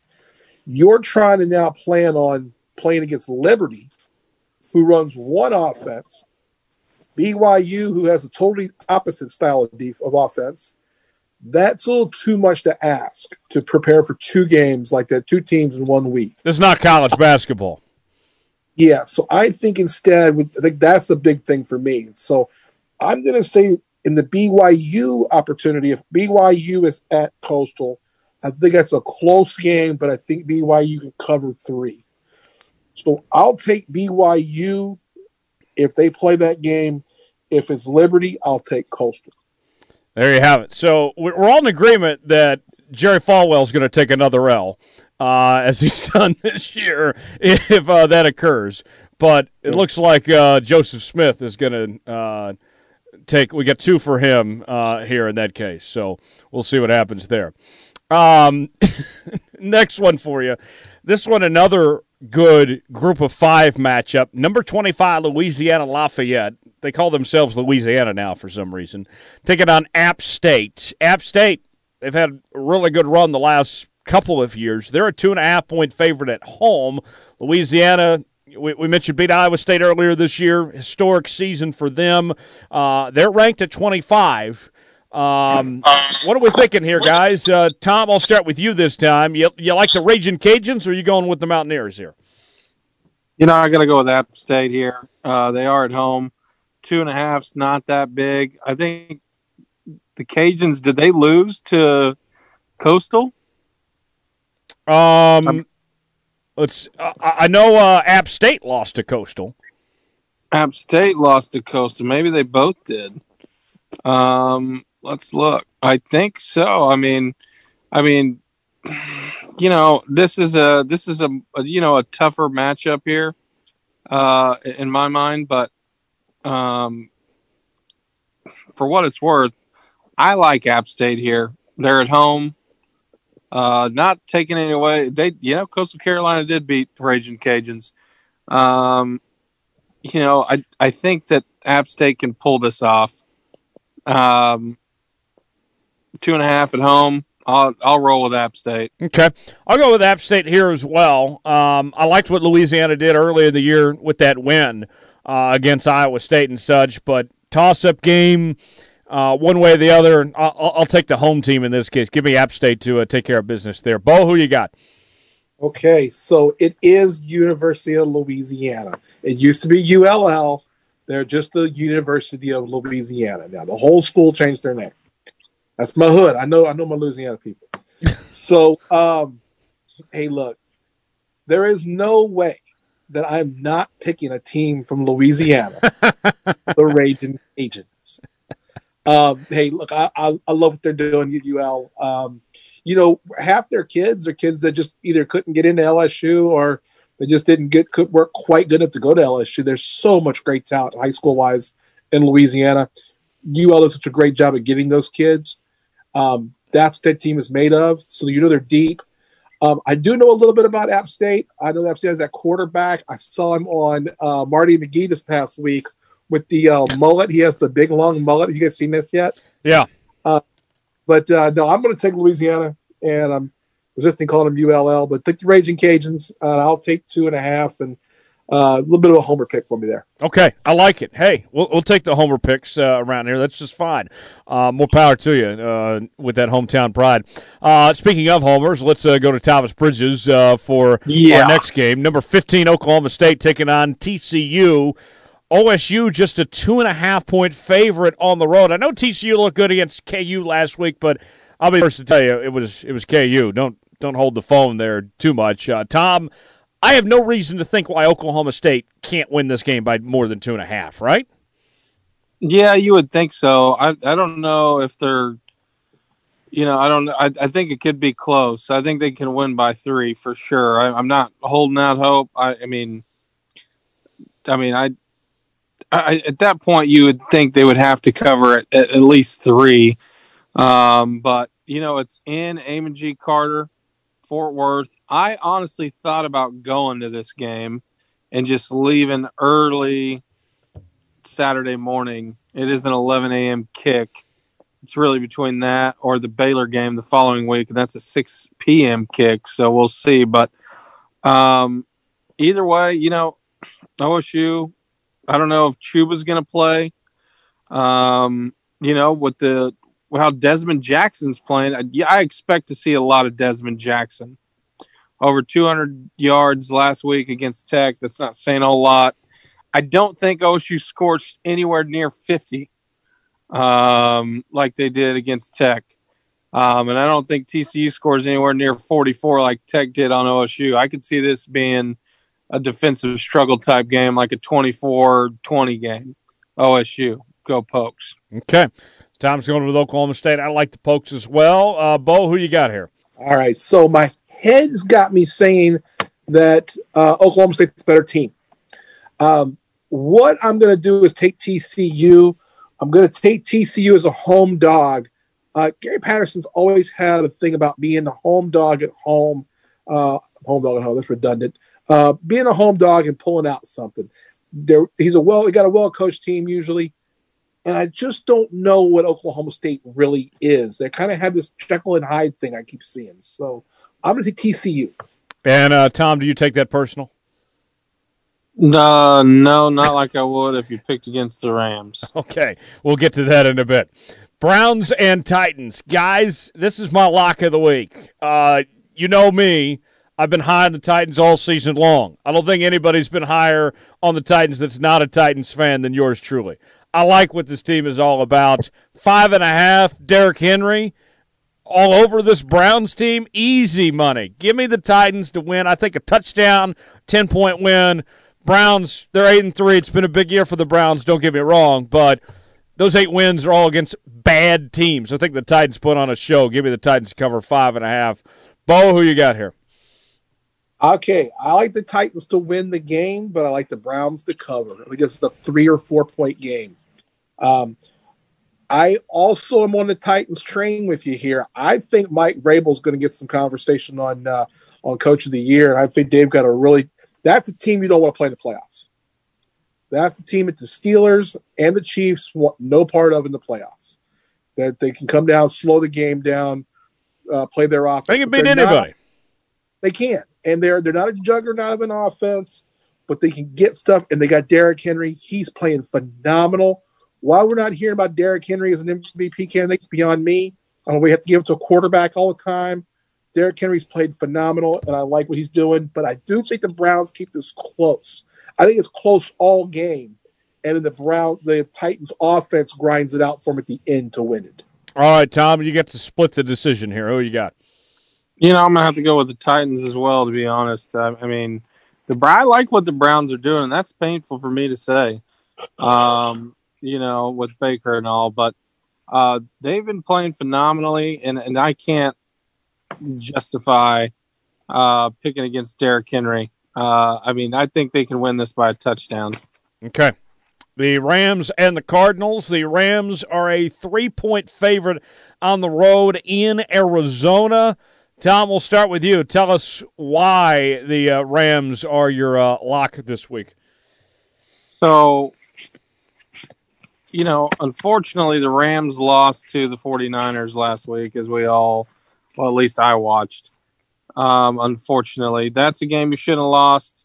You're trying to now plan on playing against Liberty, who runs one offense, BYU, who has a totally opposite style of, def- of offense. That's a little too much to ask to prepare for two games like that, two teams in one week. It's not college basketball. Yeah, so I think instead, I think that's a big thing for me. So I'm going to say in the BYU opportunity, if BYU is at Coastal, I think that's a close game, but I think BYU can cover three. So I'll take BYU if they play that game. If it's Liberty, I'll take Coastal. There you have it. So we're all in agreement that Jerry Falwell is going to take another L, uh, as he's done this year, if uh, that occurs. But it looks like uh, Joseph Smith is going to uh, take. We got two for him uh, here in that case, so we'll see what happens there. Um, next one for you. This one, another good group of five matchup. Number 25, Louisiana Lafayette. They call themselves Louisiana now for some reason. Taking on App State. App State, they've had a really good run the last couple of years. They're a two and a half point favorite at home. Louisiana, we, we mentioned beat Iowa State earlier this year. Historic season for them. Uh, they're ranked at 25. Um, what are we thinking here, guys? Uh, Tom, I'll start with you this time. You, you like the Raging Cajuns, or are you going with the Mountaineers here? You know, I got to go with App State here. Uh, they are at home. Two and a half's not that big. I think the Cajuns did they lose to Coastal? Um, let's. Uh, I know uh, App State lost to Coastal. App State lost to Coastal. Maybe they both did. Um, let's look. I think so. I mean, I mean, you know, this is a this is a, a you know a tougher matchup here, uh, in my mind. But um, for what it's worth, I like App State here. They're at home. Uh, not taking any away. They, you know, Coastal Carolina did beat the Raging Cajuns. Um, you know, I I think that App State can pull this off. Um, two and a half at home. I'll I'll roll with App State. Okay, I'll go with App State here as well. Um, I liked what Louisiana did earlier in the year with that win uh, against Iowa State and such, but toss up game. Uh, one way or the other, I'll, I'll, take the home team in this case. Give me App State to uh, take care of business there. Bo, who you got? Okay, so it is University of Louisiana. It used to be ULL. They're just the University of Louisiana now. The whole school changed their name. That's my hood. I know. I know my Louisiana people. so, um, hey, look, there is no way that I'm not picking a team from Louisiana, the Raging Cajuns. Um, hey, look, I, I, I, love what they're doing at UL. Um, you know, half their kids are kids that just either couldn't get into LSU or they just didn't get could work quite good enough to go to LSU. There's so much great talent, high school wise, in Louisiana. UL does such a great job of getting those kids. Um, that's what that team is made of. So you know they're deep. Um, I do know a little bit about App State. I know App State has that quarterback. I saw him on uh, Marty McGee this past week with the uh, mullet. He has the big long mullet. Have you guys seen this yet? Yeah. Uh, but uh, no, I'm going to take Louisiana, and I'm resisting calling them ULL, but the Raging Cajuns. Uh, I'll take two and a half, and uh, a little bit of a homer pick for me there. Okay, I like it. Hey, we'll, we'll take the homer picks uh, around here. That's just fine. Uh, more power to you uh, with that hometown pride. Uh, speaking of homers, let's uh, go to Thomas Bridges for yeah. our next game. Number 15, Oklahoma State taking on TCU. OSU just a two and a half point favorite on the road. I know TCU looked good against KU last week, but I'll be first to tell you it was it was KU. Don't don't hold the phone there too much. Uh, Tom, I have no reason to think why Oklahoma State can't win this game by more than two and a half, right? Yeah, you would think so. I I don't know if they're, you know, I don't. I I think it could be close. I think they can win by three for sure. I, am not holding out hope. I I mean, I mean I I, at that point, you would think they would have to cover at, at, least three. Um, but, you know, it's in Amon G. Carter, Fort Worth. I honestly thought about going to this game and just leaving early Saturday morning. It is an 11 a.m. kick. It's really between that or the Baylor game the following week, and that's a 6 p.m. kick. So we'll see. But um, either way, you know, OSU I don't know if Chuba's going to play. Um, you know, with the how Dezmon Jackson's playing, I, I expect to see a lot of Dezmon Jackson. Over 200 yards last week against Tech. That's not saying a lot. I don't think OSU scorched anywhere near 50 um, like they did against Tech. Um, and I don't think TCU scores anywhere near 44 like Tech did on OSU. I could see this being a defensive struggle type game, like a 24 20 game. OSU, go Pokes. Okay. Tom's going with Oklahoma State. I like the Pokes as well. Uh, Bo, who you got here? All right. So my head's got me saying that uh, Oklahoma State's a better team. Um, what I'm going to do is take TCU. I'm going to take TCU as a home dog. Uh, Gary Patterson's always had a thing about being a home dog at home. Uh, home dog at home. That's redundant. Uh, being a home dog and pulling out something. There, he's a well. He got a well coached team usually, and I just don't know what Oklahoma State really is. They kind of have this Jekyll and Hyde thing I keep seeing. So I'm going to take TCU. And uh, Tom, do you take that personal? No, no, not like I would if you picked against the Rams. Okay, we'll get to that in a bit. Browns and Titans, guys. This is my lock of the week. Uh, you know me. I've been high on the Titans all season long. I don't think anybody's been higher on the Titans that's not a Titans fan than yours truly. I like what this team is all about. Five and a half, Derrick Henry, all over this Browns team. Easy money. Give me the Titans to win. I think a touchdown, 10 point win. Browns, they're 8 and 3. It's been a big year for the Browns, don't get me wrong, but those eight wins are all against bad teams. I think the Titans put on a show. Give me the Titans to cover five and a half. Bo, who you got here? Okay, I like the Titans to win the game, but I like the Browns to cover. I think it's a three or four point game. Um, I also am on the Titans train with you here. I think Mike Vrabel's going to get some conversation on uh, on Coach of the Year, and I think they've got a really. That's a team you don't want to play in the playoffs. That's the team that the Steelers and the Chiefs want no part of in the playoffs. That they can come down, slow the game down, uh, play their offense. They can beat anybody. Not, they can and they're they're not a juggernaut of an offense, but they can get stuff. And they got Derrick Henry; he's playing phenomenal. Why we're not hearing about Derrick Henry as an MVP candidate beyond me. I don't. We have to give it to a quarterback all the time. Derrick Henry's played phenomenal, and I like what he's doing. But I do think the Browns keep this close. I think it's close all game, and then the Brown, the Titans offense grinds it out for them at the end to win it. All right, Tom, you get to split the decision here. Who you got? You know, I'm gonna have to go with the Titans as well. To be honest, I, I mean, the I like what the Browns are doing. That's painful for me to say. Um, you know, with Baker and all, but uh, they've been playing phenomenally, and and I can't justify uh, picking against Derrick Henry. Uh, I mean, I think they can win this by a touchdown. Okay. The Rams and the Cardinals. The Rams are a three point favorite on the road in Arizona. Tom, we'll start with you. Tell us why the uh, Rams are your uh, lock this week. So, you know, unfortunately, the Rams lost to the 49ers last week, as we all, well, at least I watched. Um, unfortunately, that's a game you shouldn't have lost.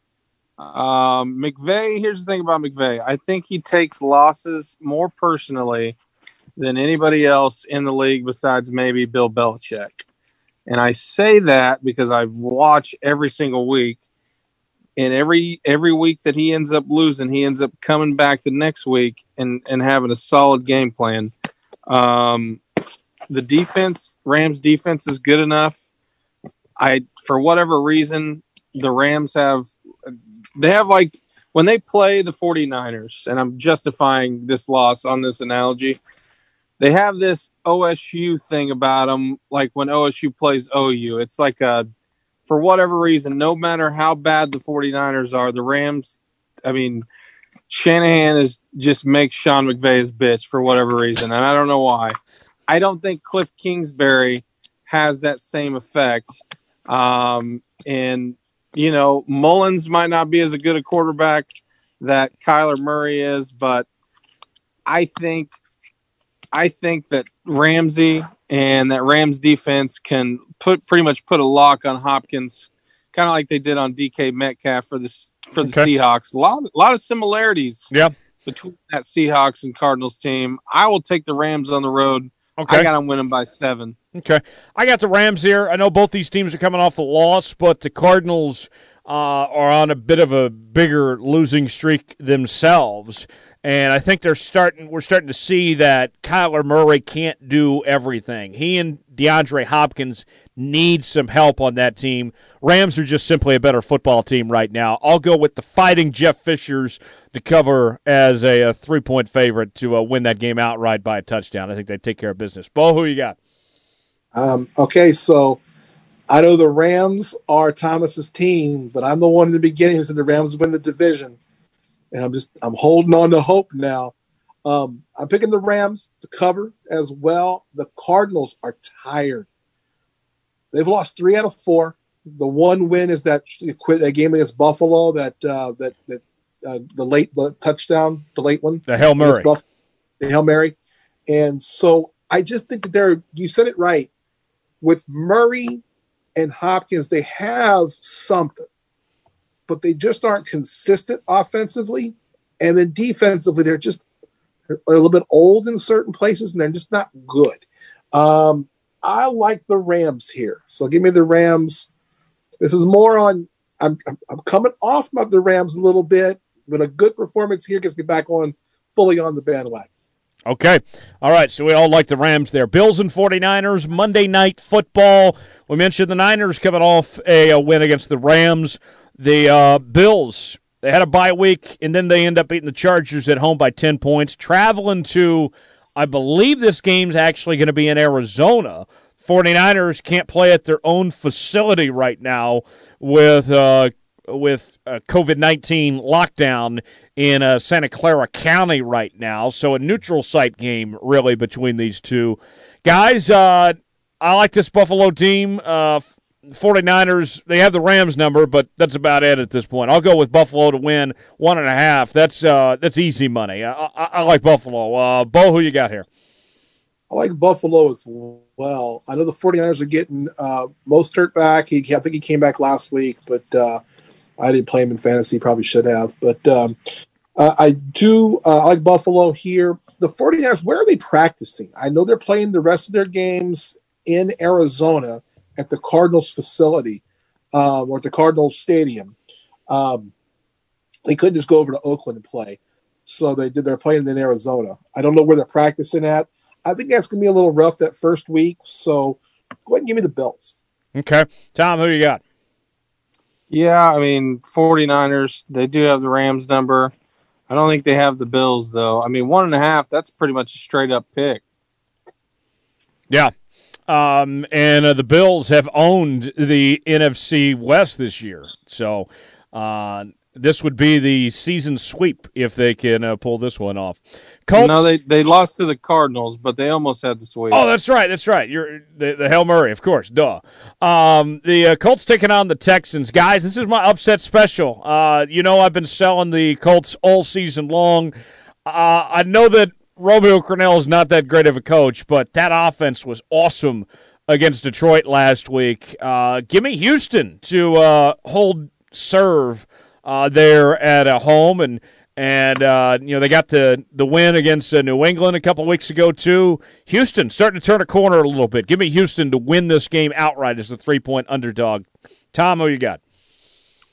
Um, McVay, here's the thing about McVay I think he takes losses more personally than anybody else in the league besides maybe Bill Belichick. And I say that because I watch every single week. And every every week that he ends up losing, he ends up coming back the next week and, and having a solid game plan. Um, the defense, Rams defense is good enough. I for whatever reason, the Rams have they have like when they play the 49ers, and I'm justifying this loss on this analogy they have this OSU thing about them, like when OSU plays OU. It's like a, for whatever reason, no matter how bad the 49ers are, the Rams, I mean, Shanahan is just makes Sean McVay his bitch for whatever reason. And I don't know why. I don't think Cliff Kingsbury has that same effect. Um, and, you know, Mullens might not be as good a quarterback that Kyler Murray is, but I think I think that Ramsey and that Rams defense can put pretty much put a lock on Hopkins, kind of like they did on DK Metcalf for the for the okay. Seahawks. A lot, a lot of similarities. Yeah. Between that Seahawks and Cardinals team, I will take the Rams on the road. Okay. I got them winning by seven. Okay. I got the Rams here. I know both these teams are coming off a loss, but the Cardinals uh, are on a bit of a bigger losing streak themselves. And I think they're starting. We're starting to see that Kyler Murray can't do everything. He and DeAndre Hopkins need some help on that team. Rams are just simply a better football team right now. I'll go with the Fighting Jeff Fishers to cover as a, a three point favorite to uh, win that game outright by a touchdown. I think they take care of business. Bo, who you got? Um, okay, so I know the Rams are Thomas's team, but I'm the one in the beginning who said the Rams win the division and I'm just I'm holding on to hope now. Um, I'm picking the Rams to cover as well. The Cardinals are tired. They've lost three out of four. The one win is that quit that game against Buffalo. That uh, that that uh, the late the touchdown, the late one, the Hail Mary, Buff- the Hail Mary, and so I just think that they're. You said it right. With Murray and Hopkins, they have something but they just aren't consistent offensively. And then defensively, they're just a little bit old in certain places and they're just not good. Um, I like the Rams here. So give me the Rams. This is more on, I'm, I'm coming off of the Rams a little bit, but a good performance here gets me back on fully on the bandwagon. Okay. All right. So we all like the Rams there. Bills and 49ers, Monday night football. We mentioned the Niners coming off a, a win against the Rams. The uh, Bills, they had a bye week, and then they end up beating the Chargers at home by 10 points. Traveling to, I believe this game's actually going to be in Arizona. 49ers can't play at their own facility right now with uh, with COVID 19 lockdown in uh, Santa Clara County right now. So a neutral site game, really, between these two. Guys, uh, I like this Buffalo team. Uh, 49ers, they have the Rams number, but that's about it at this point. I'll go with Buffalo to win one and a half. That's uh, that's easy money. I, I, I like Buffalo. Uh, Bo, who you got here? I like Buffalo as well. I know the 49ers are getting uh, Mostert back. He, I think he came back last week, but uh, I didn't play him in fantasy. Probably should have. But um, I do uh, I like Buffalo here. The 49ers, where are they practicing? I know they're playing the rest of their games in Arizona at the Cardinals facility um, or at the Cardinals stadium. Um, they couldn't just go over to Oakland and play. So they did. They're playing in Arizona. I don't know where they're practicing at. I think that's going to be a little rough that first week. So go ahead and give me the Bills. Okay. Tom, who you got? Yeah, I mean, 49ers, they do have the Rams number. I don't think they have the Bills, though. I mean, one and a half, that's pretty much a straight up pick. Yeah, um, and uh, the Bills have owned the NFC West this year. So uh, this would be the season sweep if they can uh, pull this one off. Colts, no, they they lost to the Cardinals, but they almost had the sweep. Oh, that's right, that's right. You're the, the Hail Murray, of course, duh. Um, the uh, Colts taking on the Texans, guys. This is my upset special. Uh, you know, I've been selling the Colts all season long. Uh, I know that Romeo Crennel is not that great of a coach, but that offense was awesome against Detroit last week. Uh, give me Houston to uh, hold serve uh, there at a home, and and uh, you know they got the the win against uh, New England a couple weeks ago too. Houston starting to turn a corner a little bit. Give me Houston to win this game outright as a three point underdog. Tom, who you got?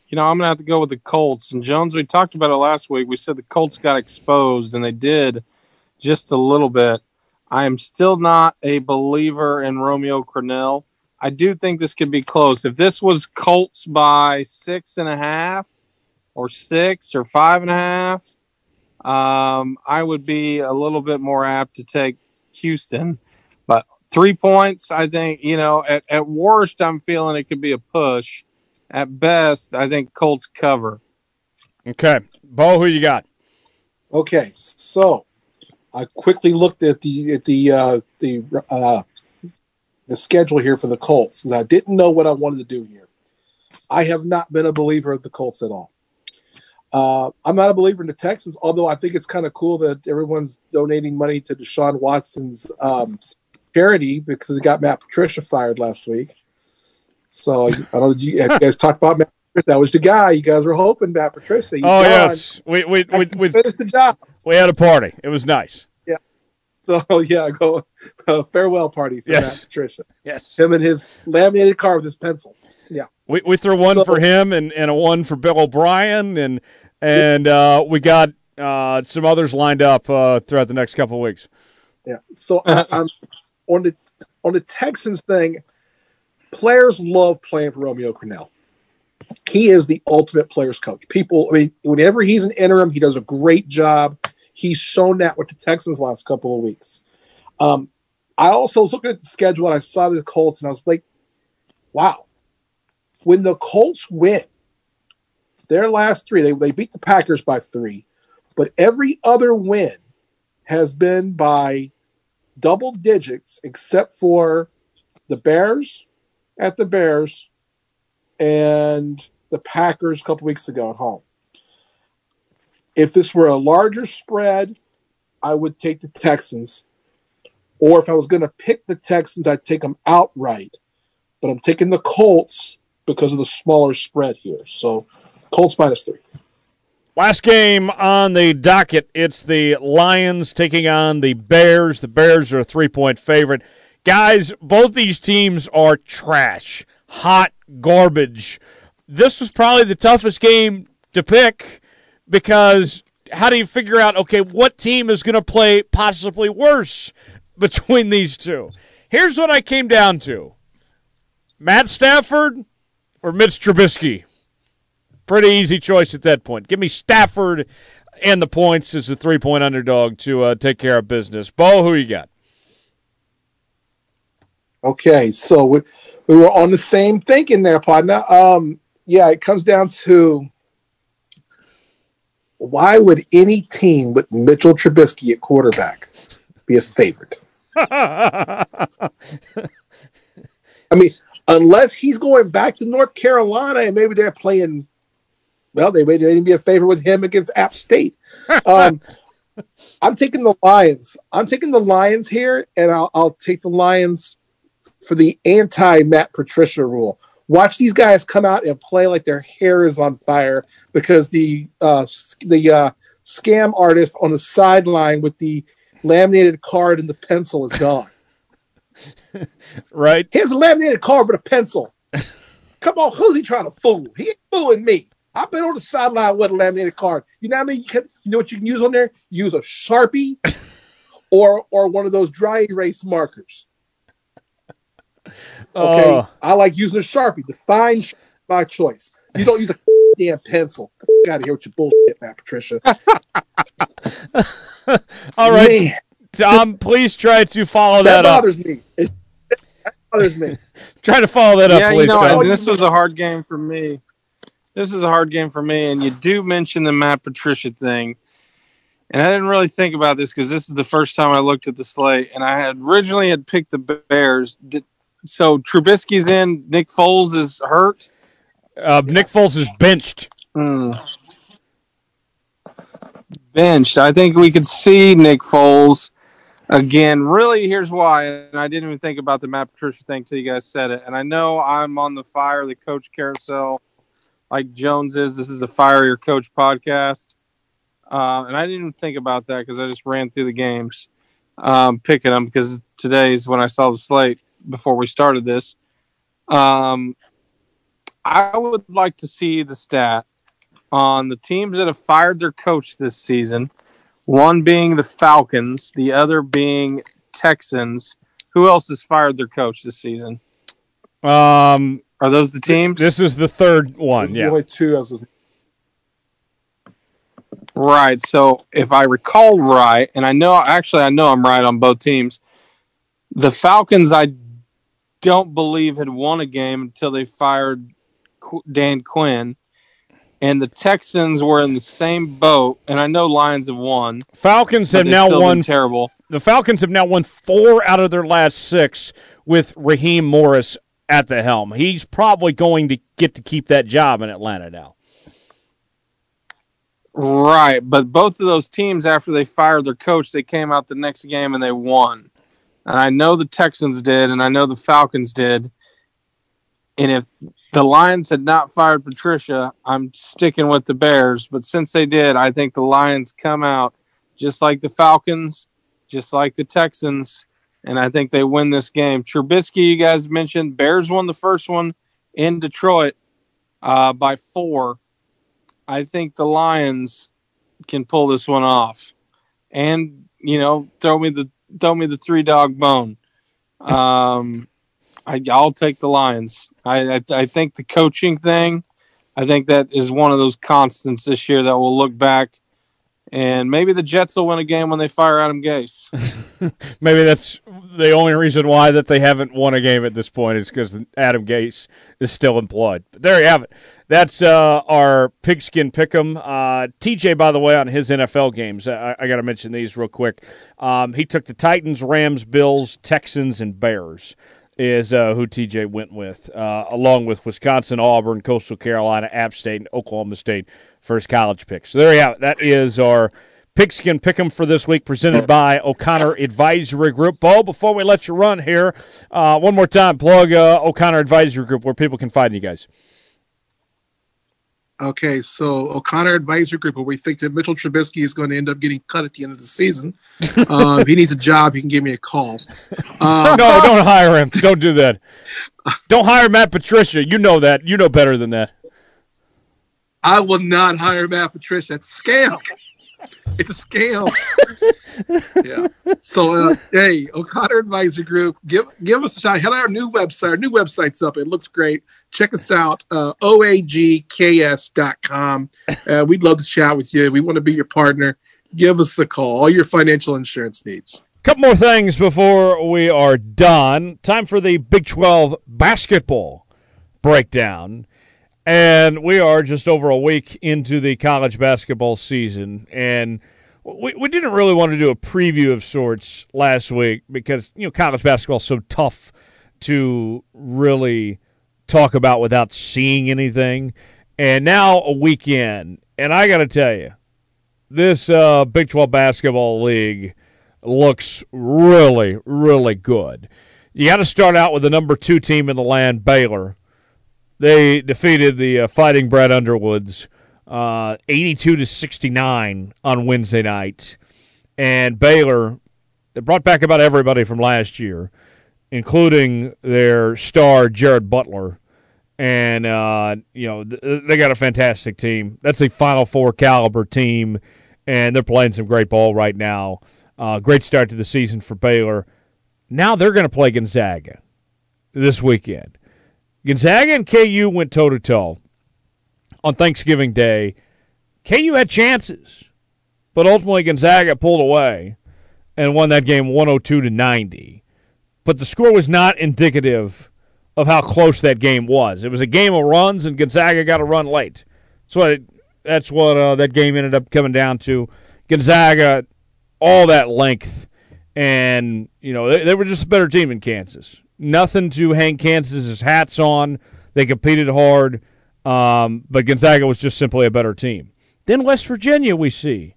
You know, I'm gonna have to go with the Colts. And Jones, we talked about it last week. We said the Colts got exposed, and they did just a little bit. I am still not a believer in Romeo Crennel. I do think this could be close. If this was Colts by six and a half, or six, or five and a half, um, I would be a little bit more apt to take Houston. But three points, I think, you know, at, at worst, I'm feeling it could be a push. At best, I think Colts cover. Okay. Bo, who you got? Okay. So I quickly looked at the at the uh, the uh, the schedule here for the Colts, I didn't know what I wanted to do here. I have not been a believer of the Colts at all. Uh, I'm not a believer in the Texans, although I think it's kind of cool that everyone's donating money to Deshaun Watson's um, charity because he got Matt Patricia fired last week. So I don't know. You, you guys talked about Matt that was the guy you guys were hoping, Matt Patricia. He's oh gone. yes, we we we, we finished the job. We had a party. It was nice. Yeah. So yeah, go uh, farewell party for yes. Matt Patricia. Yes. Him and his laminated car with his pencil. Yeah. We we threw one so, for him and, and a one for Bill O'Brien and and uh, we got uh, some others lined up uh, throughout the next couple of weeks. Yeah. So I, I'm on the on the Texans thing. Players love playing for Romeo Crennel. He is the ultimate players coach. People, I mean, whenever he's an interim, he does a great job. He's shown that with the Texans last couple of weeks. Um, I also was looking at the schedule and I saw the Colts and I was like, wow. When the Colts win, their last three, they, they beat the Packers by three, but every other win has been by double digits except for the Bears at the Bears and the Packers a couple weeks ago at home. If this were a larger spread, I would take the Texans. Or if I was going to pick the Texans, I'd take them outright. But I'm taking the Colts because of the smaller spread here. So Colts minus three. Last game on the docket, it's the Lions taking on the Bears. The Bears are a three point favorite. Guys, both these teams are trash, hot garbage. This was probably the toughest game to pick because how do you figure out, okay, what team is going to play possibly worse between these two? Here's what I came down to Matt Stafford or Mitch Trubisky? Pretty easy choice at that point. Give me Stafford and the points as a three point underdog to uh, take care of business. Bo, who you got? Okay, so we, we were on the same thinking there, partner. Um, yeah, it comes down to why would any team with Mitchell Trubisky at quarterback be a favorite? I mean, unless he's going back to North Carolina and maybe they're playing well, they may be a favor with him against App State. Um, I'm taking the Lions. I'm taking the Lions here, and I'll, I'll take the Lions for the anti Matt Patricia rule. Watch these guys come out and play like their hair is on fire because the uh, the uh, scam artist on the sideline with the laminated card and the pencil is gone. right? Here's a laminated card with a pencil. Come on, who's he trying to fool? He ain't fooling me. I've been on the sideline with a laminated card. You know what I mean? You, can, you know what you can use on there? Use a sharpie or or one of those dry erase markers. Okay, oh. I like using a sharpie. Define my choice. You don't use a damn pencil. Get out of here with your bullshit, Matt Patricia. All right, Man. Tom. Please try to follow that. That bothers up. me. It, that bothers me. try to follow that yeah, up, please. You know, this was a hard game for me this is a hard game for me. And you do mention the Matt Patricia thing. And I didn't really think about this because this is the first time I looked at the slate. And I had originally had picked the Bears. Did, so Trubisky's in. Nick Foles is hurt. Uh, Nick Foles is benched. Mm. Benched. I think we could see Nick Foles again. Really, here's why. And I didn't even think about the Matt Patricia thing until you guys said it. And I know I'm on the fire, the coach carousel like Jones is. This is a Fire Your Coach podcast. Uh, and I didn't even think about that because I just ran through the games, um, picking them because today is when I saw the slate before we started this. Um, I would like to see the stat on the teams that have fired their coach this season. One being the Falcons, the other being Texans. Who else has fired their coach this season? Um, are those the teams? This is the third one. Yeah. Only two as of Right. So if I recall right, and I know actually I know I'm right on both teams. The Falcons, I don't believe had won a game until they fired Dan Quinn, and the Texans were in the same boat. And I know Lions have won. Falcons have now won. Terrible. The Falcons have now won four out of their last six with Raheem Morris at the helm. He's probably going to get to keep that job in Atlanta now. Right, but both of those teams, after they fired their coach, they came out the next game and they won. And I know the Texans did, and I know the Falcons did. And if the Lions had not fired Patricia, I'm sticking with the Bears. But since they did, I think the Lions come out just like the Falcons, just like the Texans, and I think they win this game. Trubisky, you guys mentioned, Bears won the first one in Detroit uh, by four. I think the Lions can pull this one off, and you know, throw me the throw me the three dog bone. Um, I, I'll take the Lions. I, I I think the coaching thing. I think that is one of those constants this year that we'll look back and maybe the Jets will win a game when they fire Adam Gase. maybe that's the only reason why that they haven't won a game at this point is because Adam Gase is still employed. But there you have it. That's uh, our pigskin pick'em. Uh, TJ, by the way, on his NFL games, I, I got to mention these real quick. Um, he took the Titans, Rams, Bills, Texans, and Bears. Is uh, who TJ went with, uh, along with Wisconsin, Auburn, Coastal Carolina, App State, and Oklahoma State for his college picks. So there you have it. That is our pigskin pick'em for this week, presented by O'Connor Advisory Group. Bo, before we let you run here, uh, one more time, plug uh, O'Connor Advisory Group where people can find you guys. Okay, so O'Connor Advisory Group, where we think that Mitchell Trubisky is going to end up getting cut at the end of the season. uh, if he needs a job, he can give me a call. Uh, no, don't hire him. Don't do that. Don't hire Matt Patricia. You know that. You know better than that. I will not hire Matt Patricia. A scam. It's a scam. yeah. So uh, hey, O'Connor Advisory Group, give give us a shot. Head our new website. Our new website's up. It looks great. Check us out, uh, oagks.com. Uh, we'd love to chat with you. We want to be your partner. Give us a call. All your financial insurance needs. Couple more things before we are done. Time for the Big 12 basketball breakdown. And we are just over a week into the college basketball season. And we, we didn't really want to do a preview of sorts last week because, you know, college basketball is so tough to really talk about without seeing anything. And now a weekend. And I got to tell you, this uh, Big 12 basketball league looks really, really good. You got to start out with the number two team in the land, Baylor they defeated the uh, Fighting Brad Underwoods uh, 82 to 69 on Wednesday night. And Baylor they brought back about everybody from last year, including their star Jared Butler. And uh, you know th- they got a fantastic team. That's a Final Four caliber team, and they're playing some great ball right now. Uh, great start to the season for Baylor. Now they're going to play Gonzaga this weekend. Gonzaga and KU went toe to toe on Thanksgiving Day. KU had chances, but ultimately Gonzaga pulled away and won that game 102 to 90. But the score was not indicative of how close that game was. It was a game of runs, and Gonzaga got a run late. So that's what, that's what uh, that game ended up coming down to. Gonzaga, all that length, and you know they, they were just a better team in Kansas nothing to hang Kansas's hats on. They competed hard, um, but Gonzaga was just simply a better team. Then West Virginia, we see,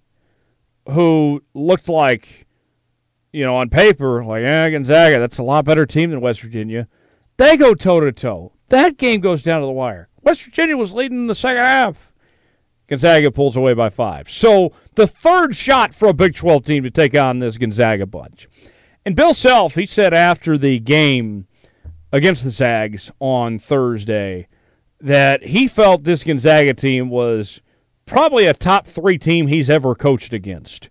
who looked like, you know, on paper, like, yeah, Gonzaga, that's a lot better team than West Virginia. They go toe to toe. That game goes down to the wire. West Virginia was leading in the second half. Gonzaga pulls away by five. So the third shot for a Big 12 team to take on this Gonzaga bunch. And Bill Self, he said after the game against the Zags on Thursday that he felt this Gonzaga team was probably a top three team he's ever coached against,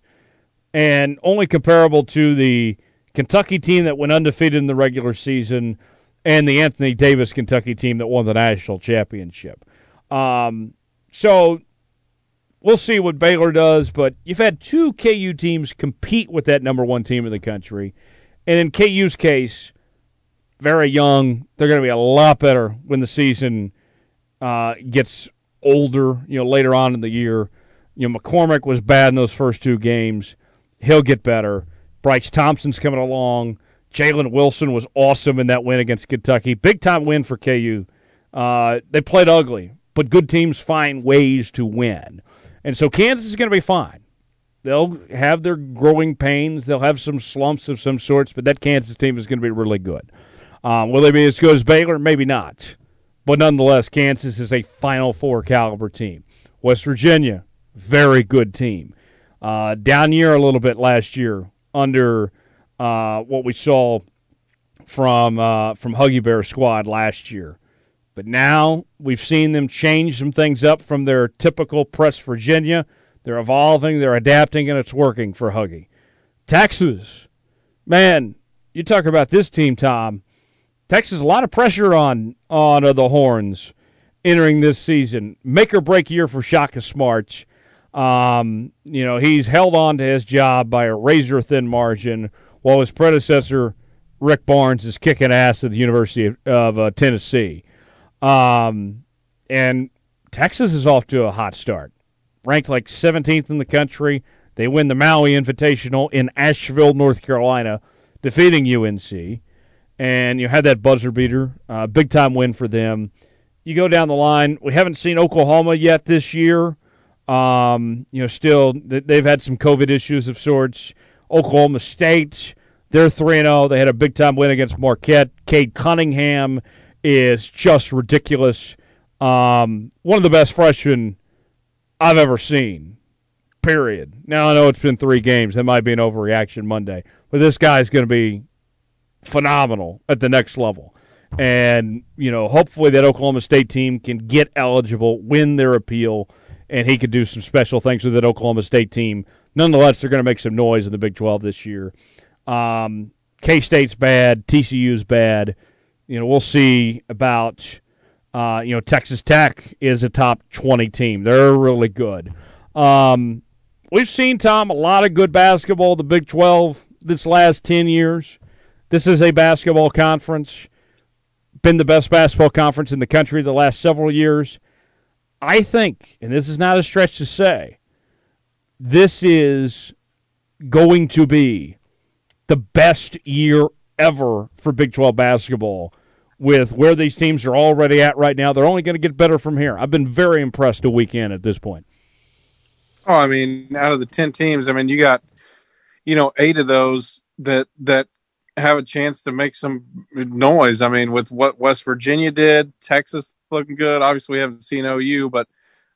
and only comparable to the Kentucky team that went undefeated in the regular season and the Anthony Davis Kentucky team that won the national championship. Um, so we'll see what Baylor does, but you've had two KU teams compete with that number one team in the country. And in KU's case, very young. They're going to be a lot better when the season uh, gets older, you know, later on in the year. You know, McCormack was bad in those first two games. He'll get better. Bryce Thompson's coming along. Jalen Wilson was awesome in that win against Kentucky. Big time win for KU. Uh, they played ugly, but good teams find ways to win. And so Kansas is going to be fine. They'll have their growing pains. They'll have some slumps of some sorts, but that Kansas team is going to be really good. Um, will they be as good as Baylor? Maybe not. But nonetheless, Kansas is a Final Four caliber team. West Virginia, very good team. Uh, down year a little bit last year under uh, what we saw from uh, from Huggy Bear squad last year. But now we've seen them change some things up from their typical Press Virginia. They're evolving, they're adapting, and it's working for Huggy. Texas, man, you talk about this team, Tom. Texas, a lot of pressure on on uh, the Horns entering this season. Make or break year for Shaka Smart. Um, you know, he's held on to his job by a razor thin margin, while his predecessor, Rick Barnes, is kicking ass at the University of, of uh, Tennessee. Um, and Texas is off to a hot start, ranked like 17th in the country. They win the Maui Invitational in Asheville, North Carolina, defeating UNC. And you had that buzzer beater, uh, big time win for them. You go down the line. We haven't seen Oklahoma yet this year. Um, you know, still they've had some COVID issues of sorts. Oklahoma State, they're three and zero. Oh. They had a big time win against Marquette. Cade Cunningham is just ridiculous. Um, one of the best freshmen I've ever seen. Period. Now I know it's been three games. That might be an overreaction Monday, but this guy's going to be phenomenal at the next level. And you know, hopefully that Oklahoma State team can get eligible, win their appeal and he could do some special things with that Oklahoma State team. Nonetheless, they're going to make some noise in the Big 12 this year. Um, K State's bad, TCU's bad. You know, we'll see about. Uh, you know, Texas Tech is a top 20 team. They're really good. Um, we've seen, Tom, a lot of good basketball, the Big 12, this last 10 years. This is a basketball conference, been the best basketball conference in the country the last several years. I think, and this is not a stretch to say, this is going to be the best year ever for Big 12 basketball with where these teams are already at right now. They're only going to get better from here. I've been very impressed a weekend at this point. Oh, I mean, out of the 10 teams, I mean, you got, you know, eight of those that, that have a chance to make some noise. I mean, with what West Virginia did, Texas looking good. Obviously, we haven't seen OU, but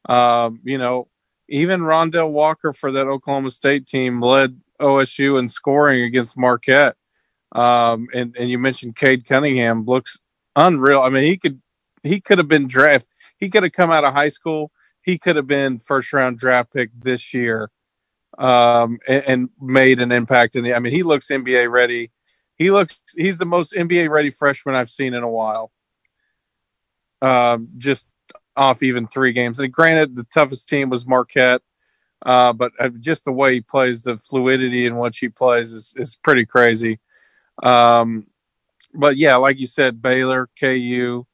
um, you know, even Rondel Walker for that Oklahoma State team led OSU in scoring against Marquette. Um, and and you mentioned Cade Cunningham looks unreal. I mean, he could he could have been draft. He could have come out of high school. He could have been first round draft pick this year, um, and, and made an impact in the. I mean, he looks NBA ready he looks he's the most NBA ready freshman I've seen in a while. Um, just off even three games. And granted, the toughest team was Marquette, uh, but uh, just the way he plays, the fluidity in which he plays is is pretty crazy. Um, but yeah, like you said, Baylor, KU,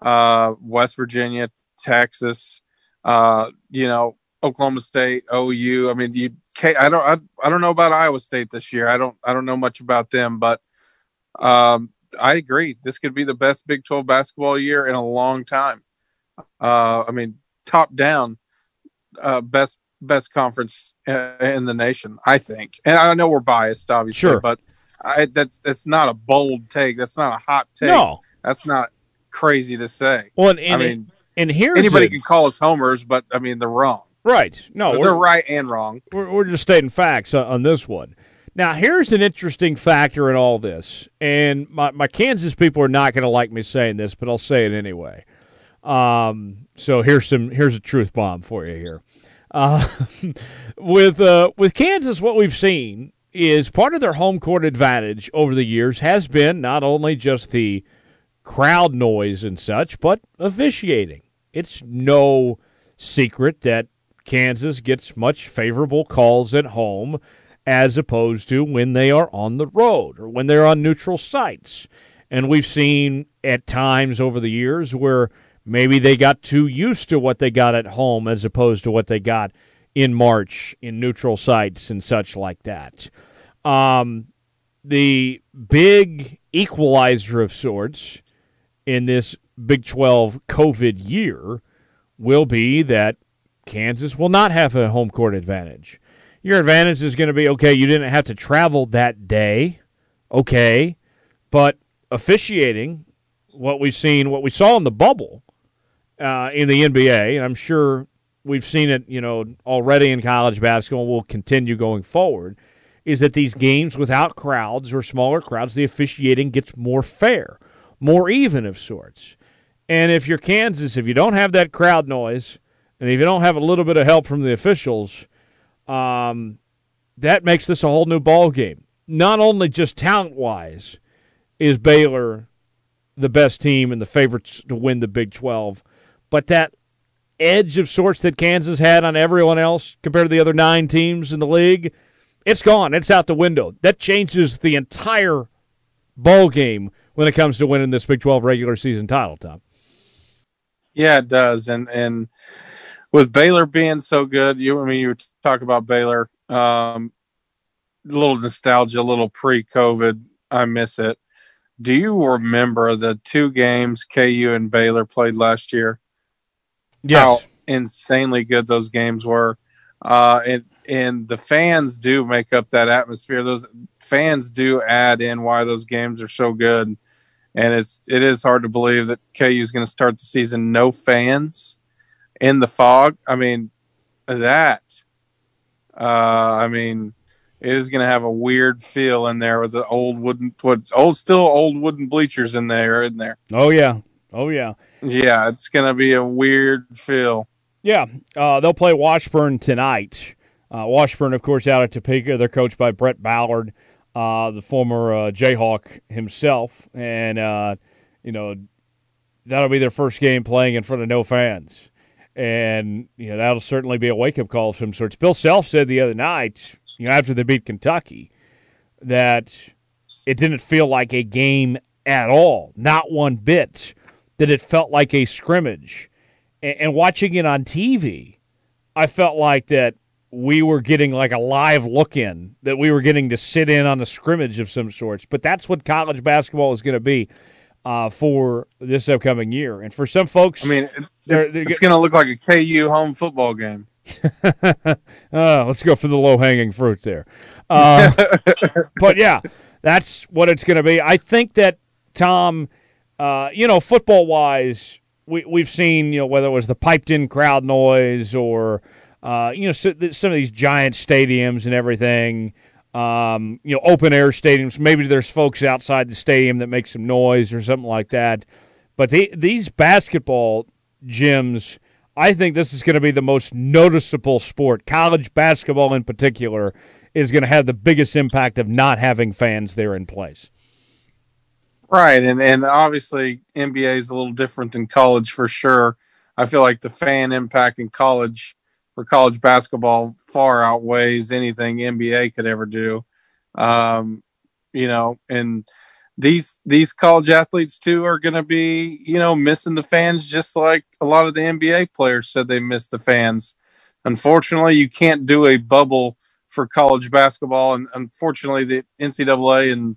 uh, West Virginia, Texas, uh, you know, Oklahoma State, OU. I mean, you I don't I, I don't know about Iowa State this year. I don't I don't know much about them, but um, I agree. This could be the best Big 12 basketball year in a long time. Uh, I mean, top down, uh, best best conference in the nation, I think. And I know we're biased, obviously, sure. but I, that's that's not a bold take. That's not a hot take. No, that's not crazy to say. Well, and, and I mean, and here anybody a, can call us homers, but I mean they're wrong. Right. No, they're right and wrong. We're, we're just stating facts on, on this one. Now, here's an interesting factor in all this, and my, my Kansas people are not going to like me saying this, but I'll say it anyway. Um, so here's some here's a truth bomb for you here. Uh, with uh, with Kansas, what we've seen is part of their home court advantage over the years has been not only just the crowd noise and such, but officiating. It's no secret that Kansas gets much favorable calls at home as opposed to when they are on the road or when they're on neutral sites. And we've seen at times over the years where maybe they got too used to what they got at home as opposed to what they got in March in neutral sites and such like that. Um, the big equalizer of sorts in this Big 12 COVID year will be that Kansas will not have a home court advantage. Your advantage is going to be okay, you didn't have to travel that day. Okay. But officiating, what we've seen, what we saw in the bubble uh, in the NBA, and I'm sure we've seen it, you know, already in college basketball, will continue going forward, is that these games without crowds or smaller crowds, the officiating gets more fair, more even of sorts. And if you're Kansas, if you don't have that crowd noise, and if you don't have a little bit of help from the officials, um, that makes this a whole new ball game. Not only just talent wise, is Baylor the best team and the favorites to win the Big 12, but that edge of sorts that Kansas had on everyone else compared to the other nine teams in the league, it's gone. It's out the window. That changes the entire ball game when it comes to winning this Big 12 regular season title, Tom. Yeah, it does. And and with Baylor being so good, you I mean you talk about Baylor, um, a little nostalgia, a little pre-COVID. I miss it. Do you remember the two games KU and Baylor played last year? Yes. How insanely good those games were. Uh, and and the fans do make up that atmosphere. Those fans do add in why those games are so good. And it's it is hard to believe that KU is going to start the season no fans in the Phog. I mean, that. Uh, I mean, it is going to have a weird feel in there with the old wooden, what's old, still old wooden bleachers in there, in there. Oh yeah, oh yeah, yeah. It's going to be a weird feel. Yeah, uh, they'll play Washburn tonight. Uh, Washburn, of course, out at Topeka. They're coached by Brett Ballard, uh, the former uh, Jayhawk himself, and uh, you know that'll be their first game playing in front of no fans, and you know that'll certainly be a wake up call of some sorts. Bill Self said the other night, you know, after they beat Kentucky, that it didn't feel like a game at all, not one bit. That it felt like a scrimmage, and, and watching it on TV, I felt like that we were getting like a live look in, that we were getting to sit in on a scrimmage of some sorts. But that's what college basketball is going to be uh, for this upcoming year. And for some folks, I mean, it's, it's going to look like a KU home football game. uh, let's go for the low hanging fruit there. Uh, but yeah, that's what it's going to be. I think that Tom, uh, you know, football wise, we we've seen you know whether it was the piped in crowd noise or uh, you know, so some of these giant stadiums and everything, um, you know, open air stadiums. Maybe there's folks outside the stadium that make some noise or something like that. But the, these basketball gyms, I think this is going to be the most noticeable sport. College basketball, in particular, is going to have the biggest impact of not having fans there in place. Right, and and obviously NBA is a little different than college for sure. I feel like the fan impact in college for college basketball far outweighs anything NBA could ever do. Um, you know, and these these college athletes too are going to be, you know, missing the fans just like a lot of the NBA players said they missed the fans. Unfortunately, you can't do a bubble for college basketball, and unfortunately, the NCAA and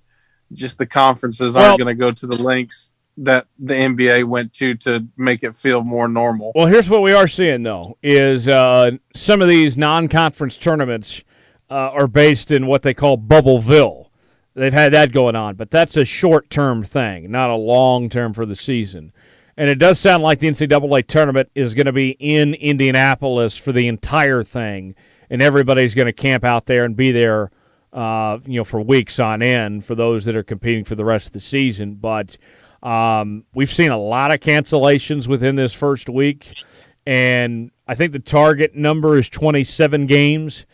just the conferences aren't going to go to the links that the NBA went to to make it feel more normal. Well, here's what we are seeing though: is uh, some of these non-conference tournaments uh, are based in what they call Bubbleville. They've had that going on, but that's a short-term thing, not a long-term for the season. And it does sound like the NCAA tournament is going to be in Indianapolis for the entire thing, and everybody's going to camp out there and be there, uh, you know, for weeks on end for those that are competing for the rest of the season. But um, we've seen a lot of cancellations within this first week, and I think the target number is 27 games.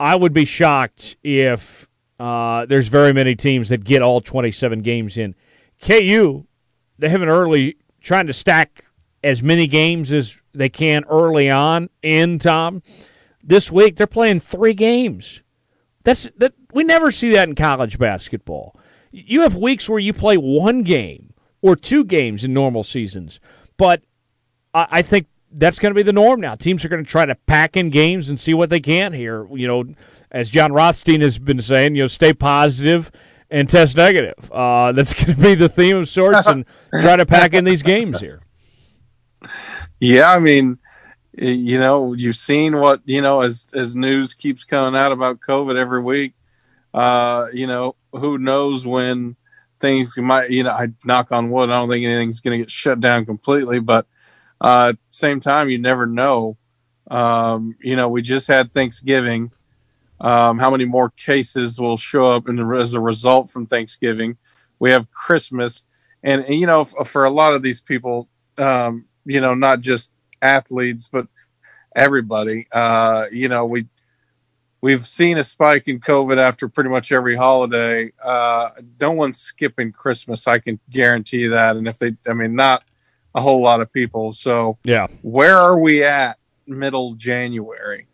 I would be shocked if uh, there's very many teams that get all 27 games in. KU, they have an early trying to stack as many games as they can early on in Tom. This week they're playing three games. That's that we never see that in college basketball. You have weeks where you play one game or two games in normal seasons. But I, I think that's going to be the norm now. Teams are going to try to pack in games and see what they can here. You know, as Jon Rothstein has been saying, you know, stay positive and test negative. Uh, that's going to be the theme of sorts, and try to pack in these games here. Yeah, I mean, you know, you've seen what you know as as news keeps coming out about COVID every week. Uh, you know, who knows when things might, you know, I knock on wood. I don't think anything's going to get shut down completely, but uh, at the same time, you never know. Um, you know, we just had Thanksgiving. Um, how many more cases will show up in the, as a result from Thanksgiving? We have Christmas, and, and you know, f- for a lot of these people, um, you know, not just athletes, but everybody. Uh, you know, we we've seen a spike in COVID after pretty much every holiday. Uh, no one's skipping Christmas. I can guarantee that. And if they, I mean, not a whole lot of people. So yeah, where are we at middle January?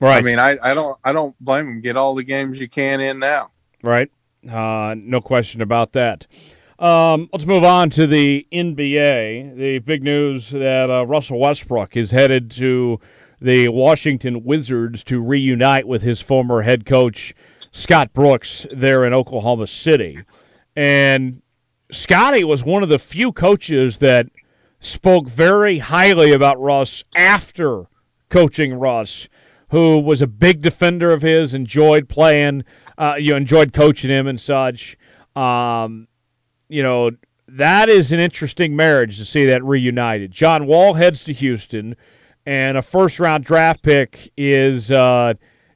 Right. I mean, I, I don't I don't blame them. Get all the games you can in now. Right. Uh, no question about that. Um, let's move on to the NBA. The big news that uh, Russell Westbrook is headed to the Washington Wizards to reunite with his former head coach Scott Brooks there in Oklahoma City. And Scotty was one of the few coaches that spoke very highly about Russ after coaching Russ, who was a big defender of his, enjoyed playing, uh, you enjoyed coaching him and such. Um, you know, that is an interesting marriage to see that reunited. John Wall heads to Houston and a first round draft pick is uh,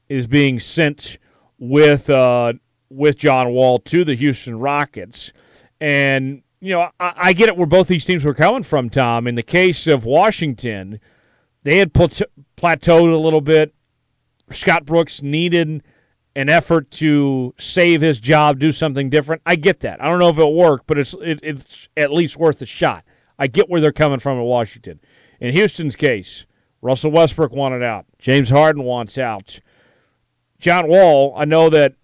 is being sent with uh, with John Wall to the Houston Rockets. And you know, I, I, get it where both these teams were coming from. Tom, in the case of Washington, they had plateaued a little bit. Scott Brooks needed an effort to save his job, do something different. I get that. I don't know if it'll work, but it's it, it's at least worth a shot. I get where they're coming from in Washington. In Houston's case, Russell Westbrook wanted out. James Harden wants out. John Wall, I know that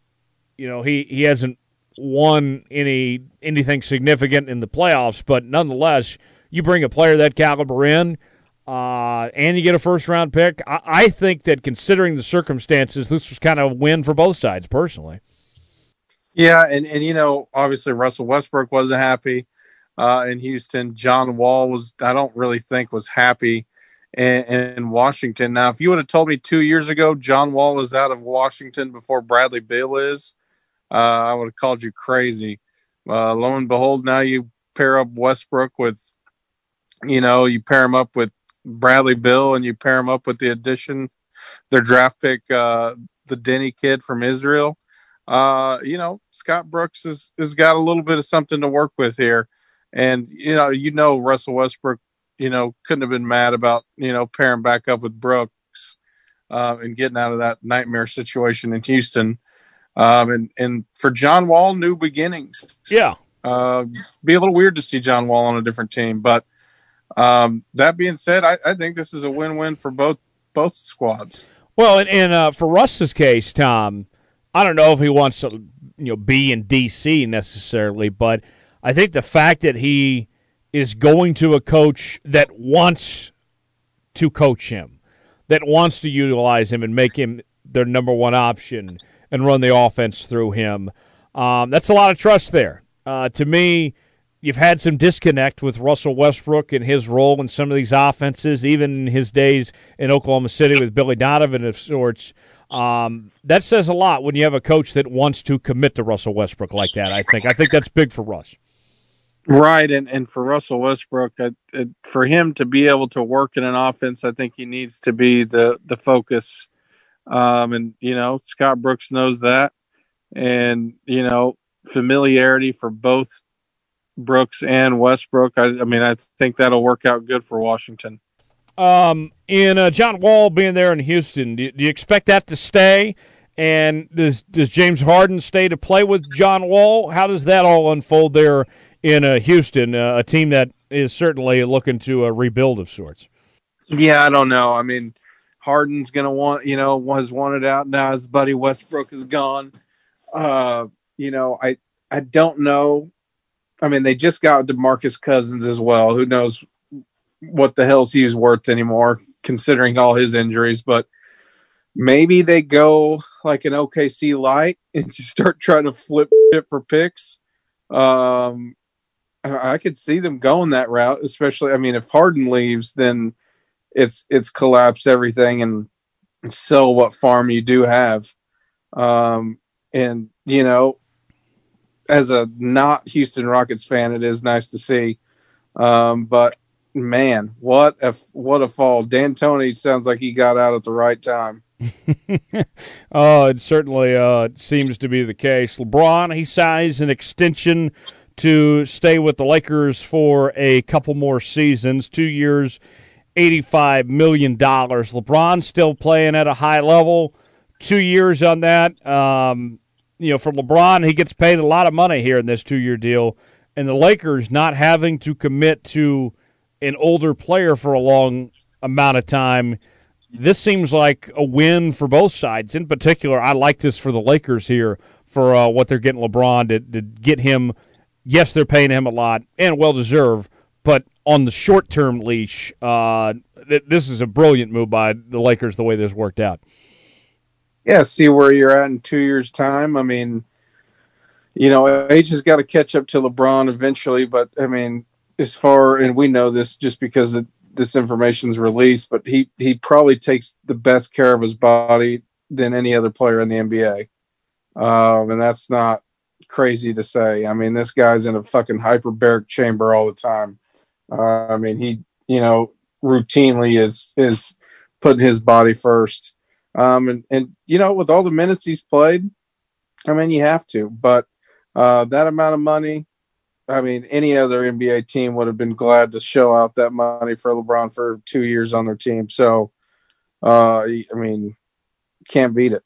you know he, he hasn't won any anything significant in the playoffs, but nonetheless, you bring a player that caliber in, uh, and you get a first round pick. I, I think that considering the circumstances, this was kind of a win for both sides, personally. Yeah, and and you know, obviously Russell Westbrook wasn't happy uh, in Houston. John Wall was, I don't really think, was happy in, in Washington. Now, if you would have told me two years ago John Wall was out of Washington before Bradley Beal is, uh, I would have called you crazy. Uh, lo and behold, now you pair up Westbrook with, you know, you pair him up with Bradley Beal and you pair him up with the addition, their draft pick, uh, the Deni kid from Israel. Uh, you know, Scott Brooks has, has got a little bit of something to work with here. And, you know, you know, Russell Westbrook you know, couldn't have been mad about, you know, pairing back up with Brooks uh, and getting out of that nightmare situation in Houston. Um, and, and for John Wall, new beginnings. Yeah. Uh, be a little weird to see John Wall on a different team. But um, that being said, I, I think this is a win win for both both squads. Well, and, and uh, for Russ's case, Tom, I don't know if he wants to, you know, be in D.C. necessarily, but I think the fact that he is going to a coach that wants to coach him, that wants to utilize him and make him their number one option and run the offense through him. Um, that's a lot of trust there. Uh, to me, you've had some disconnect with Russell Westbrook and his role in some of these offenses, even his days in Oklahoma City with Billy Donovan of sorts. Um, that says a lot when you have a coach that wants to commit to Russell Westbrook like that. I think. I think that's big for Russ. Right, and and for Russell Westbrook, for him to be able to work in an offense, I think he needs to be the the focus. Um, and you know, Scott Brooks knows that, and you know, familiarity for both Brooks and Westbrook. I, I mean, I think that'll work out good for Washington. Um, in uh, John Wall being there in Houston, do, do you expect that to stay? And does does James Harden stay to play with John Wall? How does that all unfold there in uh, Houston, uh, a team that is certainly looking to a rebuild of sorts. Yeah, I don't know. I mean, Harden's going to want, you know, has wanted out now. His buddy Westbrook is gone. Uh, you know, I I don't know. I mean, they just got DeMarcus Cousins as well. Who knows what the hell's he's worth anymore, considering all his injuries. But maybe they go like an OKC light and just start trying to flip it for picks. Um, I could see them going that route, especially. I mean, if Harden leaves, then it's it's collapse everything and sell what farm you do have. Um, and you know, as a not Houston Rockets fan, it is nice to see. Um, but man, what a what a fall! D'Antoni sounds like he got out at the right time. oh, it certainly uh, seems to be the case. LeBron, he signs an extension to stay with the Lakers for a couple more seasons, two years, $85 million. LeBron still playing at a high level. two years on that. Um, you know, for LeBron, he gets paid a lot of money here in this two year deal, and the Lakers not having to commit to an older player for a long amount of time. This seems like a win for both sides. In particular, I like this for the Lakers here for uh, what they're getting LeBron to, to get him. Yes, they're paying him a lot and well deserved, but on the short term leash, uh, th- this is a brilliant move by the Lakers the way this worked out. Yeah, see where you're at in two years' time. I mean, you know, age has got to catch up to LeBron eventually, but I mean, as far and we know this just because it, this information is released, but he he probably takes the best care of his body than any other player in the NBA, um, and that's not crazy to say. I mean, this guy's in a fucking hyperbaric chamber all the time. Uh, I mean, he you know routinely is is putting his body first, um, and and you know with all the minutes he's played, I mean you have to, but uh, that amount of money I mean, any other NBA team would have been glad to show out that money for LeBron for two years on their team. So, uh, I mean, can't beat it.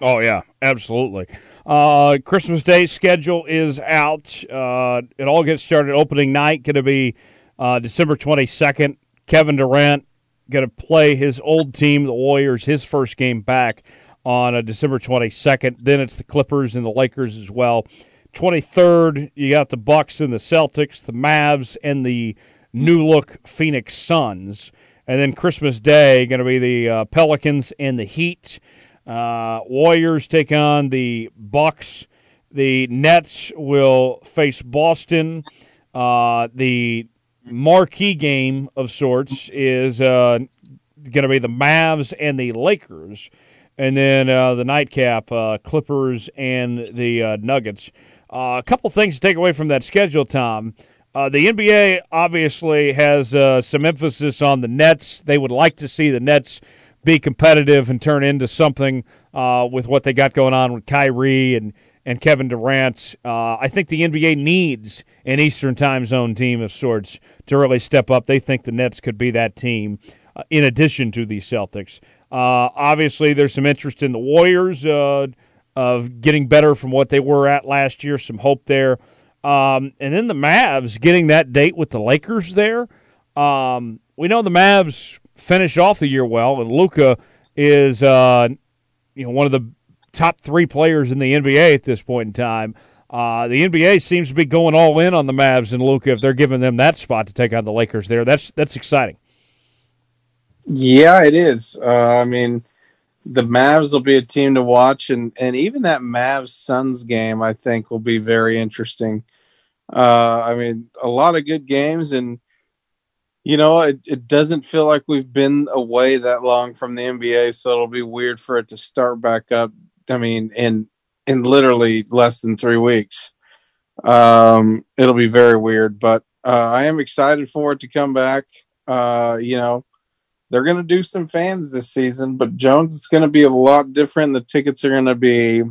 Oh yeah, absolutely. Uh, Christmas Day schedule is out. Uh, it all gets started opening night. Going to be uh, December twenty second. Kevin Durant going to play his old team, the Warriors, his first game back on uh, December twenty second. Then it's the Clippers and the Lakers as well. 23rd, you got the Bucks and the Celtics, the Mavs and the new look Phoenix Suns. And then Christmas Day, going to be the uh, Pelicans and the Heat. Uh, Warriors take on the Bucks. The Nets will face Boston. Uh, the marquee game of sorts is uh, going to be the Mavs and the Lakers. And then uh, the nightcap, uh, Clippers and the Nuggets. Uh, a couple things to take away from that schedule, Tom. Uh, the NBA obviously has uh, some emphasis on the Nets. They would like to see the Nets be competitive and turn into something uh, with what they got going on with Kyrie and, and Kevin Durant. Uh, I think the NBA needs an Eastern time zone team of sorts to really step up. They think the Nets could be that team uh, in addition to the Celtics. obviously, there's some interest in the Warriors of getting better from what they were at last year. Some hope there. Um, and then the Mavs getting that date with the Lakers there. Um, we know the Mavs finish off the year well, and Luka is uh, you know one of the top three players in the NBA at this point in time. Uh, the NBA seems to be going all in on the Mavs and Luka if they're giving them that spot to take on the Lakers there. That's that's exciting. Yeah, it is. Uh, I mean, the Mavs will be a team to watch, and and even that Mavs Suns game I think will be very interesting. Uh, I mean, a lot of good games, and you know, it, it doesn't feel like we've been away that long from the NBA, so it'll be weird for it to start back up. I mean, in in literally less than three weeks, um, it'll be very weird. But uh, I am excited for it to come back. Uh, you know, they're going to do some fans this season, but Jones, it's going to be a lot different. The tickets are going to be,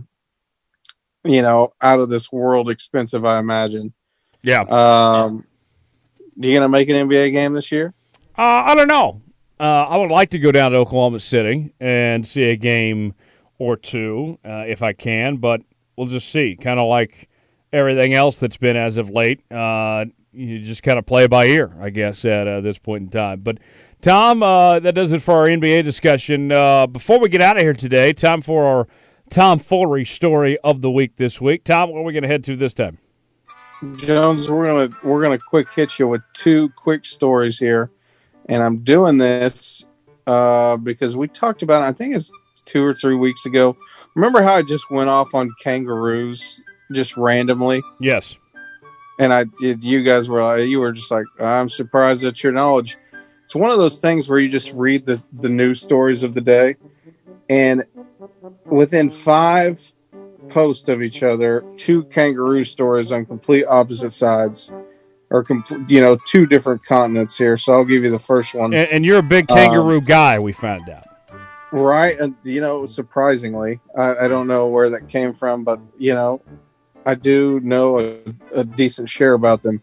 you know, out of this world expensive, I imagine. Yeah. Um, you going to make an NBA game this year? Uh, I don't know. Uh, I would like to go down to Oklahoma City and see a game or two uh, if I can, but we'll just see. Kind of like everything else that's been as of late. Uh, you just kind of play by ear, I guess, at uh, this point in time. But Tom, uh, that does it for our NBA discussion. Uh, before we get out of here today, time for our Tom Foolery story of the week this week. Tom, where are we going to head to this time? Jones, we're gonna we're gonna quick hit you with two quick stories here, and I'm doing this uh, because we talked about. I think it's two or three weeks ago. Remember how I just went off on kangaroos just randomly? Yes. And I, you guys were, you were just like, I'm surprised at your knowledge it's one of those things where you just read the the news stories of the day, and within five posts of each other, two kangaroo stories on complete opposite sides, or complete, you know, two different continents here. So I'll give you the first one. And, and you're a big kangaroo um, guy. We found out. Right, and you know, surprisingly, I, I, don't know where that came from, but you know, I do know a, a decent share about them.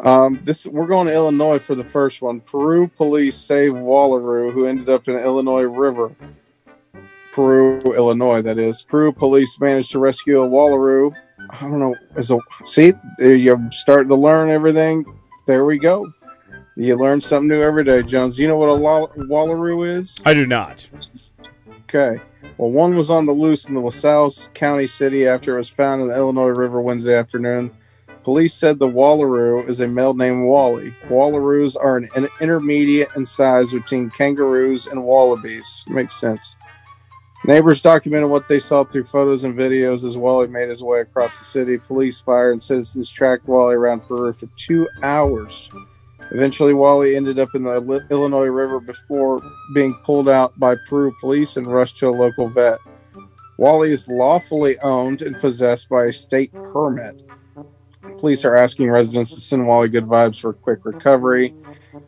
Um, this we're going to Illinois for the first one. Peru police save Wallaroo, who ended up in Illinois River. Peru, Illinois. That is. Peru police managed to rescue a wallaroo. I don't know. As a see, you're starting to learn everything. There we go. You learn something new every day, Jones. You know what a wallaroo is? I do not. Okay. Well, one was on the loose in the LaSalle County City after it was found in the Illinois River Wednesday afternoon. Police said the wallaroo is a male named Wally. Wallaroos are an, an intermediate in size between kangaroos and wallabies. Makes sense. Neighbors documented what they saw through photos and videos as Wally made his way across the city. Police, fire, and citizens tracked Wally around Peru for two hours. Eventually, Wally ended up in the Illinois River before being pulled out by Peru police and rushed to a local vet. Wally is lawfully owned and possessed by a state permit. Police are asking residents to send Wally good vibes for a quick recovery.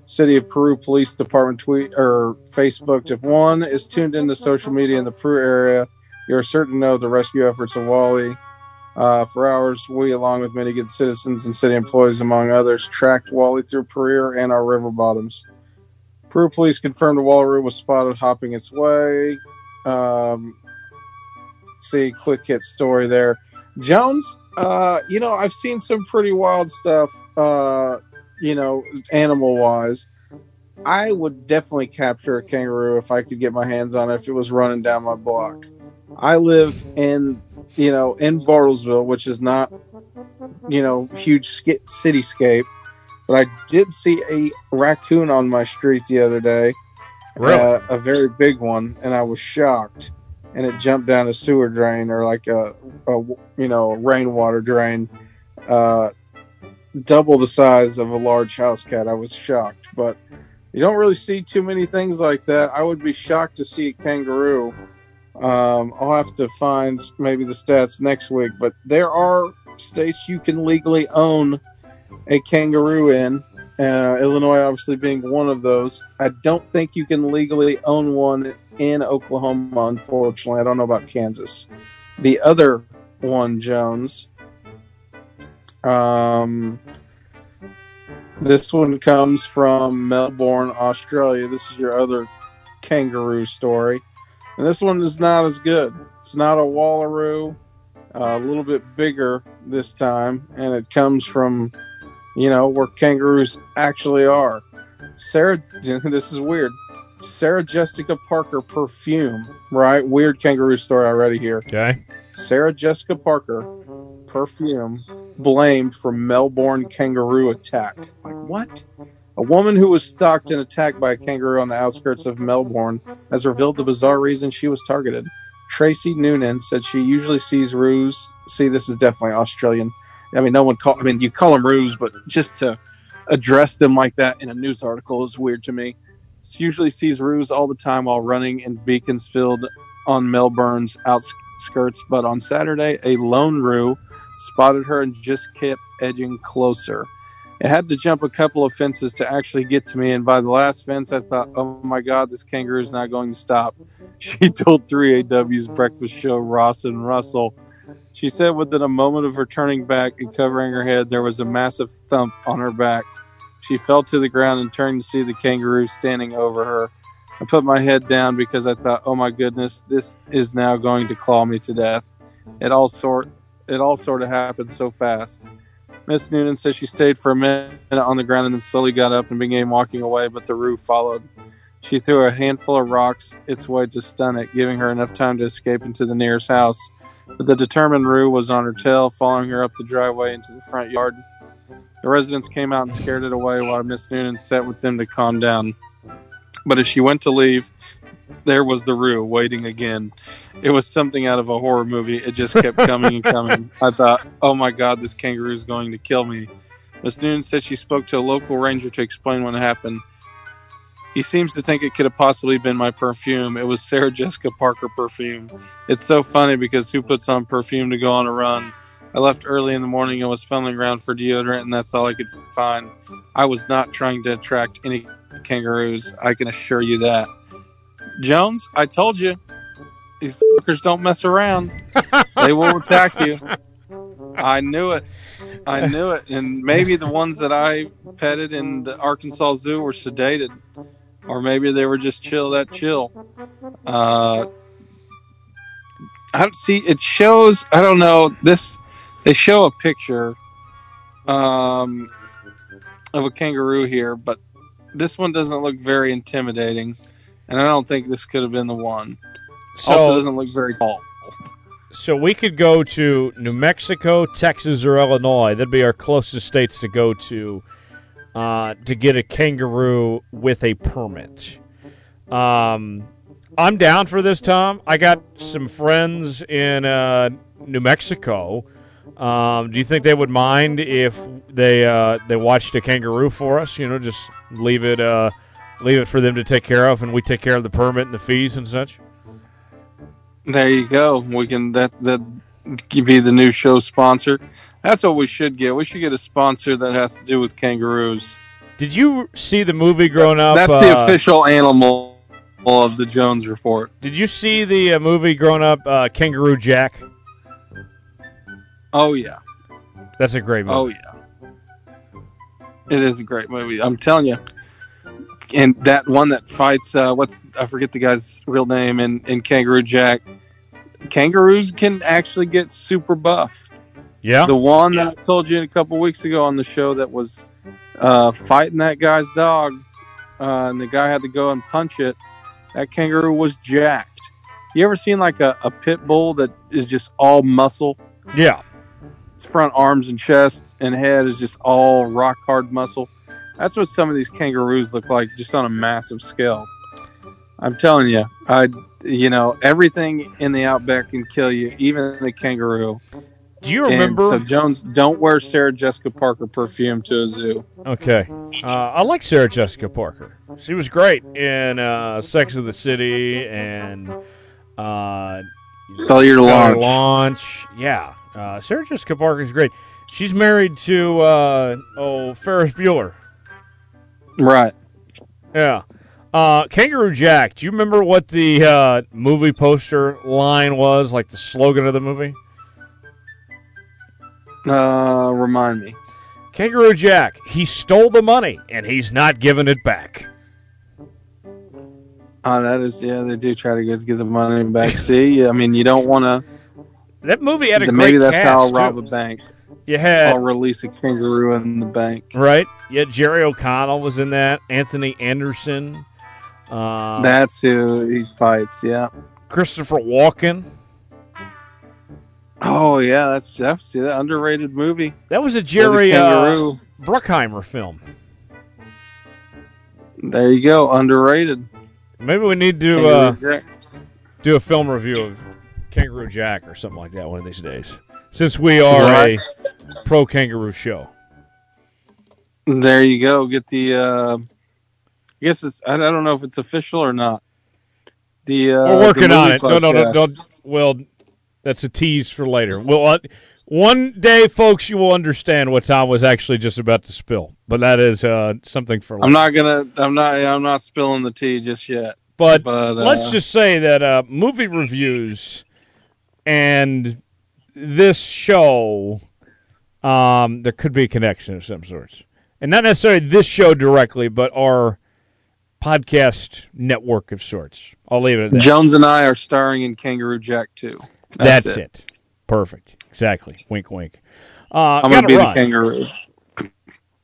City of Peru Police Department tweet or Facebooked if one is tuned into social media in the Peru area, you're certain to know the rescue efforts of Wally. Uh, for hours, we, along with many good citizens and city employees, among others, tracked Wally through Peru and our river bottoms. Peru police confirmed Wallaroo was spotted hopping its way. Um, see, quick hit story there. Jones, uh, you know, I've seen some pretty wild stuff, uh, you know, animal wise. I would definitely capture a kangaroo if I could get my hands on it if it was running down my block. I live in, you know, in Bartlesville, which is not, you know, huge cityscape, but I did see a raccoon on my street the other day, really? uh, a very big one, and I was shocked. And it jumped down a sewer drain or like a, a you know, rainwater drain, uh, double the size of a large house cat. I was shocked, but you don't really see too many things like that. I would be shocked to see a kangaroo um, I'll have to find maybe the stats next week, but there are states you can legally own a kangaroo in. Uh, Illinois, obviously, being one of those. I don't think you can legally own one in Oklahoma, unfortunately. I don't know about Kansas. The other one, Jones. Um, this one comes from Melbourne, Australia. This is your other kangaroo story. And this one is not as good. It's not a Wallaroo, uh, a little bit bigger this time, and it comes from, you know, where kangaroos actually are. Sarah, this is weird. Sarah Jessica Parker perfume, right? Weird kangaroo story already here. Okay. Sarah Jessica Parker perfume blamed for Melbourne kangaroo attack. Like what? A woman who was stalked and attacked by a kangaroo on the outskirts of Melbourne has revealed the bizarre reason she was targeted. Tracy Noonan said she usually sees roos. See, this is definitely Australian. I mean, no one call. I mean, you call them roos, but just to address them like that in a news article is weird to me. She usually sees roos all the time while running in Beaconsfield on Melbourne's outskirts, but on Saturday, a lone roo spotted her and just kept edging closer. It had to jump a couple of fences to actually get to me, and by the last fence, I thought, "Oh my God, this kangaroo is not going to stop." She told 3AW's breakfast show Ross and Russel. She said within a moment of her turning back and covering her head, there was a massive thump on her back. She fell to the ground and turned to see the kangaroo standing over her. I put my head down because I thought, "Oh my goodness, this is now going to claw me to death." It all sort it all sort of happened so fast. Miss Noonan said she stayed for a minute on the ground and then slowly got up and began walking away, but the roof followed. She threw a handful of rocks its way to stun it, giving her enough time to escape into the nearest house. But the determined Roo was on her tail, following her up the driveway into the front yard. The residents came out and scared it away while Miss Noonan sat with them to calm down. But as she went to leave, there was the Roo waiting again. It was something out of a horror movie. It just kept coming and coming. I thought, oh my God, this kangaroo is going to kill me. Miss Noonan said she spoke to a local ranger to explain what happened. He seems to think it could have possibly been my perfume. It was Sarah Jessica Parker perfume. It's so funny because who puts on perfume to go on a run? I left early in the morning and was fumbling around for deodorant, and that's all I could find. I was not trying to attract any kangaroos. I can assure you that. Jones, I told you, these fuckers don't mess around. they will attack you. I knew it. I knew it. And maybe the ones that I petted in the Arkansas Zoo were sedated, or maybe they were just chill that chill. Uh, I don't see. It shows. I don't know. This they show a picture, um, of a kangaroo here, but this one doesn't look very intimidating, and I don't think this could have been the one. So, also, doesn't look very tall. so we could go to New Mexico, Texas, or Illinois. That'd be our closest states to go to uh, to get a kangaroo with a permit. Um, I'm down for this, Tom. I got some friends in uh, New Mexico. Um, do you think they would mind if they uh, they watched a kangaroo for us? You know, just leave it uh, leave it for them to take care of, and we take care of the permit and the fees and such. There you go. We can that that be the new show sponsor. That's what we should get. We should get a sponsor that has to do with kangaroos. Did you see the movie growing up? That's the uh, official animal of the Jones Report. Did you see the uh, movie growing up, uh, Kangaroo Jack? Oh yeah. That's a great movie. Oh yeah. It is a great movie. I'm telling you. And that one that fights uh what's I forget the guy's real name in, in Kangaroo Jack. Kangaroos can actually get super buff. yeah. The one that I told you a couple weeks ago on the show that was uh, fighting that guy's dog, uh, and the guy had to go and punch it. That kangaroo was jacked. You ever seen like a, a pit bull that is just all muscle? yeah. Its front arms and chest and head is just all rock hard muscle. That's what some of these kangaroos look like, just on a massive scale. I'm telling you, I, you know, everything in the outback can kill you, even the kangaroo. Do you And remember? so Jones, don't wear Sarah Jessica Parker perfume to a zoo. okay. Uh, I like Sarah Jessica Parker. She was great in uh, Sex of the City and uh, Failure to launch. Launch. Yeah. Uh, Sarah Jessica Parker is great. She's married to uh, oh Ferris Bueller. Right. Yeah. Uh, Kangaroo Jack. Do you remember what the uh, movie poster line was? Like the slogan of the movie? Uh, remind me. Kangaroo Jack. He stole the money and he's not giving it back. Oh, that is yeah. They do try to get, get the money back. See, I mean, you don't want to. That movie had a great Maybe that's cast. how I'll too. rob a bank. You had I'll release a kangaroo in the bank. right. Yeah, Jerry O'Connell was in that. Anthony Anderson. Uh, That's who he fights. Yeah. Christopher Walken. Oh yeah, that's Jeff. See that underrated movie. That was a Jerry uh. Bruckheimer film. There you go. Underrated. Maybe we need to uh, do a film review of Kangaroo Jack or something like that one of these days. Since we are a pro kangaroo show. There you go. Get the. Uh, I guess it's. I don't know if it's official or not. The uh, We're working on it. No, no, no, podcast. don't. Well, that's a tease for later. Well, uh, one day, folks, you will understand what Tom was actually just about to spill. But that is uh, something for. I'm not gonna. I'm not. I'm not spilling the tea just yet. But But uh, let's just say that uh, movie reviews and this show, um, there could be a connection of some sorts, and not necessarily this show directly, but our podcast network of sorts. I'll leave it at that. Jones and I are starring in Kangaroo Jack too. That's, it. Perfect. Exactly. Wink, wink. Uh, I'm gonna be run. the kangaroo.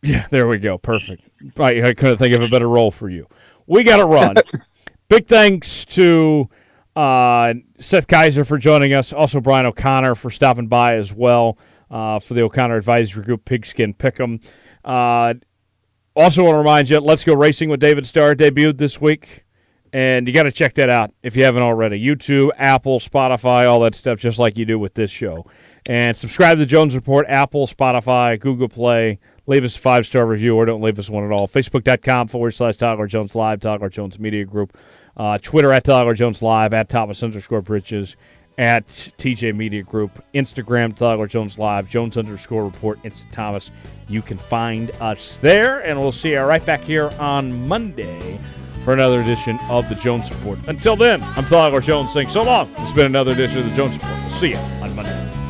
Yeah, there we go. Perfect. I, I couldn't think of a better role for you. We got to run. Big thanks to uh, Seth Keysor for joining us. Also, Brian O'Connor for stopping by as well uh, for the O'Connor Advisory Group Pigskin Pick'em. Uh, also, want to remind you, Let's Go Racing with David Starr debuted this week. And you got to check that out if you haven't already. YouTube, Apple, Spotify, all that stuff, just like you do with this show. And subscribe to the Jones Report, Apple, Spotify, Google Play. Leave us a five star review or don't leave us one at all. Facebook.com forward slash Tyler Jones Live, Tyler Jones Media Group. Uh, Twitter at Tyler Jones Live, at Thomas underscore Bridges, at TJ Media Group. Instagram, Tyler Jones Live, Jones underscore Report, Instant Thomas. You can find us there, and we'll see you right back here on Monday for another edition of the Jones Report. Until then, I'm Tyler Jones saying so long. It's been another edition of the Jones Report. We'll see you on Monday.